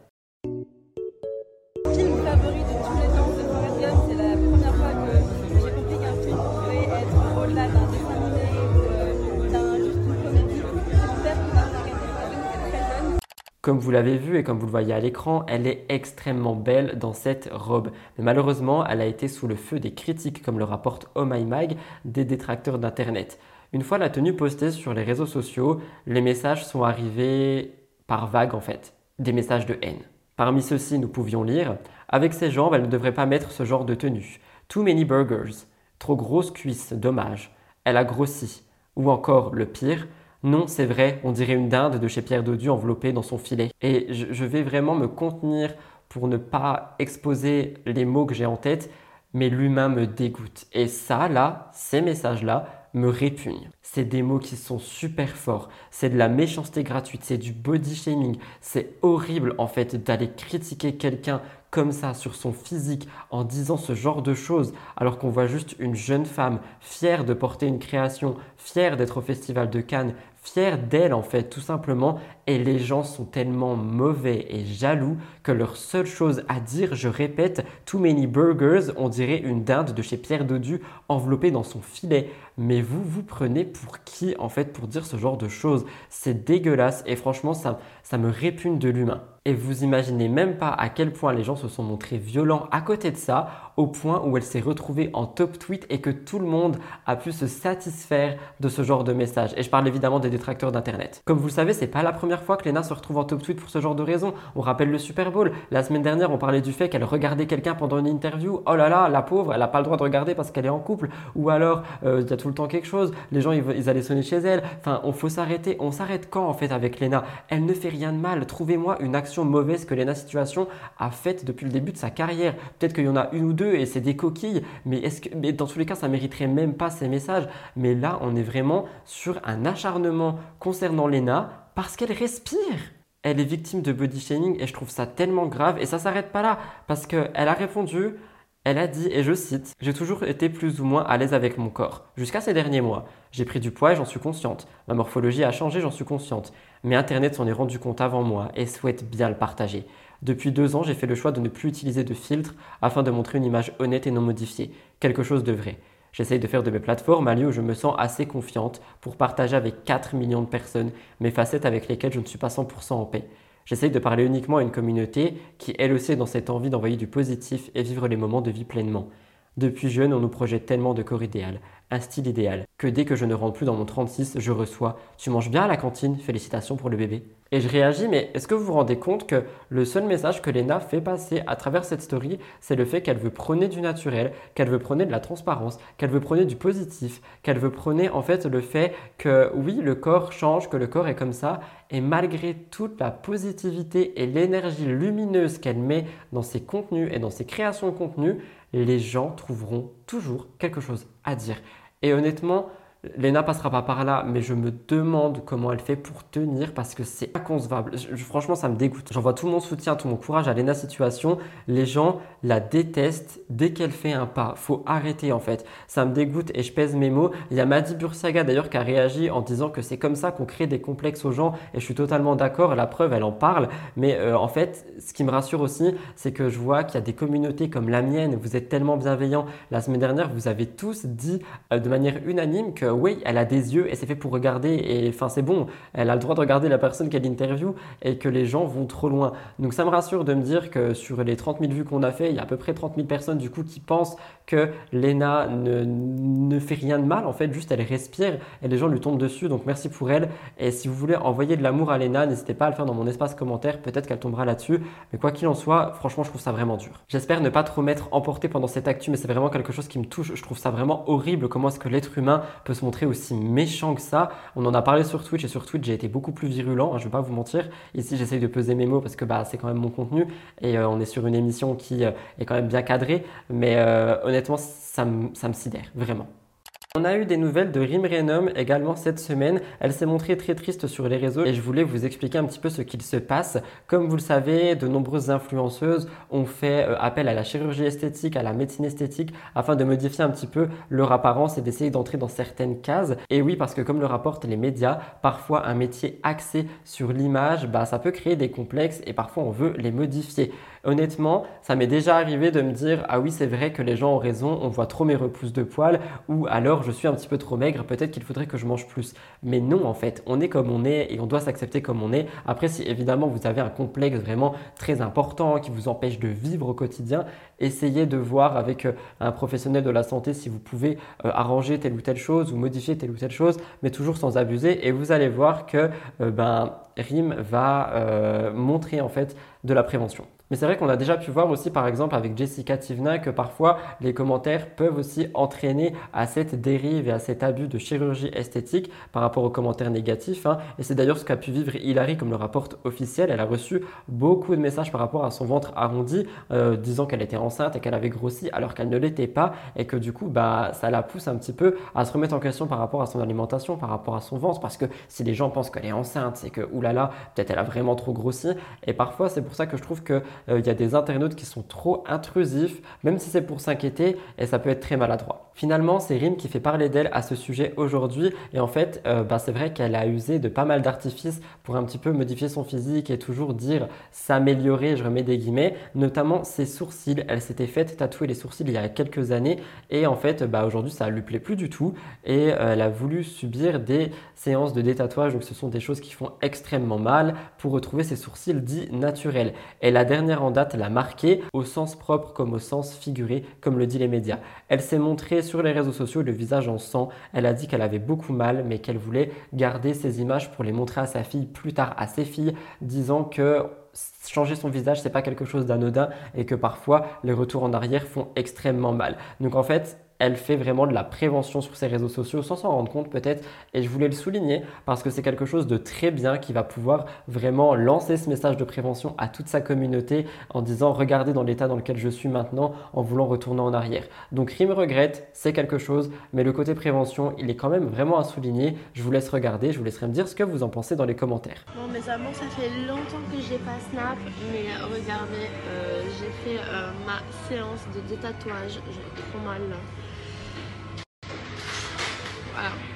Comme vous l'avez vu et comme vous le voyez à l'écran, elle est extrêmement belle dans cette robe. Mais malheureusement, elle a été sous le feu des critiques, comme le rapporte Oh My Mag, des détracteurs d'Internet. Une fois la tenue postée sur les réseaux sociaux, les messages sont arrivés par vagues en fait, des messages de haine. Parmi ceux-ci, nous pouvions lire Avec ses jambes, elle ne devrait pas mettre ce genre de tenue. Too many burgers. Trop grosses cuisses, dommage. Elle a grossi. Ou encore, le pire, non, c'est vrai, on dirait une dinde de chez Pierre Dodu enveloppée dans son filet. Et je vais vraiment me contenir pour ne pas exposer les mots que j'ai en tête, mais l'humain me dégoûte. Et ça, là, ces messages-là, me répugnent. C'est des mots qui sont super forts, c'est de la méchanceté gratuite, c'est du body shaming, c'est horrible en fait d'aller critiquer quelqu'un comme ça sur son physique en disant ce genre de choses alors qu'on voit juste une jeune femme fière de porter une création, fière d'être au festival de Cannes, fière d'elle en fait tout simplement. Et les gens sont tellement mauvais et jaloux que leur seule chose à dire, je répète, too many burgers, on dirait une dinde de chez Pierre Dodu enveloppée dans son filet. Mais vous, vous prenez pour qui en fait pour dire ce genre de choses? C'est dégueulasse et franchement ça, ça me répugne de l'humain. Et vous imaginez même pas à quel point les gens se sont montrés violents à côté de ça, au point où elle s'est retrouvée en top tweet et que tout le monde a pu se satisfaire de ce genre de message. Et je parle évidemment des détracteurs d'Internet. Comme vous le savez, c'est pas la première fois que Lena se retrouve en top tweet pour ce genre de raison. On rappelle le Super La semaine dernière, on parlait du fait qu'elle regardait quelqu'un pendant une interview. Oh là là, la pauvre, elle n'a pas le droit de regarder parce qu'elle est en couple. Ou alors, euh, il y a tout le temps quelque chose. Les gens, ils, allaient sonner chez elle. Enfin, on faut s'arrêter. On s'arrête quand en fait avec Lena Elle ne fait rien de mal. Trouvez-moi une action mauvaise que Lena Situation a faite depuis le début de sa carrière. Peut-être qu'il y en a une ou deux et c'est des coquilles, mais, est-ce que, dans tous les cas, ça mériterait même pas ces messages. Mais là, on est vraiment sur un acharnement concernant Lena parce qu'elle respire. Elle est victime de body shaming et je trouve ça tellement grave et ça s'arrête pas là parce qu'elle a répondu elle a dit, et je cite, J'ai toujours été plus ou moins à l'aise avec mon corps, jusqu'à ces derniers mois. J'ai pris du poids et j'en suis consciente. Ma morphologie a changé, j'en suis consciente. Mais Internet s'en est rendu compte avant moi et souhaite bien le partager. Depuis deux ans, j'ai fait le choix de ne plus utiliser de filtre afin de montrer une image honnête et non modifiée, quelque chose de vrai. J'essaye de faire de mes plateformes un lieu où je me sens assez confiante pour partager avec 4 millions de personnes mes facettes avec lesquelles je ne suis pas 100% en paix. J'essaye de parler uniquement à une communauté qui, elle aussi, est dans cette envie d'envoyer du positif et vivre les moments de vie pleinement. Depuis jeune, on nous projette tellement de corps idéal, un style idéal, que dès que je ne rentre plus dans mon 36, je reçois Tu manges bien à la cantine, félicitations pour le bébé. Et je réagis, mais est-ce que vous vous rendez compte que le seul message que Lena fait passer à travers cette story, c'est le fait qu'elle veut prôner du naturel, qu'elle veut prôner de la transparence, qu'elle veut prôner du positif, qu'elle veut prôner en fait le fait que oui, le corps change, que le corps est comme ça, et malgré toute la positivité et l'énergie lumineuse qu'elle met dans ses contenus et dans ses créations de contenu, les gens trouveront toujours quelque chose à dire. Et honnêtement, Lena passera pas par là, mais je me demande comment elle fait pour tenir parce que c'est inconcevable. franchement, ça me dégoûte. J'envoie tout mon soutien, tout mon courage à Lena Situation. Les gens la détestent dès qu'elle fait un pas. Faut arrêter en fait. Ça me dégoûte et je pèse mes mots. Il y a Madi Bursaga d'ailleurs qui a réagi en disant que c'est comme ça qu'on crée des complexes aux gens et je suis totalement d'accord. La preuve, elle en parle. Mais euh, en fait, ce qui me rassure aussi, c'est que je vois qu'il y a des communautés comme la mienne. Vous êtes tellement bienveillants. La semaine dernière, vous avez tous dit euh, de manière unanime que oui, elle a des yeux et c'est fait pour regarder et enfin c'est bon, elle a le droit de regarder la personne qu'elle interview et que les gens vont trop loin. Donc ça me rassure de me dire que sur les 30 000 vues qu'on a fait, il y a à peu près 30 000 personnes du coup qui pensent que Lena ne, ne fait rien de mal en fait, juste elle respire et les gens lui tombent dessus. Donc merci pour elle et si vous voulez envoyer de l'amour à Lena, n'hésitez pas à le faire dans mon espace commentaire, peut-être qu'elle tombera là-dessus. Mais quoi qu'il en soit, franchement je trouve ça vraiment dur. J'espère ne pas trop m'être emporté pendant cette actu, mais c'est vraiment quelque chose qui me touche. Je trouve ça vraiment horrible comment est-ce que l'être humain peut se montrer aussi méchant que ça. On en a parlé sur Twitch et sur Twitch j'ai été beaucoup plus virulent, hein, je vais pas vous mentir. Ici j'essaye de peser mes mots parce que bah, c'est quand même mon contenu et euh, on est sur une émission qui euh, est quand même bien cadrée. Mais euh, honnêtement ça ça me sidère, vraiment. On a eu des nouvelles de Rim Renom également cette semaine. Elle s'est montrée très triste sur les réseaux et je voulais vous expliquer un petit peu ce qu'il se passe. Comme vous le savez, de nombreuses influenceuses ont fait euh, appel à la chirurgie esthétique, à la médecine esthétique afin de modifier un petit peu leur apparence et d'essayer d'entrer dans certaines cases. Et oui, parce que comme le rapportent les médias, parfois un métier axé sur l'image, bah, ça peut créer des complexes et parfois on veut les modifier. Honnêtement, ça m'est déjà arrivé de me dire ah oui c'est vrai que les gens ont raison, on voit trop mes repousses de poils ou alors je suis un petit peu trop maigre, peut-être qu'il faudrait que je mange plus. Mais non en fait, on est comme on est et on doit s'accepter comme on est. Après si évidemment vous avez un complexe vraiment très important qui vous empêche de vivre au quotidien, essayez de voir avec euh, un professionnel de la santé si vous pouvez euh, arranger telle ou telle chose ou modifier telle ou telle chose, mais toujours sans abuser et vous allez voir que euh, ben, RIM va montrer en fait de la prévention. Mais c'est vrai qu'on a déjà pu voir aussi par exemple avec Jessica Tivna que parfois les commentaires peuvent aussi entraîner à cette dérive et à cet abus de chirurgie esthétique par rapport aux commentaires négatifs. Hein. Et c'est d'ailleurs ce qu'a pu vivre Hilary comme le rapporte officiel. Elle a reçu beaucoup de messages par rapport à son ventre arrondi euh, disant qu'elle était enceinte et qu'elle avait grossi alors qu'elle ne l'était pas et que du coup bah, ça la pousse un petit peu à se remettre en question par rapport à son alimentation, par rapport à son ventre parce que si les gens pensent qu'elle est enceinte, c'est que oulala, peut-être elle a vraiment trop grossi. Et parfois c'est pour ça que je trouve que il y a des internautes qui sont trop intrusifs, même si c'est pour s'inquiéter, et ça peut être très maladroit. Finalement, c'est Rim qui fait parler d'elle à ce sujet aujourd'hui, et en fait, euh, bah, c'est vrai qu'elle a usé de pas mal d'artifices pour un petit peu modifier son physique et toujours dire s'améliorer, je remets des guillemets, notamment ses sourcils. Elle s'était faite tatouer les sourcils il y a quelques années, et en fait, bah, aujourd'hui, ça lui plaît plus du tout, et euh, elle a voulu subir des séances de détatouage, donc ce sont des choses qui font extrêmement mal pour retrouver ses sourcils dits naturels. Et la dernière en date l'a marquée, au sens propre comme au sens figuré, comme le dit les médias. Elle s'est montrée les réseaux sociaux le visage en sang. Elle a dit qu'elle avait beaucoup mal, mais qu'elle voulait garder ces images pour les montrer à sa fille plus tard à ses filles, disant que changer son visage, c'est pas quelque chose d'anodin et que parfois les retours en arrière font extrêmement mal. Donc en fait, elle fait vraiment de la prévention sur ses réseaux sociaux sans s'en rendre compte peut-être. Et je voulais le souligner parce que c'est quelque chose de très bien qui va pouvoir vraiment lancer ce message de prévention à toute sa communauté en disant regardez dans l'état dans lequel je suis maintenant en voulant retourner en arrière. Donc rime regrette, c'est quelque chose, mais le côté prévention, il est quand même vraiment à souligner. Je vous laisse regarder, je vous laisserai me dire ce que vous en pensez dans les commentaires. Bon mes amours, ça fait longtemps que j'ai pas snap, mais regardez, euh, j'ai fait euh, ma séance de détatouage, j'ai trop mal.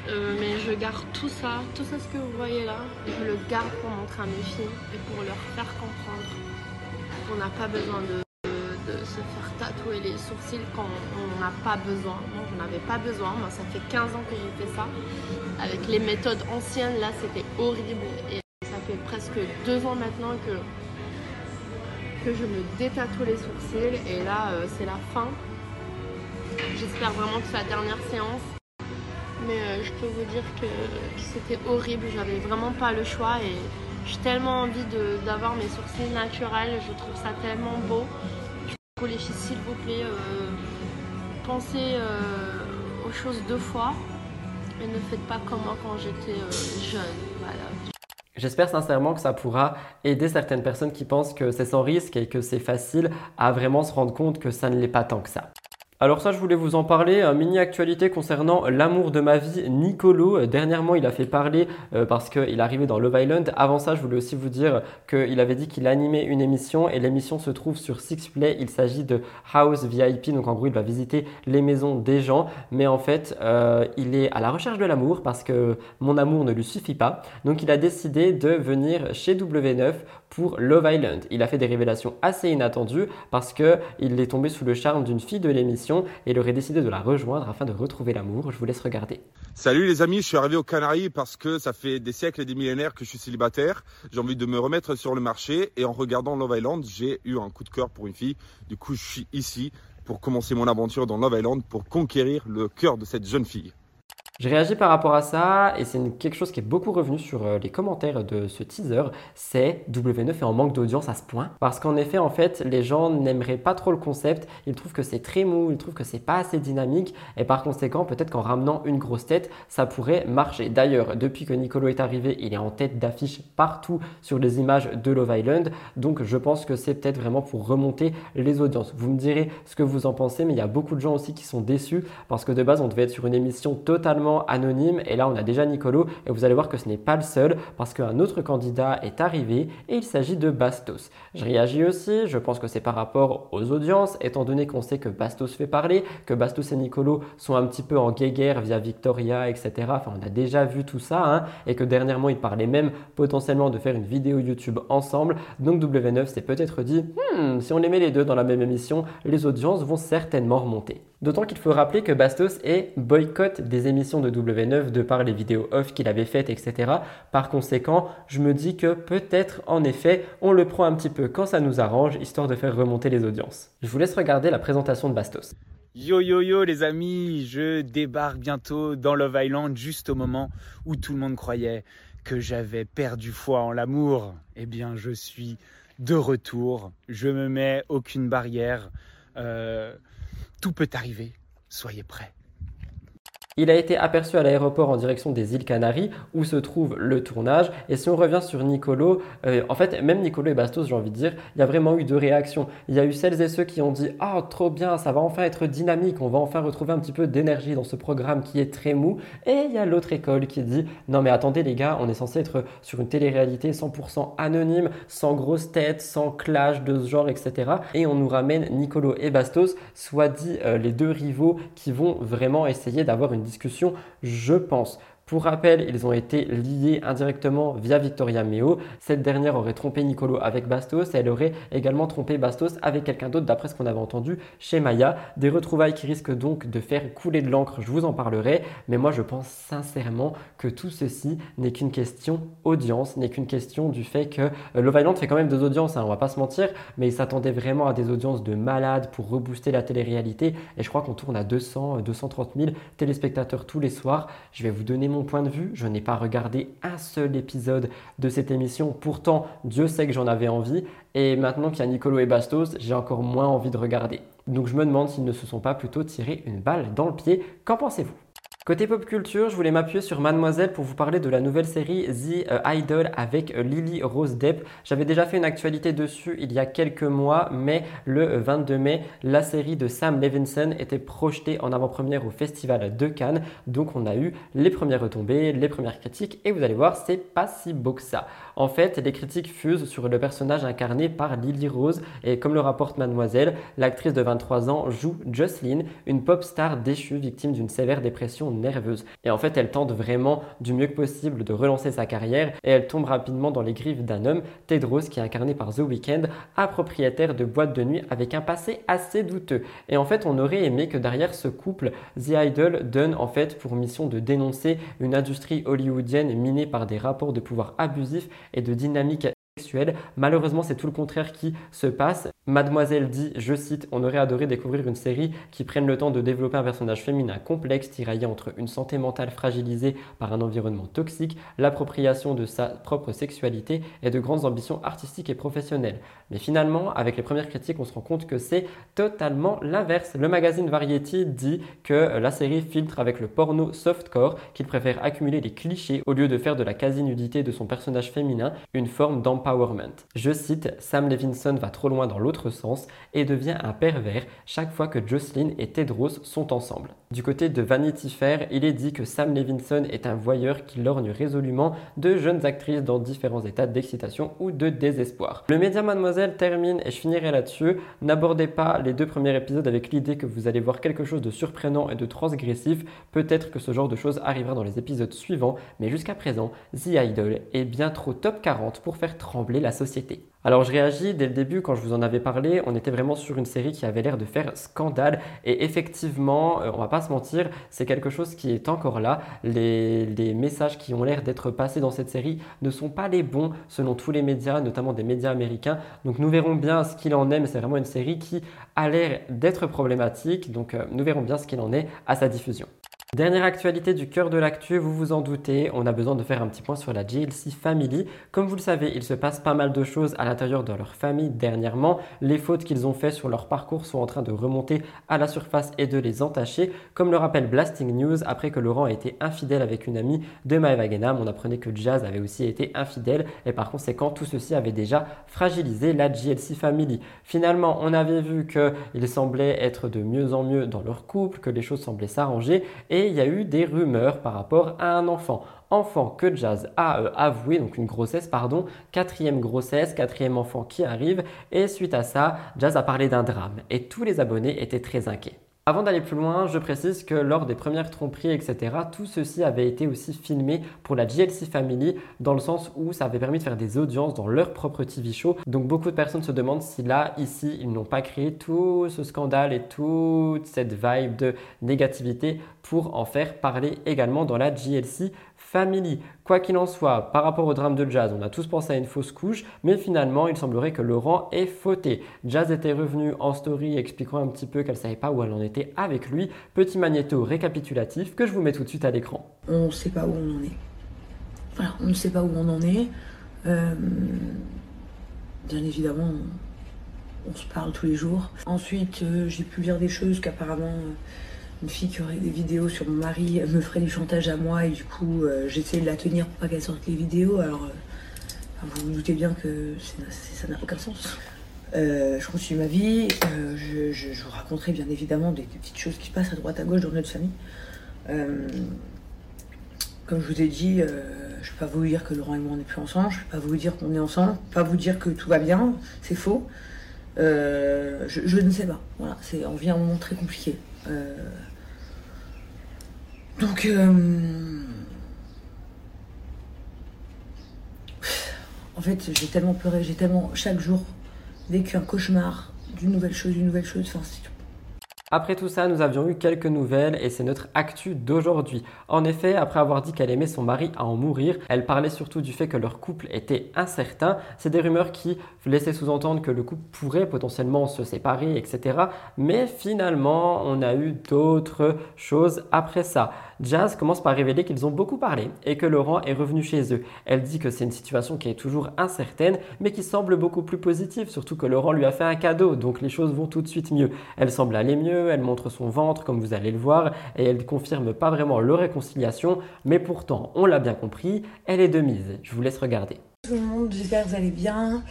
Euh, mais je garde tout ça, tout ça ce que vous voyez là, je le garde pour montrer à mes filles et pour leur faire comprendre qu'on n'a pas besoin de, se faire tatouer les sourcils quand on n'a pas besoin. Moi je n'avais pas besoin, moi ça fait 15 ans que j'ai fait ça. Avec les méthodes anciennes là c'était horrible et ça fait presque deux ans maintenant que, que je me détatoue les sourcils et là euh, c'est la fin. J'espère vraiment que c'est la dernière séance mais euh, je peux vous dire que, c'était horrible, j'avais vraiment pas le choix et j'ai tellement envie d'avoir mes sourcils naturels, je trouve ça tellement beau. Pour les filles, s'il vous plaît, euh, pensez euh, aux choses deux fois et ne faites pas comme moi quand j'étais jeune. J'espère sincèrement que ça pourra aider certaines personnes qui pensent que c'est sans risque et que c'est facile à vraiment se rendre compte que ça ne l'est pas tant que ça. Alors ça, je voulais vous en parler, un mini actualité concernant l'amour de ma vie, Nicolo. Dernièrement, il a fait parler euh, parce qu'il est arrivé dans Love Island. Avant ça, je voulais aussi vous dire qu'il avait dit qu'il animait une émission et l'émission se trouve sur Sixplay. Il s'agit de House VIP, donc en gros, il va visiter les maisons des gens. Mais en fait, euh, il est à la recherche de l'amour parce que mon amour ne lui suffit pas. Donc il a décidé de venir chez W9 pour Love Island. Il a fait des révélations assez inattendues parce qu'il est tombé sous le charme d'une fille de l'émission et il aurait décidé de la rejoindre afin de retrouver l'amour. Je vous laisse regarder. Salut les amis, je suis arrivé aux Canaries parce que ça fait des siècles et des millénaires que je suis célibataire. J'ai envie de me remettre sur le marché et en regardant Love Island, j'ai eu un coup de cœur pour une fille. Du coup, je suis ici pour commencer mon aventure dans Love Island pour conquérir le cœur de cette jeune fille. Je réagis par rapport à ça et c'est quelque chose qui est beaucoup revenu sur euh, les commentaires de ce teaser, c'est W9 est en manque d'audience à ce point parce qu'en effet en fait les gens n'aimeraient pas trop le concept, ils trouvent que c'est très mou, ils trouvent que c'est pas assez dynamique et par conséquent peut-être qu'en ramenant une grosse tête ça pourrait marcher. D'ailleurs depuis que Nicolo est arrivé il est en tête d'affiche partout sur les images de Love Island donc je pense que c'est peut-être vraiment pour remonter les audiences. Vous me direz ce que vous en pensez mais il y a beaucoup de gens aussi qui sont déçus parce que de base on devait être sur une émission totalement anonyme. Et là, on a déjà Nicolo et vous allez voir que ce n'est pas le seul parce qu'un autre candidat est arrivé et il s'agit de Bastos. Je réagis aussi, je pense que c'est par rapport aux audiences, étant donné qu'on sait que Bastos fait parler, que Bastos et Nicolo sont un petit peu en guéguerre via Victoria, etc. Enfin, on a déjà vu tout ça hein, et que dernièrement, ils parlaient même potentiellement de faire une vidéo YouTube ensemble. Donc W9 s'est peut-être dit, hmm, si on les met les deux dans la même émission, les audiences vont certainement remonter. D'autant qu'il faut rappeler que Bastos est boycott des émissions de W9 de par les vidéos off qu'il avait faites, etc. Par conséquent, je me dis que peut-être en effet, on le prend un petit peu quand ça nous arrange, histoire de faire remonter les audiences. Je vous laisse regarder la présentation de Bastos. Yo yo yo les amis, je débarque bientôt dans Love Island juste au moment où tout le monde croyait que j'avais perdu foi en l'amour. Eh bien je suis de retour, je me mets aucune barrière, euh, tout peut arriver, soyez prêts. Il a été aperçu à l'aéroport en direction des îles Canaries où se trouve le tournage. Et si on revient sur Nicolo, euh, en fait, même Nicolo et Bastos, j'ai envie de dire, il y a vraiment eu deux réactions. Il y a eu celles et ceux qui ont dit Ah, trop bien, ça va enfin être dynamique, on va enfin retrouver un petit peu d'énergie dans ce programme qui est très mou. Et il y a l'autre école qui dit Non, mais attendez, les gars, on est censé être sur une télé-réalité 100% anonyme, sans grosse tête, sans clash de ce genre, etc. Et on nous ramène Nicolo et Bastos, soit dit euh, les deux rivaux qui vont vraiment essayer d'avoir une discussion, je pense. Pour rappel, ils ont été liés indirectement via Victoria Meo. Cette dernière aurait trompé Nicolo avec Bastos et elle aurait également trompé Bastos avec quelqu'un d'autre d'après ce qu'on avait entendu chez Maya. Des retrouvailles qui risquent donc de faire couler de l'encre, je vous en parlerai. Mais moi je pense sincèrement que tout ceci n'est qu'une question audience, n'est qu'une question du fait que euh, Love Island fait quand même des audiences, hein, on va pas se mentir, mais ils s'attendaient vraiment à des audiences de malades pour rebooster la télé-réalité. Et je crois qu'on tourne à 200, 230 000 téléspectateurs tous les soirs. Je vais vous donner mon point de vue. Je n'ai pas regardé un seul épisode de cette émission. Pourtant, Dieu sait que j'en avais envie. Et maintenant qu'il y a Nicolo et Bastos, j'ai encore moins envie de regarder. Donc je me demande s'ils ne se sont pas plutôt tiré une balle dans le pied. Qu'en pensez-vous? Côté pop culture, je voulais m'appuyer sur Mademoiselle pour vous parler de la nouvelle série The euh, Idol avec euh, Lily Rose Depp. J'avais déjà fait une actualité dessus il y a quelques mois, mais le 22 mai, la série de Sam Levinson était projetée en avant-première au Festival de Cannes. Donc on a eu les premières retombées, les premières critiques, et vous allez voir, c'est pas si beau que ça. En fait, les critiques fusent sur le personnage incarné par Lily Rose, et comme le rapporte Mademoiselle, l'actrice de 23 ans joue Jocelyn, une pop star déchue victime d'une sévère dépression nerveuse. Et en fait, elle tente vraiment du mieux que possible de relancer sa carrière et elle tombe rapidement dans les griffes d'un homme, Tedros, qui est incarné par The Weeknd, un propriétaire de boîte de nuit avec un passé assez douteux. Et en fait, on aurait aimé que derrière ce couple, The Idol donne en fait pour mission de dénoncer une industrie hollywoodienne minée par des rapports de pouvoir abusifs et de dynamique Malheureusement, c'est tout le contraire qui se passe. Mademoiselle dit, je cite, on aurait adoré découvrir une série qui prenne le temps de développer un personnage féminin complexe tiraillé entre une santé mentale fragilisée par un environnement toxique, l'appropriation de sa propre sexualité et de grandes ambitions artistiques et professionnelles. Mais finalement, avec les premières critiques, on se rend compte que c'est totalement l'inverse. Le magazine Variety dit que la série filtre avec le porno softcore, qu'il préfère accumuler les clichés au lieu de faire de la quasi-nudité de son personnage féminin une forme je cite, Sam Levinson va trop loin dans l'autre sens et devient un pervers chaque fois que Jocelyn et Tedros sont ensemble. Du côté de Vanity Fair, il est dit que Sam Levinson est un voyeur qui lorgne résolument de jeunes actrices dans différents états d'excitation ou de désespoir. Le média Mademoiselle termine et je finirai là-dessus. N'abordez pas les deux premiers épisodes avec l'idée que vous allez voir quelque chose de surprenant et de transgressif. Peut-être que ce genre de choses arrivera dans les épisodes suivants, mais jusqu'à présent, The Idol est bien trop top 40 pour faire trembler la société. Alors je réagis dès le début quand je vous en avais parlé, on était vraiment sur une série qui avait l'air de faire scandale et effectivement, euh, on va pas se mentir, c'est quelque chose qui est encore là. Les, messages qui ont l'air d'être passés dans cette série ne sont pas les bons selon tous les médias, notamment des médias américains. Donc nous verrons bien ce qu'il en est, mais c'est vraiment une série qui a l'air d'être problématique. Donc euh, nous verrons bien ce qu'il en est à sa diffusion. Dernière actualité du cœur de l'actu, vous vous en doutez, on a besoin de faire un petit point sur la GLC Family. Comme vous le savez, il se passe pas mal de choses à l'intérieur de leur famille dernièrement. Les fautes qu'ils ont faites sur leur parcours sont en train de remonter à la surface et de les entacher. Comme le rappelle Blasting News, après que Laurent a été infidèle avec une amie de Maeva Genam, on apprenait que Jazz avait aussi été infidèle et par conséquent tout ceci avait déjà fragilisé la GLC Family. Finalement, on avait vu qu'il semblait être de mieux en mieux dans leur couple, que les choses semblaient s'arranger et il y a eu des rumeurs par rapport à un enfant. Enfant que Jazz a euh, avoué, donc une grossesse, pardon, quatrième grossesse, quatrième enfant qui arrive, et suite à ça, Jazz a parlé d'un drame, et tous les abonnés étaient très inquiets. Avant d'aller plus loin, je précise que lors des premières tromperies, etc., tout ceci avait été aussi filmé pour la GLC Family, dans le sens où ça avait permis de faire des audiences dans leur propre TV show. Donc beaucoup de personnes se demandent si là, ici, ils n'ont pas créé tout ce scandale et toute cette vibe de négativité pour en faire parler également dans la GLC Family. Quoi qu'il en soit, par rapport au drame de Jazz, on a tous pensé à une fausse couche, mais finalement, il semblerait que Laurent ait fauté. Jazz était revenu en story expliquant un petit peu qu'elle savait pas où elle en était avec lui. Petit magnéto récapitulatif que je vous mets tout de suite à l'écran. On ne sait pas où on en est. Voilà, on ne sait pas où on en est. Euh, bien évidemment, on, se parle tous les jours. Ensuite, euh, j'ai pu lire des choses qu'apparemment une fille qui aurait des vidéos sur mon mari me ferait du chantage à moi et du coup euh, j'essaie de la tenir pour pas qu'elle sorte les vidéos. Alors euh, vous vous doutez bien que ça n'a aucun sens. Euh, je continue ma vie, je, vous raconterai bien évidemment des, petites choses qui se passent à droite à gauche dans notre famille. comme je vous ai dit, je ne vais pas vous dire que Laurent et moi on n'est plus ensemble, je ne vais pas vous dire qu'on est ensemble, pas vous dire que tout va bien, c'est faux. Je, je, ne sais pas. Voilà, on vit un moment très compliqué. Donc, euh, en fait, j'ai tellement pleuré, j'ai tellement chaque jour vécu un cauchemar d'une nouvelle chose, d'une nouvelle chose. Enfin, après tout ça, nous avions eu quelques nouvelles et c'est notre actu d'aujourd'hui. En effet, après avoir dit qu'elle aimait son mari à en mourir, elle parlait surtout du fait que leur couple était incertain. C'est des rumeurs qui laissaient sous-entendre que le couple pourrait potentiellement se séparer, etc. Mais finalement, on a eu d'autres choses après ça. Jazz commence par révéler qu'ils ont beaucoup parlé et que Laurent est revenu chez eux. Elle dit que c'est une situation qui est toujours incertaine, mais qui semble beaucoup plus positive, surtout que Laurent lui a fait un cadeau, donc les choses vont tout de suite mieux. Elle semble aller mieux, elle montre son ventre, comme vous allez le voir, et elle ne confirme pas vraiment leur réconciliation, mais pourtant, on l'a bien compris, elle est de mise. Je vous laisse regarder. Tout le monde, j'espère que vous allez bien.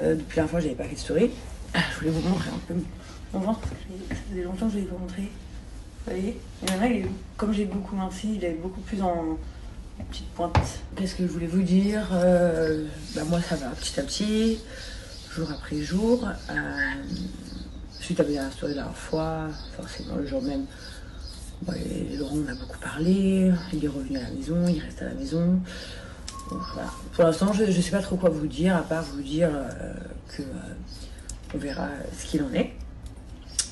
Euh, depuis la j'avais pas fait de story. Ah, je voulais vous montrer un peu mon ventre. Ça faisait longtemps que je pas montré. Voyez comme j'ai beaucoup minci, il est beaucoup plus en, petite pointe. Qu'est-ce que je voulais vous dire euh, bah, Moi, ça va petit à petit, jour après jour. Euh, suite à la story la dernière fois, forcément le jour même, Laurent on a beaucoup parlé, il est revenu à la maison, il reste à la maison. Pour l'instant, je ne sais pas trop quoi vous dire, à part vous dire euh, que euh, on verra ce qu'il en est.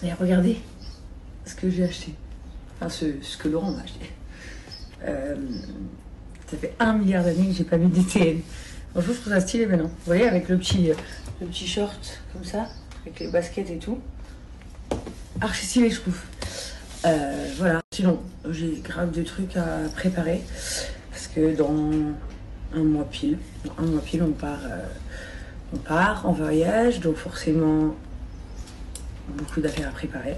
Et regardez ce que j'ai acheté. Enfin, ce, que Laurent m'a acheté. Euh, ça fait un milliard d'années que j'ai pas mis DTN. Franchement, je trouve ça stylé maintenant. Vous voyez, avec le petit, le petit short comme ça, avec les baskets et tout. Archi stylé, je trouve. Euh, voilà. Sinon, j'ai grave de trucs à préparer. Parce que dans un mois pile, un mois pile, on part, euh, on part en voyage. Donc forcément, beaucoup d'affaires à préparer.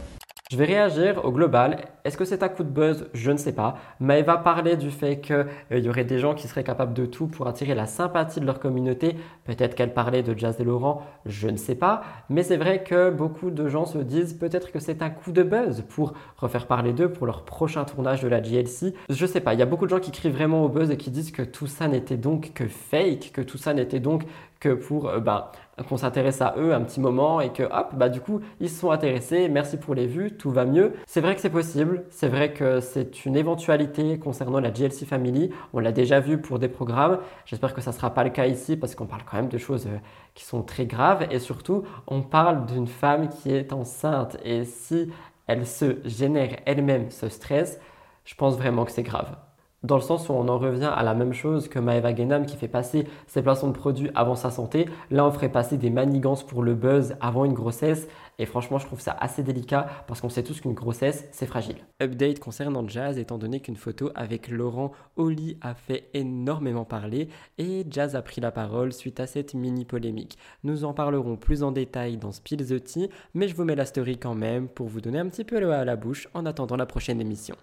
Je vais réagir au global. Est-ce que c'est un coup de buzz? Je ne sais pas. Maëva parlait du fait qu'il euh, y aurait des gens qui seraient capables de tout pour attirer la sympathie de leur communauté. Peut-être qu'elle parlait de Jazz et Laurent, je ne sais pas. Mais c'est vrai que beaucoup de gens se disent peut-être que c'est un coup de buzz pour refaire parler d'eux pour leur prochain tournage de la GLC. Je ne sais pas. Il y a beaucoup de gens qui crient vraiment au buzz et qui disent que tout ça n'était donc que fake, que tout ça n'était donc que pour euh, bah, qu'on s'intéresse à eux un petit moment et que hop, bah du coup, ils se sont intéressés, merci pour les vues, tout va mieux. C'est vrai que c'est possible, c'est vrai que c'est une éventualité concernant la GLC Family, on l'a déjà vu pour des programmes, j'espère que ça ne sera pas le cas ici parce qu'on parle quand même de choses euh, qui sont très graves et surtout, on parle d'une femme qui est enceinte et si elle se génère elle-même ce stress, je pense vraiment que c'est grave. Dans le sens où on en revient à la même chose que Maeva Genam qui fait passer ses placements de produits avant sa santé. Là, on ferait passer des manigances pour le buzz avant une grossesse. Et franchement, je trouve ça assez délicat parce qu'on sait tous qu'une grossesse, c'est fragile. Update concernant Jazz, étant donné qu'une photo avec Laurent au lit a fait énormément parler et Jazz a pris la parole suite à cette mini polémique. Nous en parlerons plus en détail dans Spill the Tea, mais je vous mets la story quand même pour vous donner un petit peu à la bouche en attendant la prochaine émission.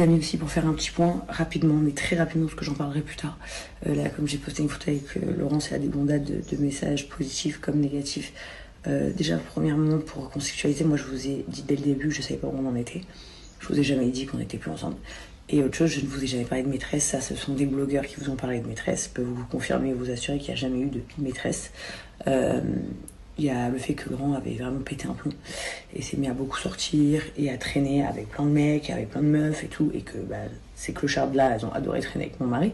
Amis aussi pour faire un petit point rapidement, mais très rapidement parce que j'en parlerai plus tard. Euh, là, comme j'ai posté une photo avec euh, Laurence, il y a des bondades de, messages positifs comme négatifs. Euh, déjà, premièrement, pour conceptualiser, moi je vous ai dit dès le début, je savais pas où on en était. Je vous ai jamais dit qu'on n'était plus ensemble. Et autre chose, je ne vous ai jamais parlé de maîtresse. Ça, ce sont des blogueurs qui vous ont parlé de maîtresse. Je peux vous confirmer et vous assurer qu'il n'y a jamais eu de maîtresse. Il y a le fait que Grand avait vraiment pété un plomb et s'est mis à beaucoup sortir et à traîner avec plein de mecs, avec plein de meufs et tout. Et que bah, ces clochards-là, elles ont adoré traîner avec mon mari.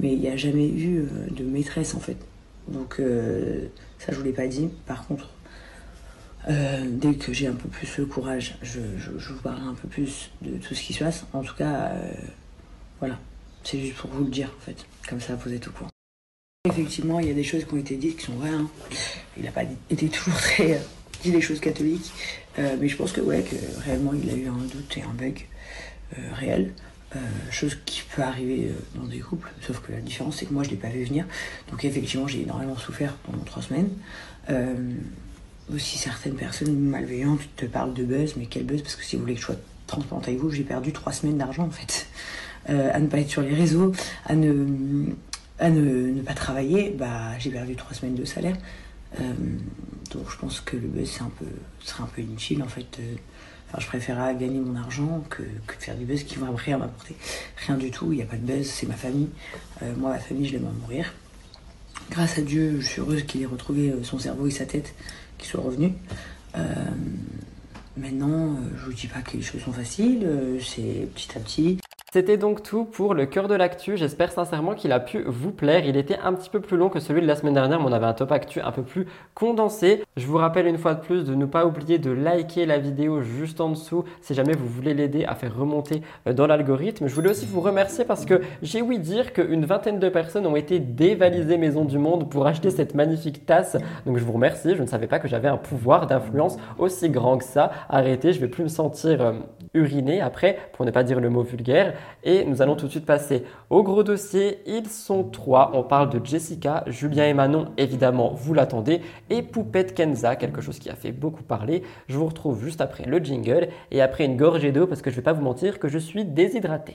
Mais il n'y a jamais eu euh, de maîtresse en fait. Donc euh, ça, je vous l'ai pas dit. Par contre, euh, dès que j'ai un peu plus le courage, je, je, je, vous parlerai un peu plus de tout ce qui se passe. En tout cas, euh, voilà, c'est juste pour vous le dire en fait. Comme ça, vous êtes au courant. Effectivement, il y a des choses qui ont été dites qui sont vraies. Hein. Il n'a pas été toujours très euh, dit les choses catholiques, euh, mais je pense que ouais, que réellement il a eu un doute et un bug euh, réel. chose qui peut arriver dans des couples, sauf que la différence c'est que moi je l'ai pas vu venir. Donc effectivement j'ai énormément souffert pendant trois semaines aussi certaines personnes malveillantes te parlent de buzz, mais quel buzz? Parce que si vous voulez que je sois transparente avec vous, j'ai perdu trois semaines d'argent en fait. À ne pas être sur les réseaux, à ne, à ne, ne pas travailler, bah, j'ai perdu trois semaines de salaire. Euh, donc je pense que le buzz c'est un peu, serait un peu inutile en fait. Euh, enfin, je préférerais gagner mon argent que, que, faire du buzz qui va rien m'apporter. Rien du tout, il n'y a pas de buzz, c'est ma famille. Euh, moi, ma famille, je l'aime à mourir. Grâce à Dieu, je suis heureuse qu'il ait retrouvé son cerveau et sa tête qui soit revenu. Euh, maintenant, je vous dis pas que les choses sont faciles, c'est petit à petit. C'était donc tout pour le cœur de l'actu. J'espère sincèrement qu'il a pu vous plaire. Il était un petit peu plus long que celui de la semaine dernière, mais on avait un top actu un peu plus condensé. Je vous rappelle une fois de plus de ne pas oublier de liker la vidéo juste en dessous si jamais vous voulez l'aider à faire remonter dans l'algorithme. Je voulais aussi vous remercier parce que j'ai ouï dire qu'une vingtaine de personnes ont été dévalisées Maison du Monde pour acheter cette magnifique tasse. Donc je vous remercie. Je ne savais pas que j'avais un pouvoir d'influence aussi grand que ça. Arrêtez, je vais plus me sentir euh, uriné après, pour ne pas dire le mot vulgaire. Et nous allons tout de suite passer au gros dossier. Ils sont trois. On parle de Jessica, Julien et Manon, évidemment, vous l'attendez, et Poupette Kenza, quelque chose qui a fait beaucoup parler. Je vous retrouve juste après le jingle et après une gorgée d'eau parce que je ne vais pas vous mentir que je suis déshydraté.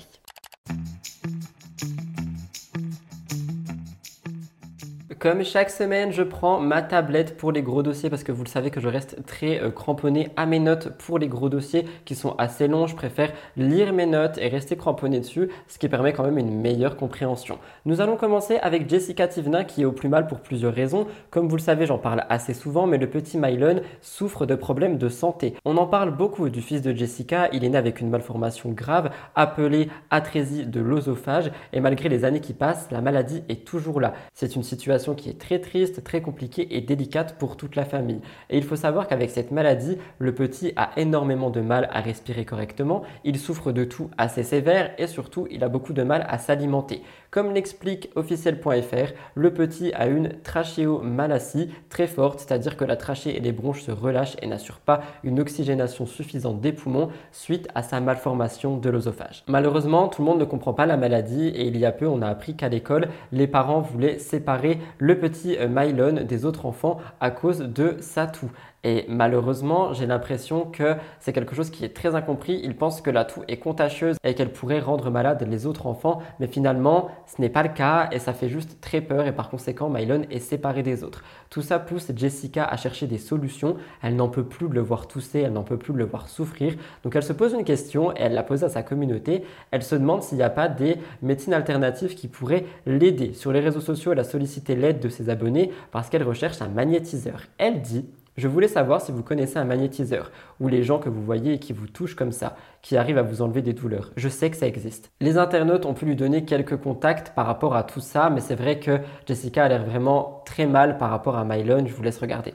Comme chaque semaine, je prends ma tablette pour les gros dossiers parce que vous le savez que je reste très euh, cramponné à mes notes pour les gros dossiers qui sont assez longs. Je préfère lire mes notes et rester cramponné dessus, ce qui permet quand même une meilleure compréhension. Nous allons commencer avec Jessica Tivna qui est au plus mal pour plusieurs raisons. Comme vous le savez, j'en parle assez souvent, mais le petit Mylon souffre de problèmes de santé. On en parle beaucoup du fils de Jessica. Il est né avec une malformation grave appelée atrésie de l'osophage et malgré les années qui passent, la maladie est toujours là. C'est une situation qui est très triste, très compliquée et délicate pour toute la famille. Et il faut savoir qu'avec cette maladie, le petit a énormément de mal à respirer correctement, il souffre de tout assez sévère et surtout il a beaucoup de mal à s'alimenter. Comme l'explique officiel.fr, le petit a une trachéomalacie très forte, c'est-à-dire que la trachée et les bronches se relâchent et n'assurent pas une oxygénation suffisante des poumons suite à sa malformation de l'osophage. Malheureusement, tout le monde ne comprend pas la maladie et il y a peu, on a appris qu'à l'école, les parents voulaient séparer le petit Mylon des autres enfants à cause de sa toux. Et malheureusement, j'ai l'impression que c'est quelque chose qui est très incompris. Ils pensent que la toux est contagieuse et qu'elle pourrait rendre malade les autres enfants. Mais finalement, ce n'est pas le cas et ça fait juste très peur et par conséquent, Mylon est séparé des autres. Tout ça pousse Jessica à chercher des solutions. Elle n'en peut plus de le voir tousser, elle n'en peut plus de le voir souffrir. Donc elle se pose une question et elle la pose à sa communauté. Elle se demande s'il n'y a pas des médecines alternatives qui pourraient l'aider. Sur les réseaux sociaux, elle a sollicité l'aide de ses abonnés parce qu'elle recherche un magnétiseur. Elle dit je voulais savoir si vous connaissez un magnétiseur, ou les gens que vous voyez et qui vous touchent comme ça, qui arrivent à vous enlever des douleurs. Je sais que ça existe. Les internautes ont pu lui donner quelques contacts par rapport à tout ça, mais c'est vrai que Jessica a l'air vraiment très mal par rapport à Mylon. Je vous laisse regarder.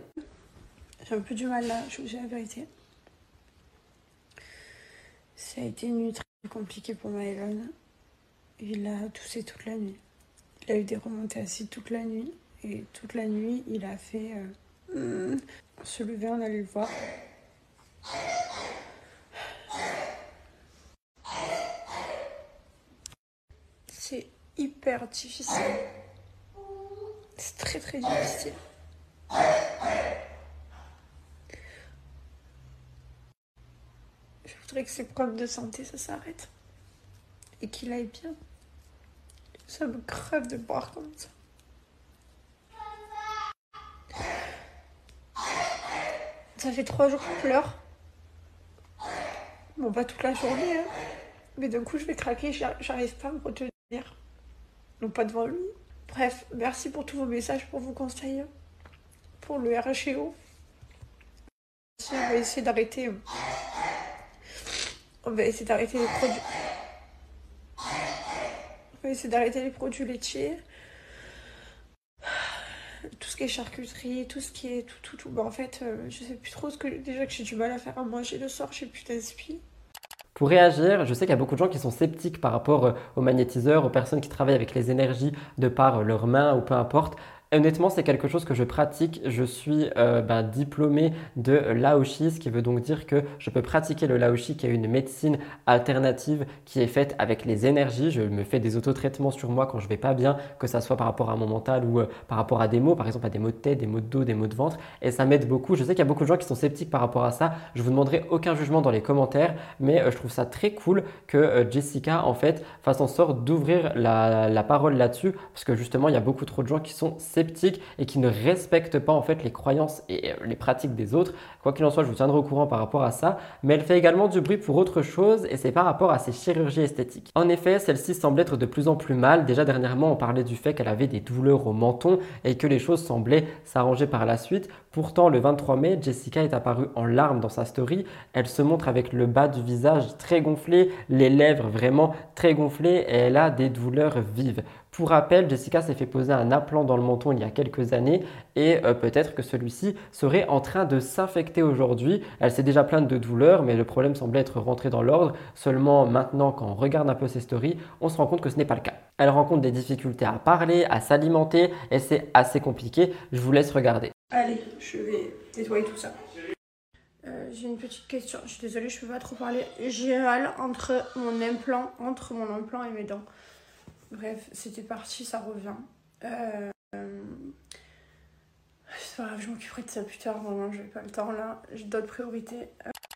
J'ai un peu du mal là, dis la vérité. Ça a été une nuit très compliquée pour Mylon. Il a toussé toute la nuit. Il a eu des remontées acides toute la nuit. Et toute la nuit, il a fait... Euh, on se levait, on allait le voir. C'est hyper difficile. C'est très très difficile. Je voudrais que ses problèmes de santé, ça s'arrête. Et qu'il aille bien. Ça me crève de boire comme ça. Ça fait trois jours qu'il pleure. Bon, pas toute la journée, hein. mais d'un coup, je vais craquer, j'arrive pas à me retenir. Non, pas devant lui. Bref, merci pour tous vos messages, pour vos conseils, pour le RHEO. On va essayer d'arrêter. On va essayer d'arrêter les produits. On va essayer d'arrêter les produits laitiers. Tout ce qui est charcuterie, tout ce qui est tout, tout, tout. Bah, en fait, euh, je sais plus trop ce que. Déjà que j'ai du mal à faire à manger le soir, j'ai plus d'inspi. Pour réagir, je sais qu'il y a beaucoup de gens qui sont sceptiques par rapport euh, aux magnétiseurs, aux personnes qui travaillent avec les énergies de par leurs mains ou peu importe. Honnêtement, c'est quelque chose que je pratique. Je suis euh, ben, diplômé de Laoshi, ce qui veut donc dire que je peux pratiquer le Laoshi, qui est une médecine alternative qui est faite avec les énergies. Je me fais des autotraitements sur moi quand je vais pas bien, que ça soit par rapport à mon mental ou euh, par rapport à des mots, par exemple à des maux de tête, des maux de dos, des maux de ventre, et ça m'aide beaucoup. Je sais qu'il y a beaucoup de gens qui sont sceptiques par rapport à ça. Je vous demanderai aucun jugement dans les commentaires, mais euh, je trouve ça très cool que Jessica en fait fasse en sorte d'ouvrir la, la parole là-dessus, parce que justement il y a beaucoup trop de gens qui sont sceptiques et qui ne respectent pas en fait les croyances et euh, les pratiques des autres. Quoi qu'il en soit, je vous tiendrai au courant par rapport à ça. Mais elle fait également du bruit pour autre chose et c'est par rapport à ses chirurgies esthétiques. En effet, celle-ci semble être de plus en plus mal. Déjà dernièrement, on parlait du fait qu'elle avait des douleurs au menton et que les choses semblaient s'arranger par la suite. Pourtant, le 23 mai, Jessica est apparue en larmes dans sa story. Elle se montre avec le bas du visage très gonflé, les lèvres vraiment très gonflées et elle a des douleurs vives. Pour rappel, Jessica s'est fait poser un implant dans le menton il y a quelques années et euh, peut-être que celui-ci serait en train de s'infecter aujourd'hui. Elle s'est déjà plainte de douleurs, mais le problème semblait être rentré dans l'ordre. Seulement maintenant, quand on regarde un peu ses stories, on se rend compte que ce n'est pas le cas. Elle rencontre des difficultés à parler, à s'alimenter et c'est assez compliqué. Je vous laisse regarder. Allez, je vais nettoyer tout ça. Euh, j'ai une petite question. Je suis désolée, je peux pas trop parler. J'ai mal entre mon implant, entre mon implant et mes dents. Bref, c'était parti, ça revient. Euh, je m'occuperai de ça plus tard, j'ai pas le temps là, j'ai d'autres priorités.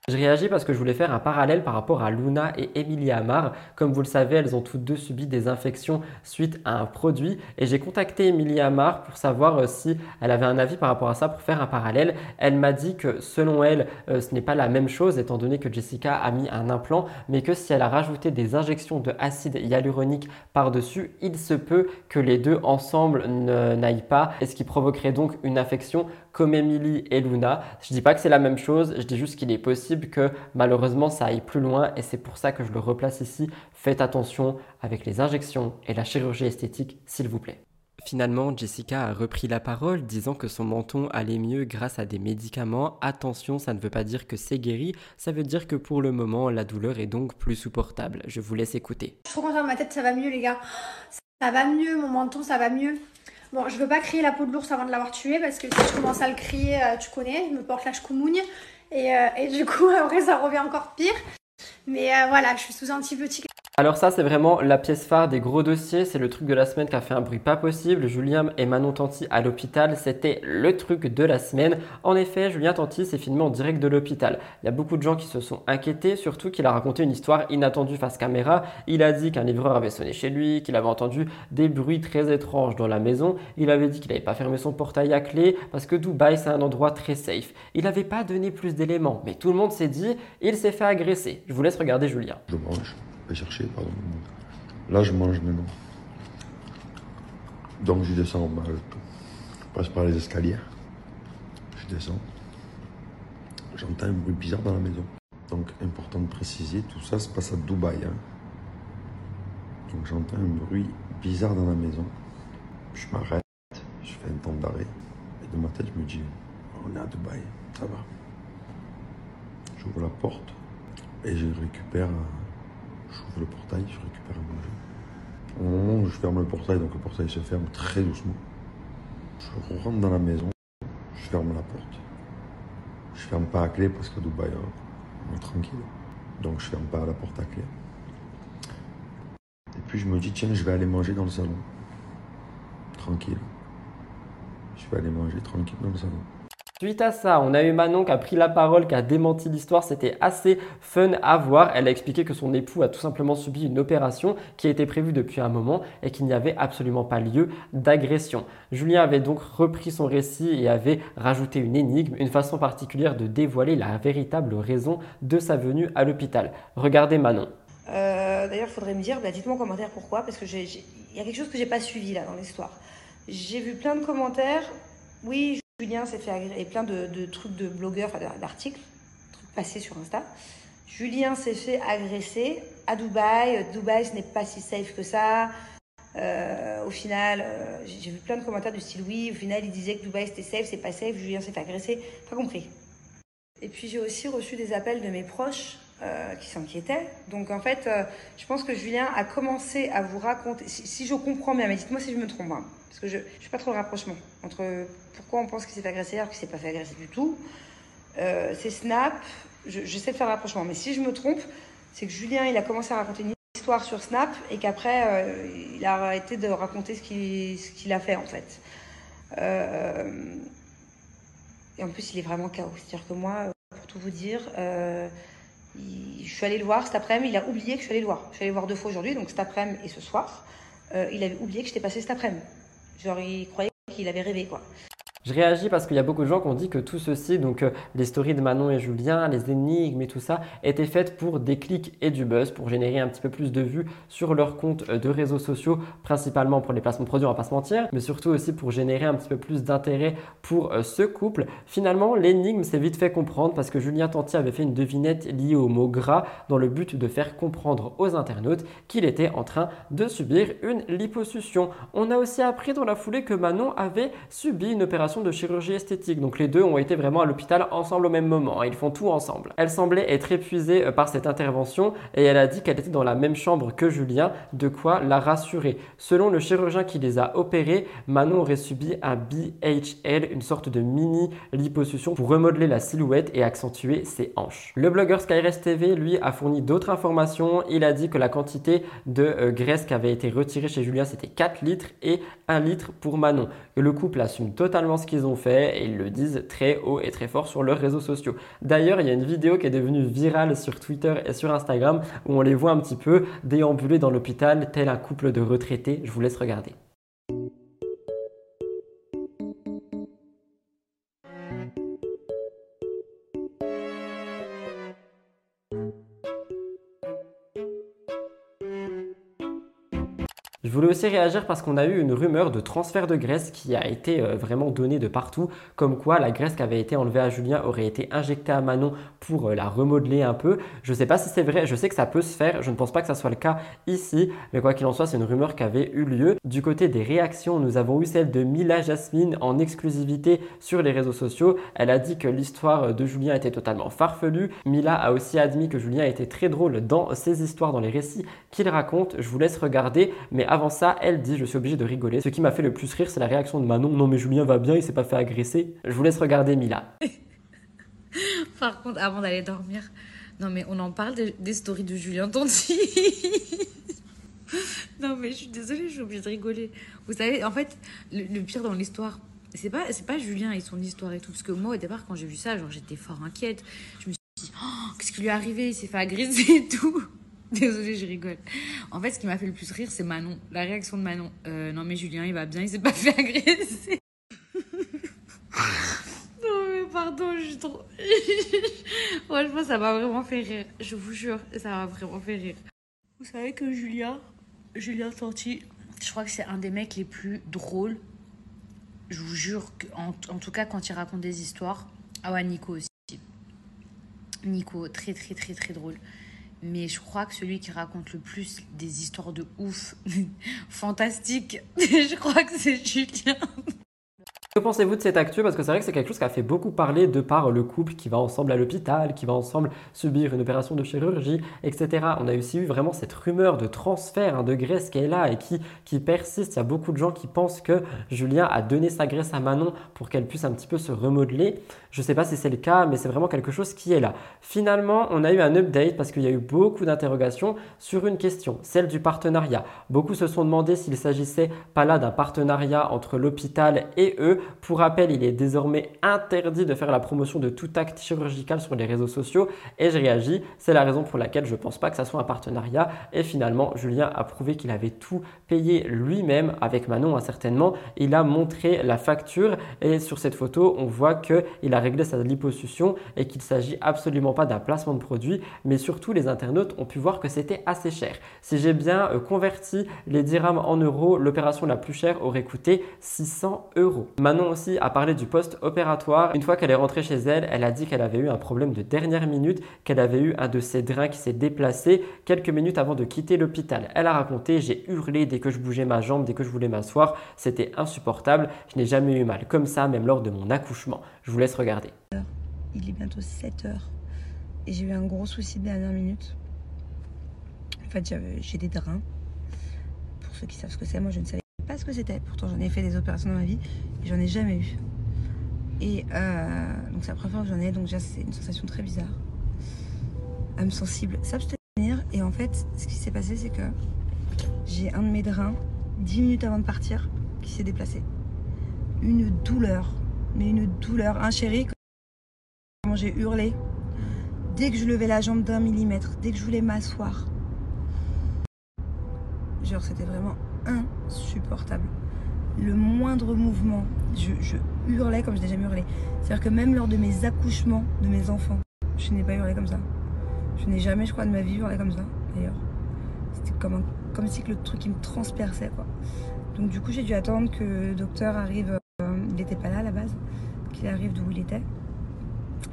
Je réagis parce que je voulais faire un parallèle par rapport à Luna et Emilia Amar. Comme vous le savez, elles ont toutes deux subi des infections suite à un produit et j'ai contacté Emilia Amar pour savoir euh, si elle avait un avis par rapport à ça pour faire un parallèle. Elle m'a dit que selon elle, euh, ce n'est pas la même chose étant donné que Jessica a mis un implant, mais que si elle a rajouté des injections de acide hyaluronique par-dessus, il se peut que les deux ensemble n'aillent pas et ce qui provoquerait donc une infection comme Emily et Luna. Je dis pas que c'est la même chose, je dis juste qu'il est possible que malheureusement ça aille plus loin et c'est pour ça que je le replace ici. Faites attention avec les injections et la chirurgie esthétique, s'il vous plaît. Finalement, Jessica a repris la parole disant que son menton allait mieux grâce à des médicaments. Attention, ça ne veut pas dire que c'est guéri, ça veut dire que pour le moment, la douleur est donc plus supportable. Je vous laisse écouter. Je suis trop contente, ma tête ça va mieux les gars. Ça va mieux, mon menton ça va mieux. Bon, je veux pas crier la peau de l'ours avant de l'avoir tué parce que si je commence à le crier, euh, tu connais, je me porte la chkoumoune. Et, euh, et du coup, après, ça revient encore pire. Mais euh, voilà, je suis sous antibiotiques. Alors ça, c'est vraiment la pièce phare des gros dossiers. C'est le truc de la semaine qui a fait un bruit pas possible. Julien et Manon Tanti à l'hôpital, c'était le truc de la semaine. En effet, Julien Tanti s'est filmé en direct de l'hôpital. Il y a beaucoup de gens qui se sont inquiétés, surtout qu'il a raconté une histoire inattendue face caméra. Il a dit qu'un livreur avait sonné chez lui, qu'il avait entendu des bruits très étranges dans la maison. Il avait dit qu'il n'avait pas fermé son portail à clé parce que Dubaï, c'est un endroit très safe. Il n'avait pas donné plus d'éléments, mais tout le monde s'est dit, il s'est fait agresser. Je vous laisse regarder Julien. Chercher, pardon. Là, je mange maintenant. Donc, je descends, bah, je passe par les escaliers. Je descends. J'entends un bruit bizarre dans la maison. Donc, important de préciser, tout ça se passe à Dubaï. Hein. Donc, j'entends un bruit bizarre dans la maison. Je m'arrête, je fais un temps d'arrêt. Et de ma tête, je me dis, on est à Dubaï, ça va. J'ouvre la porte et je récupère J'ouvre le portail, je récupère un manger. Au moment où je ferme le portail, donc le portail se ferme très doucement, je rentre dans la maison, je ferme la porte. Je ferme pas à clé parce que Dubaï, on est tranquille. Donc je ferme pas la porte à clé. Et puis je me dis, tiens, je vais aller manger dans le salon. Tranquille. Je vais aller manger tranquille dans le salon. Suite à ça, on a eu Manon qui a pris la parole, qui a démenti l'histoire. C'était assez fun à voir. Elle a expliqué que son époux a tout simplement subi une opération qui été prévue depuis un moment et qu'il n'y avait absolument pas lieu d'agression. Julien avait donc repris son récit et avait rajouté une énigme, une façon particulière de dévoiler la véritable raison de sa venue à l'hôpital. Regardez Manon. Euh, D'ailleurs, il faudrait me dire, bah, dites-moi en commentaire pourquoi, parce que il y a quelque chose que j'ai pas suivi là dans l'histoire. J'ai vu plein de commentaires. Oui, Julien s'est fait agresser, et plein de, trucs de blogueurs, d'articles, trucs passés sur Insta. Julien s'est fait agresser à Dubaï. Dubaï, ce n'est pas si safe que ça. Euh, au final, euh, j'ai vu plein de commentaires du style oui. Au final, il disait que Dubaï c'était safe, c'est pas safe. Julien s'est fait agresser. Pas compris. Et puis j'ai aussi reçu des appels de mes proches euh, qui s'inquiétaient. Donc en fait, je pense que Julien a commencé à vous raconter. Si, si je comprends bien, mais dites-moi si je me trompe, hein, parce que je ne fais pas trop le rapprochement entre pourquoi on pense qu'il s'est fait agresser alors qu'il s'est pas fait agresser du tout. Euh, c'est Snap. Je, j'essaie de faire le rapprochement, mais si je me trompe, c'est que Julien il a commencé à raconter une histoire sur Snap et qu'après euh, il a arrêté de raconter ce qu'il a fait en fait. Euh, et en plus, il est vraiment chaos. C'est-à-dire que moi, pour tout vous dire, je suis allée le voir cet après-midi. Il a oublié que je suis allée le voir. Je suis allée le voir deux fois aujourd'hui, donc cet après-midi et ce soir. Il avait oublié que j'étais passée cet après-midi. Genre, il croyait qu'il avait rêvé, quoi. Je réagis parce qu'il y a beaucoup de gens qui ont dit que tout ceci, donc euh, les stories de Manon et Julien, les énigmes et tout ça, étaient faites pour des clics et du buzz, pour générer un petit peu plus de vues sur leurs comptes euh, de réseaux sociaux, principalement pour les placements de produits, on va pas se mentir, mais surtout aussi pour générer un petit peu plus d'intérêt pour euh, ce couple. Finalement, l'énigme s'est vite fait comprendre parce que Julien Tanti avait fait une devinette liée au mot gras dans le but de faire comprendre aux internautes qu'il était en train de subir une liposuction. On a aussi appris dans la foulée que Manon avait subi une opération de chirurgie esthétique. Donc les deux ont été vraiment à l'hôpital ensemble au même moment. hein. Ils font tout ensemble. Elle semblait être épuisée euh, par cette intervention et elle a dit qu'elle était dans la même chambre que Julien, de quoi la rassurer. Selon le chirurgien qui les a opérés, Manon aurait subi un BHL, une sorte de mini liposuction pour remodeler la silhouette et accentuer ses hanches. Le blogueur Skyrest TV, lui, a fourni d'autres informations. Il a dit que la quantité de euh, graisse qui avait été retirée chez Julien, c'était 4 litres et 1 litre pour Manon. Le couple assume totalement ce qu'ils ont fait et ils le disent très haut et très fort sur leurs réseaux sociaux. D'ailleurs, il y a une vidéo qui est devenue virale sur Twitter et sur Instagram où on les voit un petit peu déambuler dans l'hôpital tel un couple de retraités. Je vous laisse regarder. Voulais aussi réagir parce qu'on a eu une rumeur de transfert de graisse qui a été euh, vraiment donnée de partout, comme quoi la graisse qui avait été enlevée à Julien aurait été injectée à Manon pour euh, la remodeler un peu. Je ne sais pas si c'est vrai, je sais que ça peut se faire, je ne pense pas que ça soit le cas ici, mais quoi qu'il en soit, c'est une rumeur qui avait eu lieu. Du côté des réactions, nous avons eu celle de Mila Jasmine en exclusivité sur les réseaux sociaux. Elle a dit que l'histoire de Julien était totalement farfelue. Mila a aussi admis que Julien était très drôle dans ses histoires, dans les récits qu'il raconte. Je vous laisse regarder, mais avant ça, elle dit Je suis obligée de rigoler. Ce qui m'a fait le plus rire, c'est la réaction de Manon Non, mais Julien va bien, il s'est pas fait agresser. Je vous laisse regarder Mila. Par contre, avant d'aller dormir, non mais on en parle des, stories de Julien Tanti. non mais je suis désolée, je suis obligée de rigoler. Vous savez, en fait, le, pire dans l'histoire, c'est pas pas Julien et son histoire et tout, parce que moi au départ quand j'ai vu ça, genre j'étais fort inquiète. Je me suis dit Oh, qu'est-ce qui lui est arrivé, il s'est fait agresser et tout. Désolée, je rigole. En fait, ce qui m'a fait le plus rire, c'est Manon. La réaction de Manon. Euh, non, mais Julien, il va bien, il s'est pas fait agresser. non, mais pardon, je suis trop. Franchement, ça m'a vraiment fait rire. Je vous jure, ça m'a vraiment fait rire. Vous savez que Julien, Julien Tanti, je crois que c'est un des mecs les plus drôles. Je vous jure, en, en tout cas, quand il raconte des histoires. Ah ouais, Nico aussi. Nico, très, très, très, très drôle. Mais je crois que celui qui raconte le plus des histoires de ouf, fantastiques, je crois que c'est Julien. Que pensez-vous de cette actu? Parce que c'est vrai que c'est quelque chose qui a fait beaucoup parler de par le couple qui va ensemble à l'hôpital, qui va ensemble subir une opération de chirurgie, etc. On a aussi eu vraiment cette rumeur de transfert hein, de graisse qui est là et qui, persiste. Il y a beaucoup de gens qui pensent que Julien a donné sa graisse à Manon pour qu'elle puisse un petit peu se remodeler. Je ne sais pas si c'est le cas, mais c'est vraiment quelque chose qui est là. Finalement, on a eu un update parce qu'il y a eu beaucoup d'interrogations sur une question, celle du partenariat. Beaucoup se sont demandé s'il s'agissait pas là d'un partenariat entre l'hôpital et eux. Pour rappel, il est désormais interdit de faire la promotion de tout acte chirurgical sur les réseaux sociaux et je réagis. C'est la raison pour laquelle je pense pas que ça soit un partenariat. Et finalement, Julien a prouvé qu'il avait tout payé lui-même avec Manon, hein, certainement. Il a montré la facture et sur cette photo, on voit qu'il a réglé sa liposuction et qu'il ne s'agit absolument pas d'un placement de produit, mais surtout les internautes ont pu voir que c'était assez cher. Si j'ai bien euh, converti les dirhams en euros, l'opération la plus chère aurait coûté 600 euros. Aussi a parlé du post-opératoire. Une fois qu'elle est rentrée chez elle, elle a dit qu'elle avait eu un problème de dernière minute, qu'elle avait eu un de ses drains qui s'est déplacé quelques minutes avant de quitter l'hôpital. Elle a raconté, j'ai hurlé dès que je bougeais ma jambe, dès que je voulais m'asseoir, c'était insupportable, je n'ai jamais eu mal comme ça, même lors de mon accouchement. Je vous laisse regarder. Il est bientôt 7 heures et j'ai eu un gros souci de dernière minute. En fait, j'ai des drains. Pour ceux qui savent ce que c'est, moi je ne savais pas ce que c'était. Pourtant, j'en ai fait des opérations dans ma vie et j'en ai jamais eu. Et euh, donc, c'est la première fois que j'en ai, donc déjà, c'est une sensation très bizarre. Âme sensible, s'abstenir. Et en fait, ce qui s'est passé, c'est que j'ai un de mes drains, 10 minutes avant de partir, qui s'est déplacé. Une douleur, mais une douleur. Un chéri, j'ai hurlé dès que je levais la jambe d'un millimètre, dès que je voulais m'asseoir. Genre, c'était vraiment insupportable. Le moindre mouvement, je, hurlais comme je n'ai jamais hurlé. C'est-à-dire que même lors de mes accouchements de mes enfants, je n'ai pas hurlé comme ça. Je n'ai jamais, je crois, de ma vie hurlé comme ça, d'ailleurs. C'était comme, comme si le truc qui me transperçait, quoi. Donc du coup, j'ai dû attendre que le docteur arrive. Euh, il n'était pas là à la base, qu'il arrive d'où il était,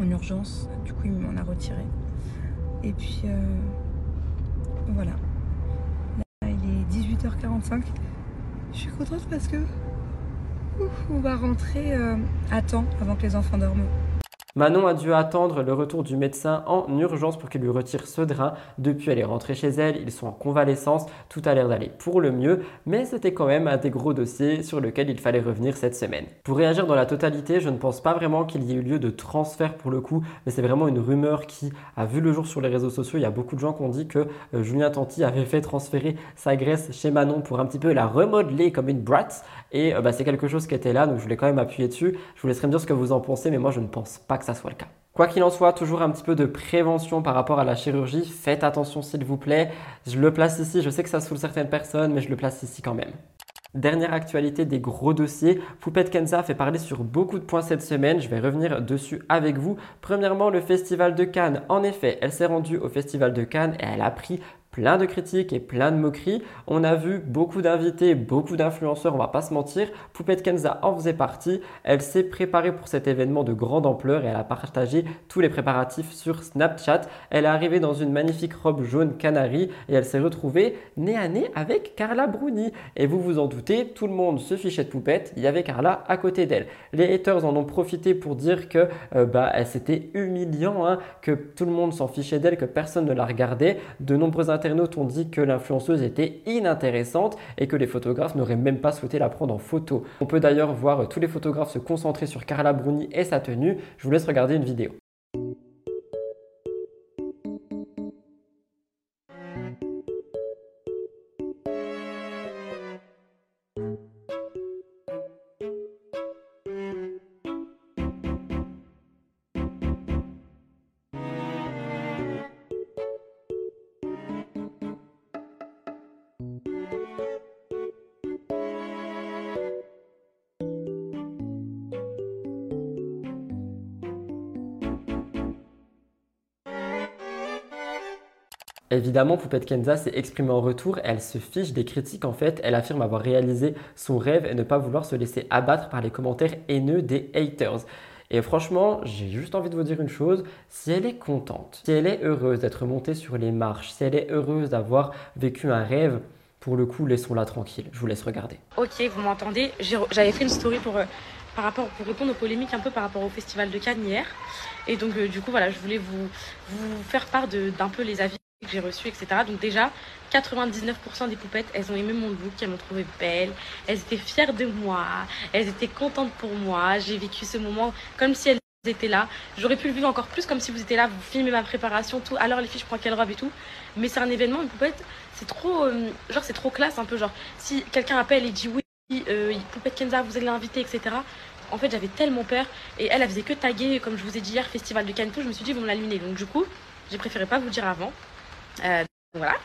en urgence. Du coup, il m'en a retiré. Et puis, euh, voilà. Là, il est 18h45. Je suis contente parce que on va rentrer euh, à temps avant que les enfants dorment. Manon a dû attendre le retour du médecin en urgence pour qu'il lui retire ce drain. Depuis, elle est rentrée chez elle, ils sont en convalescence, tout a l'air d'aller pour le mieux, mais c'était quand même un des gros dossiers sur lequel il fallait revenir cette semaine. Pour réagir dans la totalité, je ne pense pas vraiment qu'il y ait eu lieu de transfert pour le coup, mais c'est vraiment une rumeur qui a vu le jour sur les réseaux sociaux. Il y a beaucoup de gens qui ont dit que euh, Julien Tanti avait fait transférer sa graisse chez Manon pour un petit peu la remodeler comme une brat. Et euh, bah, c'est quelque chose qui était là, donc je voulais quand même appuyer dessus. Je vous laisserai me dire ce que vous en pensez, mais moi je ne pense pas que ça soit le cas. Quoi qu'il en soit, toujours un petit peu de prévention par rapport à la chirurgie. Faites attention s'il vous plaît. Je le place ici, je sais que ça saoule certaines personnes, mais je le place ici quand même. Dernière actualité des gros dossiers, Poupette Kenza fait parler sur beaucoup de points cette semaine, je vais revenir dessus avec vous. Premièrement, le Festival de Cannes. En effet, elle s'est rendue au Festival de Cannes et elle a pris plein de critiques et plein de moqueries. On a vu beaucoup d'invités, beaucoup d'influenceurs, on va pas se mentir. Poupette Kenza en faisait partie. Elle s'est préparée pour cet événement de grande ampleur et elle a partagé tous les préparatifs sur Snapchat. Elle est arrivée dans une magnifique robe jaune canari et elle s'est retrouvée nez à nez avec Carla Bruni. Et vous vous en doutez, tout le monde se fichait de Poupette, il y avait Carla à côté d'elle. Les haters en ont profité pour dire que euh, bah, c'était humiliant, hein, que tout le monde s'en fichait d'elle, que personne ne la regardait. De nombreux internautes ont dit que l'influenceuse était inintéressante et que les photographes n'auraient même pas souhaité la prendre en photo. On peut d'ailleurs voir tous les photographes se concentrer sur Carla Bruni et sa tenue. Je vous laisse regarder une vidéo. Évidemment, Poupette Kenza s'est exprimée en retour, elle se fiche des critiques en fait, elle affirme avoir réalisé son rêve et ne pas vouloir se laisser abattre par les commentaires haineux des haters. Et franchement, j'ai juste envie de vous dire une chose, si elle est contente, si elle est heureuse d'être montée sur les marches, si elle est heureuse d'avoir vécu un rêve, pour le coup, laissons-la tranquille. Je vous laisse regarder. Ok, vous m'entendez? J'avais fait une story pour, euh, par rapport, pour répondre aux polémiques un peu par rapport au festival de Cannes hier. Et donc, euh, du coup, voilà, je voulais vous, vous faire part d'un peu les avis que j'ai reçu, etc. Donc déjà, 99% des poupettes, elles ont aimé mon look, elles m'ont trouvé belle, elles étaient fières de moi, elles étaient contentes pour moi. J'ai vécu ce moment comme si elles étaient là. J'aurais pu le vivre encore plus comme si vous étiez là, vous filmez ma préparation, tout. Alors les filles, je prends quelle robe et tout. Mais c'est un événement, une poupette, c'est trop, euh, genre c'est trop classe un peu. Genre si quelqu'un appelle et dit oui, euh, poupette Kenza, vous allez l'inviter, etc en fait, j'avais tellement peur. Et elle, elle faisait que taguer, comme je vous ai dit hier, Festival de Cannes, tout. Je me suis dit, ils me l'allumer. Donc, du coup, j'ai préféré pas vous dire avant. Euh, voilà.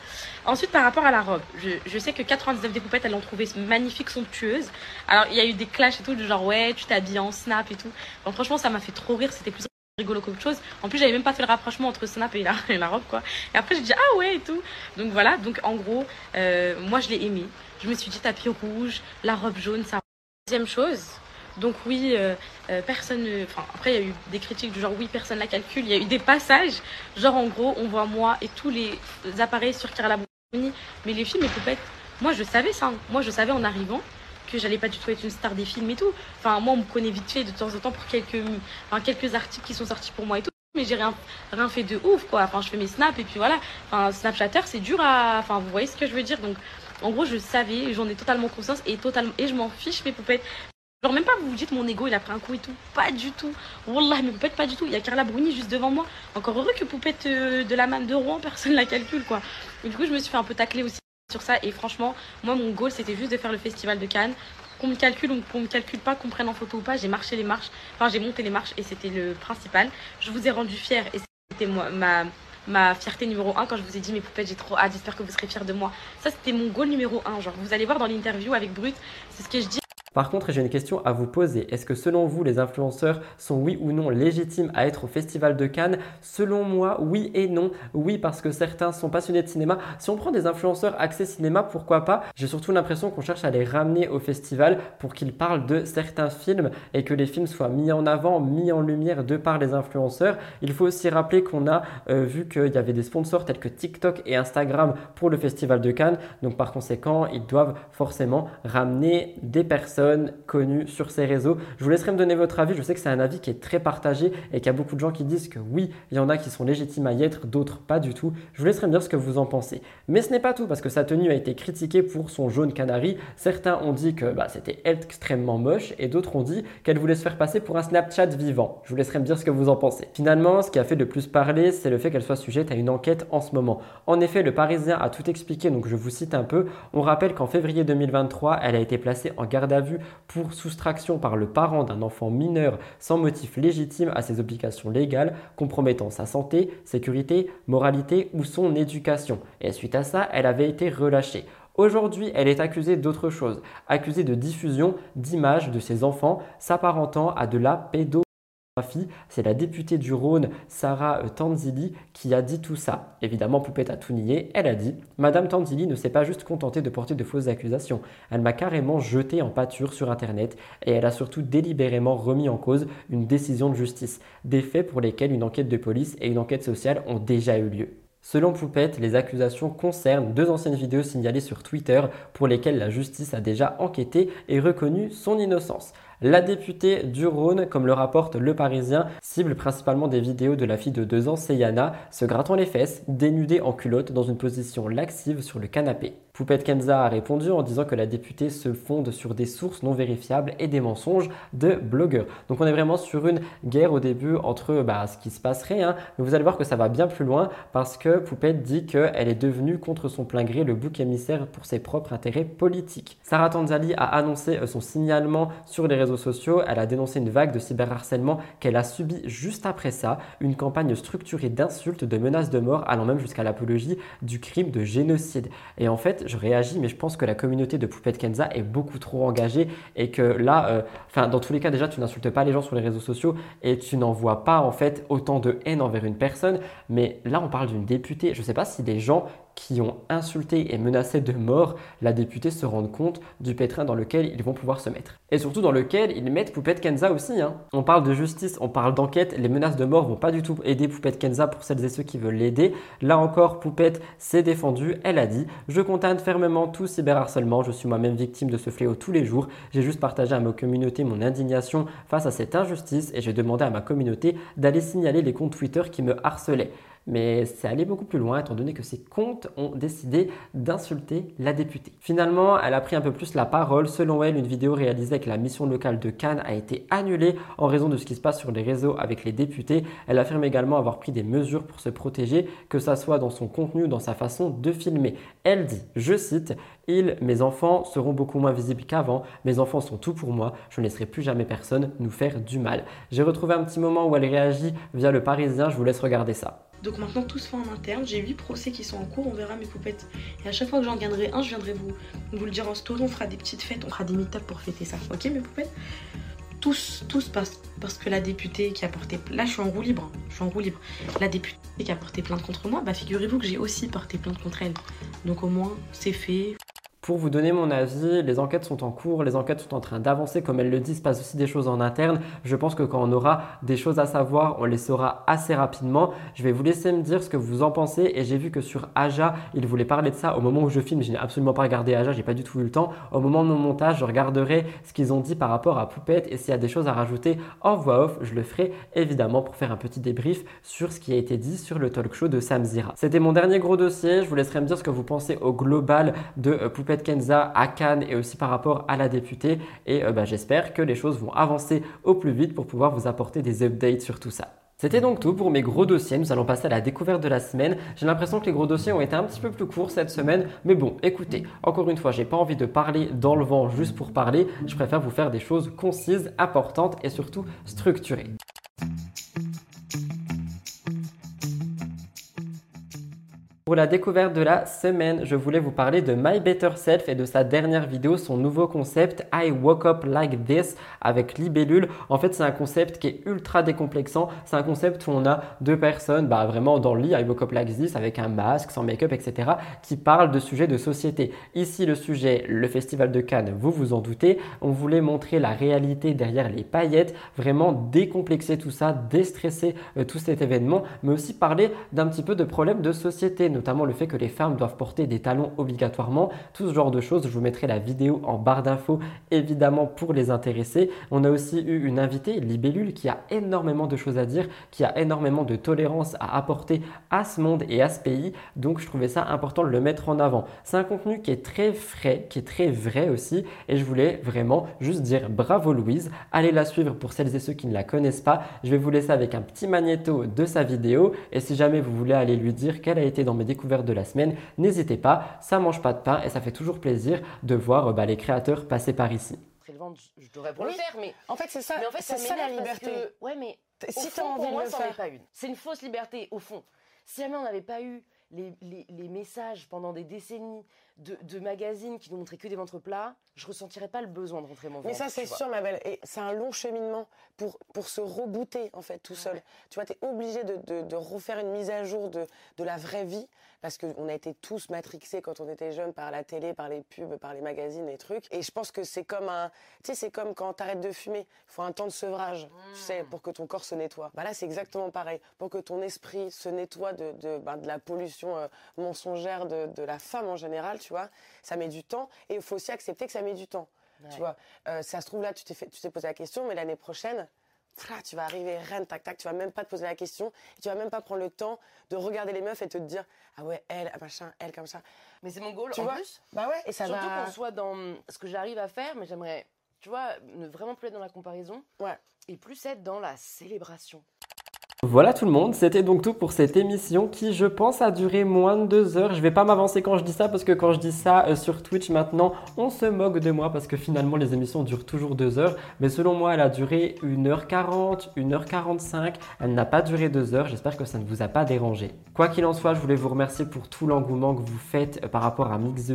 Ensuite, par rapport à la robe, je, sais que 99 des poupettes, elles l'ont trouvée magnifique, somptueuse. Alors, il y a eu des clashs et tout, genre, ouais, tu t'habilles en snap et tout. Donc, franchement, ça m'a fait trop rire. C'était plus rigolo qu'autre chose. En plus, j'avais même pas fait le rapprochement entre Snap et la, et la robe, quoi. Et après, j'ai dit, ah ouais, et tout. Donc voilà, donc en gros, euh, moi, je l'ai aimé. Je me suis dit, tapis rouge, la robe jaune, ça. Deuxième chose, donc oui, euh, euh, personne. Enfin, après, il y a eu des critiques du genre, oui, personne la calcule. Il y a eu des passages, genre en gros, on voit moi et tous les appareils sur Carla Bruni. Mais les films et poupettes, moi, je savais ça. Moi, je savais en arrivant que j'allais pas du tout être une star des films et tout. Enfin, moi, on me connaît vite fait de temps en temps pour quelques, enfin, quelques articles qui sont sortis pour moi et tout. Mais j'ai rien, rien fait de ouf, quoi. Enfin, je fais mes snaps et puis voilà. Enfin, Snapchatter, c'est dur à. Enfin, vous voyez ce que je veux dire. Donc, en gros, je savais, j'en ai totalement conscience et totalement. Et je m'en fiche, mes poupettes. Genre, même pas vous vous dites mon ego il a pris un coup et tout. Pas du tout. Wallah, mes poupettes, pas du tout. Il y a Carla Bruni juste devant moi. Encore heureux que poupette euh, de la manne de Rouen, personne la calcule, quoi. Du coup, je me suis fait un peu tacler aussi sur ça. Et franchement, moi, mon goal, c'était juste de faire le festival de Cannes. Qu'on me calcule ou qu'on me calcule pas, qu'on prenne en photo ou pas, j'ai marché les marches. Enfin, j'ai monté les marches et c'était le principal. Je vous ai rendu fière et c'était moi, ma, ma fierté numéro 1 quand je vous ai dit mes poupettes, j'ai trop hâte, j'espère que vous serez fiers de moi. Ça, c'était mon goal numéro 1. Genre, vous allez voir dans l'interview avec Brut, c'est ce que je dis. Par contre, j'ai une question à vous poser. Est-ce que selon vous, les influenceurs sont oui ou non légitimes à être au Festival de Cannes? Selon moi, oui et non. Oui, parce que certains sont passionnés de cinéma. Si on prend des influenceurs accès cinéma, pourquoi pas? J'ai surtout l'impression qu'on cherche à les ramener au festival pour qu'ils parlent de certains films et que les films soient mis en avant, mis en lumière de par les influenceurs. Il faut aussi rappeler qu'on a euh, vu qu'il y avait des sponsors tels que TikTok et Instagram pour le Festival de Cannes. Donc par conséquent, ils doivent forcément ramener des personnes connues sur ces réseaux. Je vous laisserai me donner votre avis. Je sais que c'est un avis qui est très partagé et qu'il y a beaucoup de gens qui disent que oui, il y en a qui sont légitimes à y être, d'autres pas du tout. Je vous laisserai me dire ce que vous en pensez. Mais ce n'est pas tout parce que sa tenue a été critiquée pour son jaune canari. Certains ont dit que bah, c'était extrêmement moche et d'autres ont dit qu'elle voulait se faire passer pour un Snapchat vivant. Je vous laisserai me dire ce que vous en pensez. Finalement, ce qui a fait le plus parler, c'est le fait qu'elle soit sujette à une enquête en ce moment. En effet, le Parisien a tout expliqué, donc je vous cite un peu. On rappelle qu'en février 2023, elle a été placée en garde à vue pour soustraction par le parent d'un enfant mineur sans motif légitime à ses obligations légales compromettant sa santé, sécurité, moralité ou son éducation. Et suite à ça, elle avait été relâchée. Aujourd'hui, elle est accusée d'autre chose, accusée de diffusion d'images de ses enfants s'apparentant à de la pédo c'est la députée du Rhône, Sarah Tanzili, qui a dit tout ça. Évidemment, Poupette a tout nié. Elle a dit Madame Tanzili ne s'est pas juste contentée de porter de fausses accusations. Elle m'a carrément jeté en pâture sur Internet et elle a surtout délibérément remis en cause une décision de justice. Des faits pour lesquels une enquête de police et une enquête sociale ont déjà eu lieu. Selon Poupette, les accusations concernent deux anciennes vidéos signalées sur Twitter pour lesquelles la justice a déjà enquêté et reconnu son innocence. La députée du Rhône, comme le rapporte Le Parisien, cible principalement des vidéos de la fille de 2 ans, Seyana, se grattant les fesses, dénudée en culotte dans une position laxive sur le canapé. Poupette Kenza a répondu en disant que la députée se fonde sur des sources non vérifiables et des mensonges de blogueurs. Donc on est vraiment sur une guerre au début entre bah, ce qui se passerait, hein. mais vous allez voir que ça va bien plus loin parce que Poupette dit qu'elle est devenue contre son plein gré le bouc émissaire pour ses propres intérêts politiques. Sarah Tanzali a annoncé son signalement sur les réseaux sociaux, elle a dénoncé une vague de cyberharcèlement qu'elle a subi juste après ça, une campagne structurée d'insultes, de menaces de mort, allant même jusqu'à l'apologie du crime de génocide. Et en fait, je réagis, mais je pense que la communauté de Poupette Kenza est beaucoup trop engagée et que là, euh, enfin, dans tous les cas, déjà, tu n'insultes pas les gens sur les réseaux sociaux et tu n'envoies pas en fait autant de haine envers une personne. Mais là, on parle d'une députée. Je ne sais pas si des gens qui ont insulté et menacé de mort la députée se rendent compte du pétrin dans lequel ils vont pouvoir se mettre. Et surtout dans lequel ils mettent Poupette Kenza aussi. Hein. On parle de justice, on parle d'enquête, les menaces de mort vont pas du tout aider Poupette Kenza pour celles et ceux qui veulent l'aider. Là encore, Poupette s'est défendue, elle a dit « Je condamne fermement tout cyberharcèlement, je suis moi-même victime de ce fléau tous les jours. J'ai juste partagé à ma communauté mon indignation face à cette injustice et j'ai demandé à ma communauté d'aller signaler les comptes Twitter qui me harcelaient. » mais c'est allé beaucoup plus loin étant donné que ses comptes ont décidé d'insulter la députée. Finalement, elle a pris un peu plus la parole. Selon elle, une vidéo réalisée avec la mission locale de Cannes a été annulée en raison de ce qui se passe sur les réseaux avec les députés. Elle affirme également avoir pris des mesures pour se protéger, que ça soit dans son contenu ou dans sa façon de filmer. Elle dit, je cite, ils, mes enfants, seront beaucoup moins visibles qu'avant. Mes enfants sont tout pour moi. Je ne laisserai plus jamais personne nous faire du mal. J'ai retrouvé un petit moment où elle réagit via le Parisien. Je vous laisse regarder ça. Donc maintenant tout se fait en interne, j'ai 8 procès qui sont en cours, on verra mes poupettes. Et à chaque fois que j'en gagnerai un, je viendrai vous, vous le dire en story, on fera des petites fêtes, on fera des meet pour fêter ça. Ok mes poupettes tous, tous parce, que la députée qui a porté... Là je suis en roue libre, hein. je suis en roue libre. La députée qui a porté plainte contre moi, bah figurez-vous que j'ai aussi porté plainte contre elle. Donc au moins c'est fait. Pour vous donner mon avis, les enquêtes sont en cours, les enquêtes sont en train d'avancer, comme elles le disent, passe aussi des choses en interne. Je pense que quand on aura des choses à savoir, on les saura assez rapidement. Je vais vous laisser me dire ce que vous en pensez et j'ai vu que sur Aja, il voulait parler de ça au moment où je filme. Je n'ai absolument pas regardé Aja, j'ai pas du tout eu le temps. Au moment de mon montage, je regarderai ce qu'ils ont dit par rapport à Poupette et s'il y a des choses à rajouter en voix off, je le ferai évidemment pour faire un petit débrief sur ce qui a été dit sur le talk show de Sam Zira. C'était mon dernier gros dossier. Je vous laisserai me dire ce que vous pensez au global de euh, Kenza à Cannes et aussi par rapport à la députée. Et euh, bah, j'espère que les choses vont avancer au plus vite pour pouvoir vous apporter des updates sur tout ça. C'était donc tout pour mes gros dossiers. Nous allons passer à la découverte de la semaine. J'ai l'impression que les gros dossiers ont été un petit peu plus courts cette semaine. Mais bon, écoutez, encore une fois, j'ai pas envie de parler dans le vent juste pour parler. Je préfère vous faire des choses concises, importantes et surtout structurées. Pour la découverte de la semaine, je voulais vous parler de My Better Self et de sa dernière vidéo, son nouveau concept I Woke Up Like This avec Libellule. En fait, c'est un concept qui est ultra décomplexant. C'est un concept où on a deux personnes bah, vraiment dans le lit, I Woke Up Like This, avec un masque, sans make-up, etc., qui parlent de sujets de société. Ici, le sujet, le Festival de Cannes, vous vous en doutez. On voulait montrer la réalité derrière les paillettes, vraiment décomplexer tout ça, déstresser euh, tout cet événement, mais aussi parler d'un petit peu de problèmes de société notamment le fait que les femmes doivent porter des talons obligatoirement, tout ce genre de choses. Je vous mettrai la vidéo en barre d'infos évidemment pour les intéresser. On a aussi eu une invitée, Libellule, qui a énormément de choses à dire, qui a énormément de tolérance à apporter à ce monde et à ce pays. Donc je trouvais ça important de le mettre en avant. C'est un contenu qui est très frais, qui est très vrai aussi. Et je voulais vraiment juste dire bravo Louise. Allez la suivre pour celles et ceux qui ne la connaissent pas. Je vais vous laisser avec un petit magnéto de sa vidéo. Et si jamais vous voulez aller lui dire qu'elle a été dans mes découverte de la semaine, n'hésitez pas, ça mange pas de pain et ça fait toujours plaisir de voir bah, les créateurs passer par ici. Je devrais pour le faire, mais en fait c'est ça. Mais en fait, c'est ça la liberté. Ouais, mais si moi, de le faire. pas une. C'est une fausse liberté au fond. Si jamais on n'avait pas eu les, les, les messages pendant des décennies de, de magazines qui nous montraient que des ventres plats, je ressentirais pas le besoin de rentrer mon ventre. Mais ça, c'est sûr, ma belle. Et c'est un long cheminement pour, pour se rebooter, en fait, tout seul. Tu vois, tu es obligé de, de, de refaire une mise à jour de, de la vraie vie, parce qu'on a été tous matrixés quand on était jeunes par la télé, par les pubs, par les magazines, les trucs. Et je pense que c'est comme un. Tu sais, c'est comme quand t'arrêtes de fumer. Il faut un temps de sevrage, tu sais, pour que ton corps se nettoie. Bah là, c'est exactement pareil. Pour que ton esprit se nettoie de, de, bah, de la pollution euh, mensongère de, de la femme en général, tu vois, ça met du temps. Et il faut aussi accepter que ça met du temps. Ouais. Tu vois, Euh, ça se trouve là, tu t'es fait- tu t'es posé la question, mais l'année prochaine, tu vas arriver reine, tac, tac, tu vas même pas te poser la question, et tu vas même pas prendre le temps de regarder les meufs et te dire, ah ouais, elle, machin, elle comme ça. Mais c'est mon goal Tu en vois plus. Bah ouais, et ça Surtout va. qu'on soit dans ce que j'arrive à faire, mais j'aimerais, tu vois, ne vraiment plus être dans la comparaison. Ouais. Et plus être dans la célébration. Voilà tout le monde, c'était donc tout pour cette émission qui je pense a duré moins de deux heures. Je vais pas m'avancer quand je dis ça parce que quand je dis ça euh, sur Twitch maintenant, on se moque de moi parce que finalement les émissions durent toujours deux heures. Mais selon moi, elle a duré 1h40, 1h45. Elle n'a pas duré deux heures. J'espère que ça ne vous a pas dérangé. Quoi qu'il en soit, je voulais vous remercier pour tout l'engouement que vous faites euh, par rapport à Mix.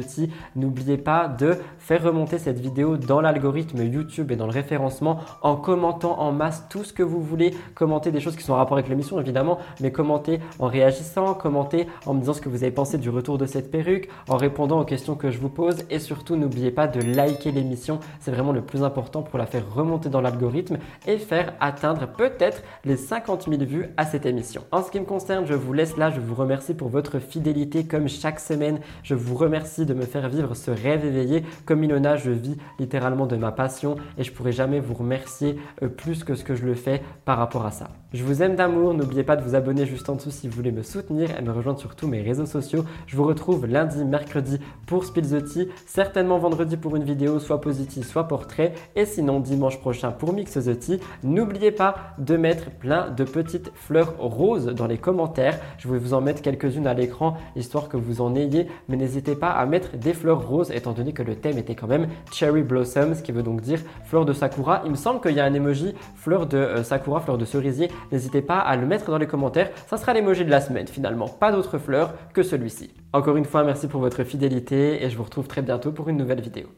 N'oubliez pas de faire remonter cette vidéo dans l'algorithme YouTube et dans le référencement en commentant en masse tout ce que vous voulez. Commentez des choses qui sont en rapport l'émission évidemment, mais commentez en réagissant, commentez en me disant ce que vous avez pensé du retour de cette perruque, en répondant aux questions que je vous pose et surtout n'oubliez pas de liker l'émission. C'est vraiment le plus important pour la faire remonter dans l'algorithme et faire atteindre peut-être les 50 000 vues à cette émission. En ce qui me concerne, je vous laisse là. Je vous remercie pour votre fidélité comme chaque semaine. Je vous remercie de me faire vivre ce rêve éveillé. Comme Ilona, je vis littéralement de ma passion et je pourrai jamais vous remercier euh, plus que ce que je le fais par rapport à ça. Je vous aime d'amour, n'oubliez pas de vous abonner juste en dessous si vous voulez me soutenir et me rejoindre sur tous mes réseaux sociaux. Je vous retrouve lundi, mercredi pour Spill the Tea, certainement vendredi pour une vidéo soit positive, soit portrait et sinon dimanche prochain pour Mix the Tea. N'oubliez pas de mettre plein de petites fleurs roses dans les commentaires. Je vais vous en mettre quelques-unes à l'écran histoire que vous en ayez, mais n'hésitez pas à mettre des fleurs roses étant donné que le thème était quand même Cherry Blossom, ce qui veut donc dire fleur de sakura. Il me semble qu'il y a un emoji fleur de euh, sakura, fleur de cerisier N'hésitez pas à le mettre dans les commentaires. Ça sera l'emoji de la semaine finalement. Pas d'autres fleurs que celui-ci. Encore une fois, merci pour votre fidélité et je vous retrouve très bientôt pour une nouvelle vidéo.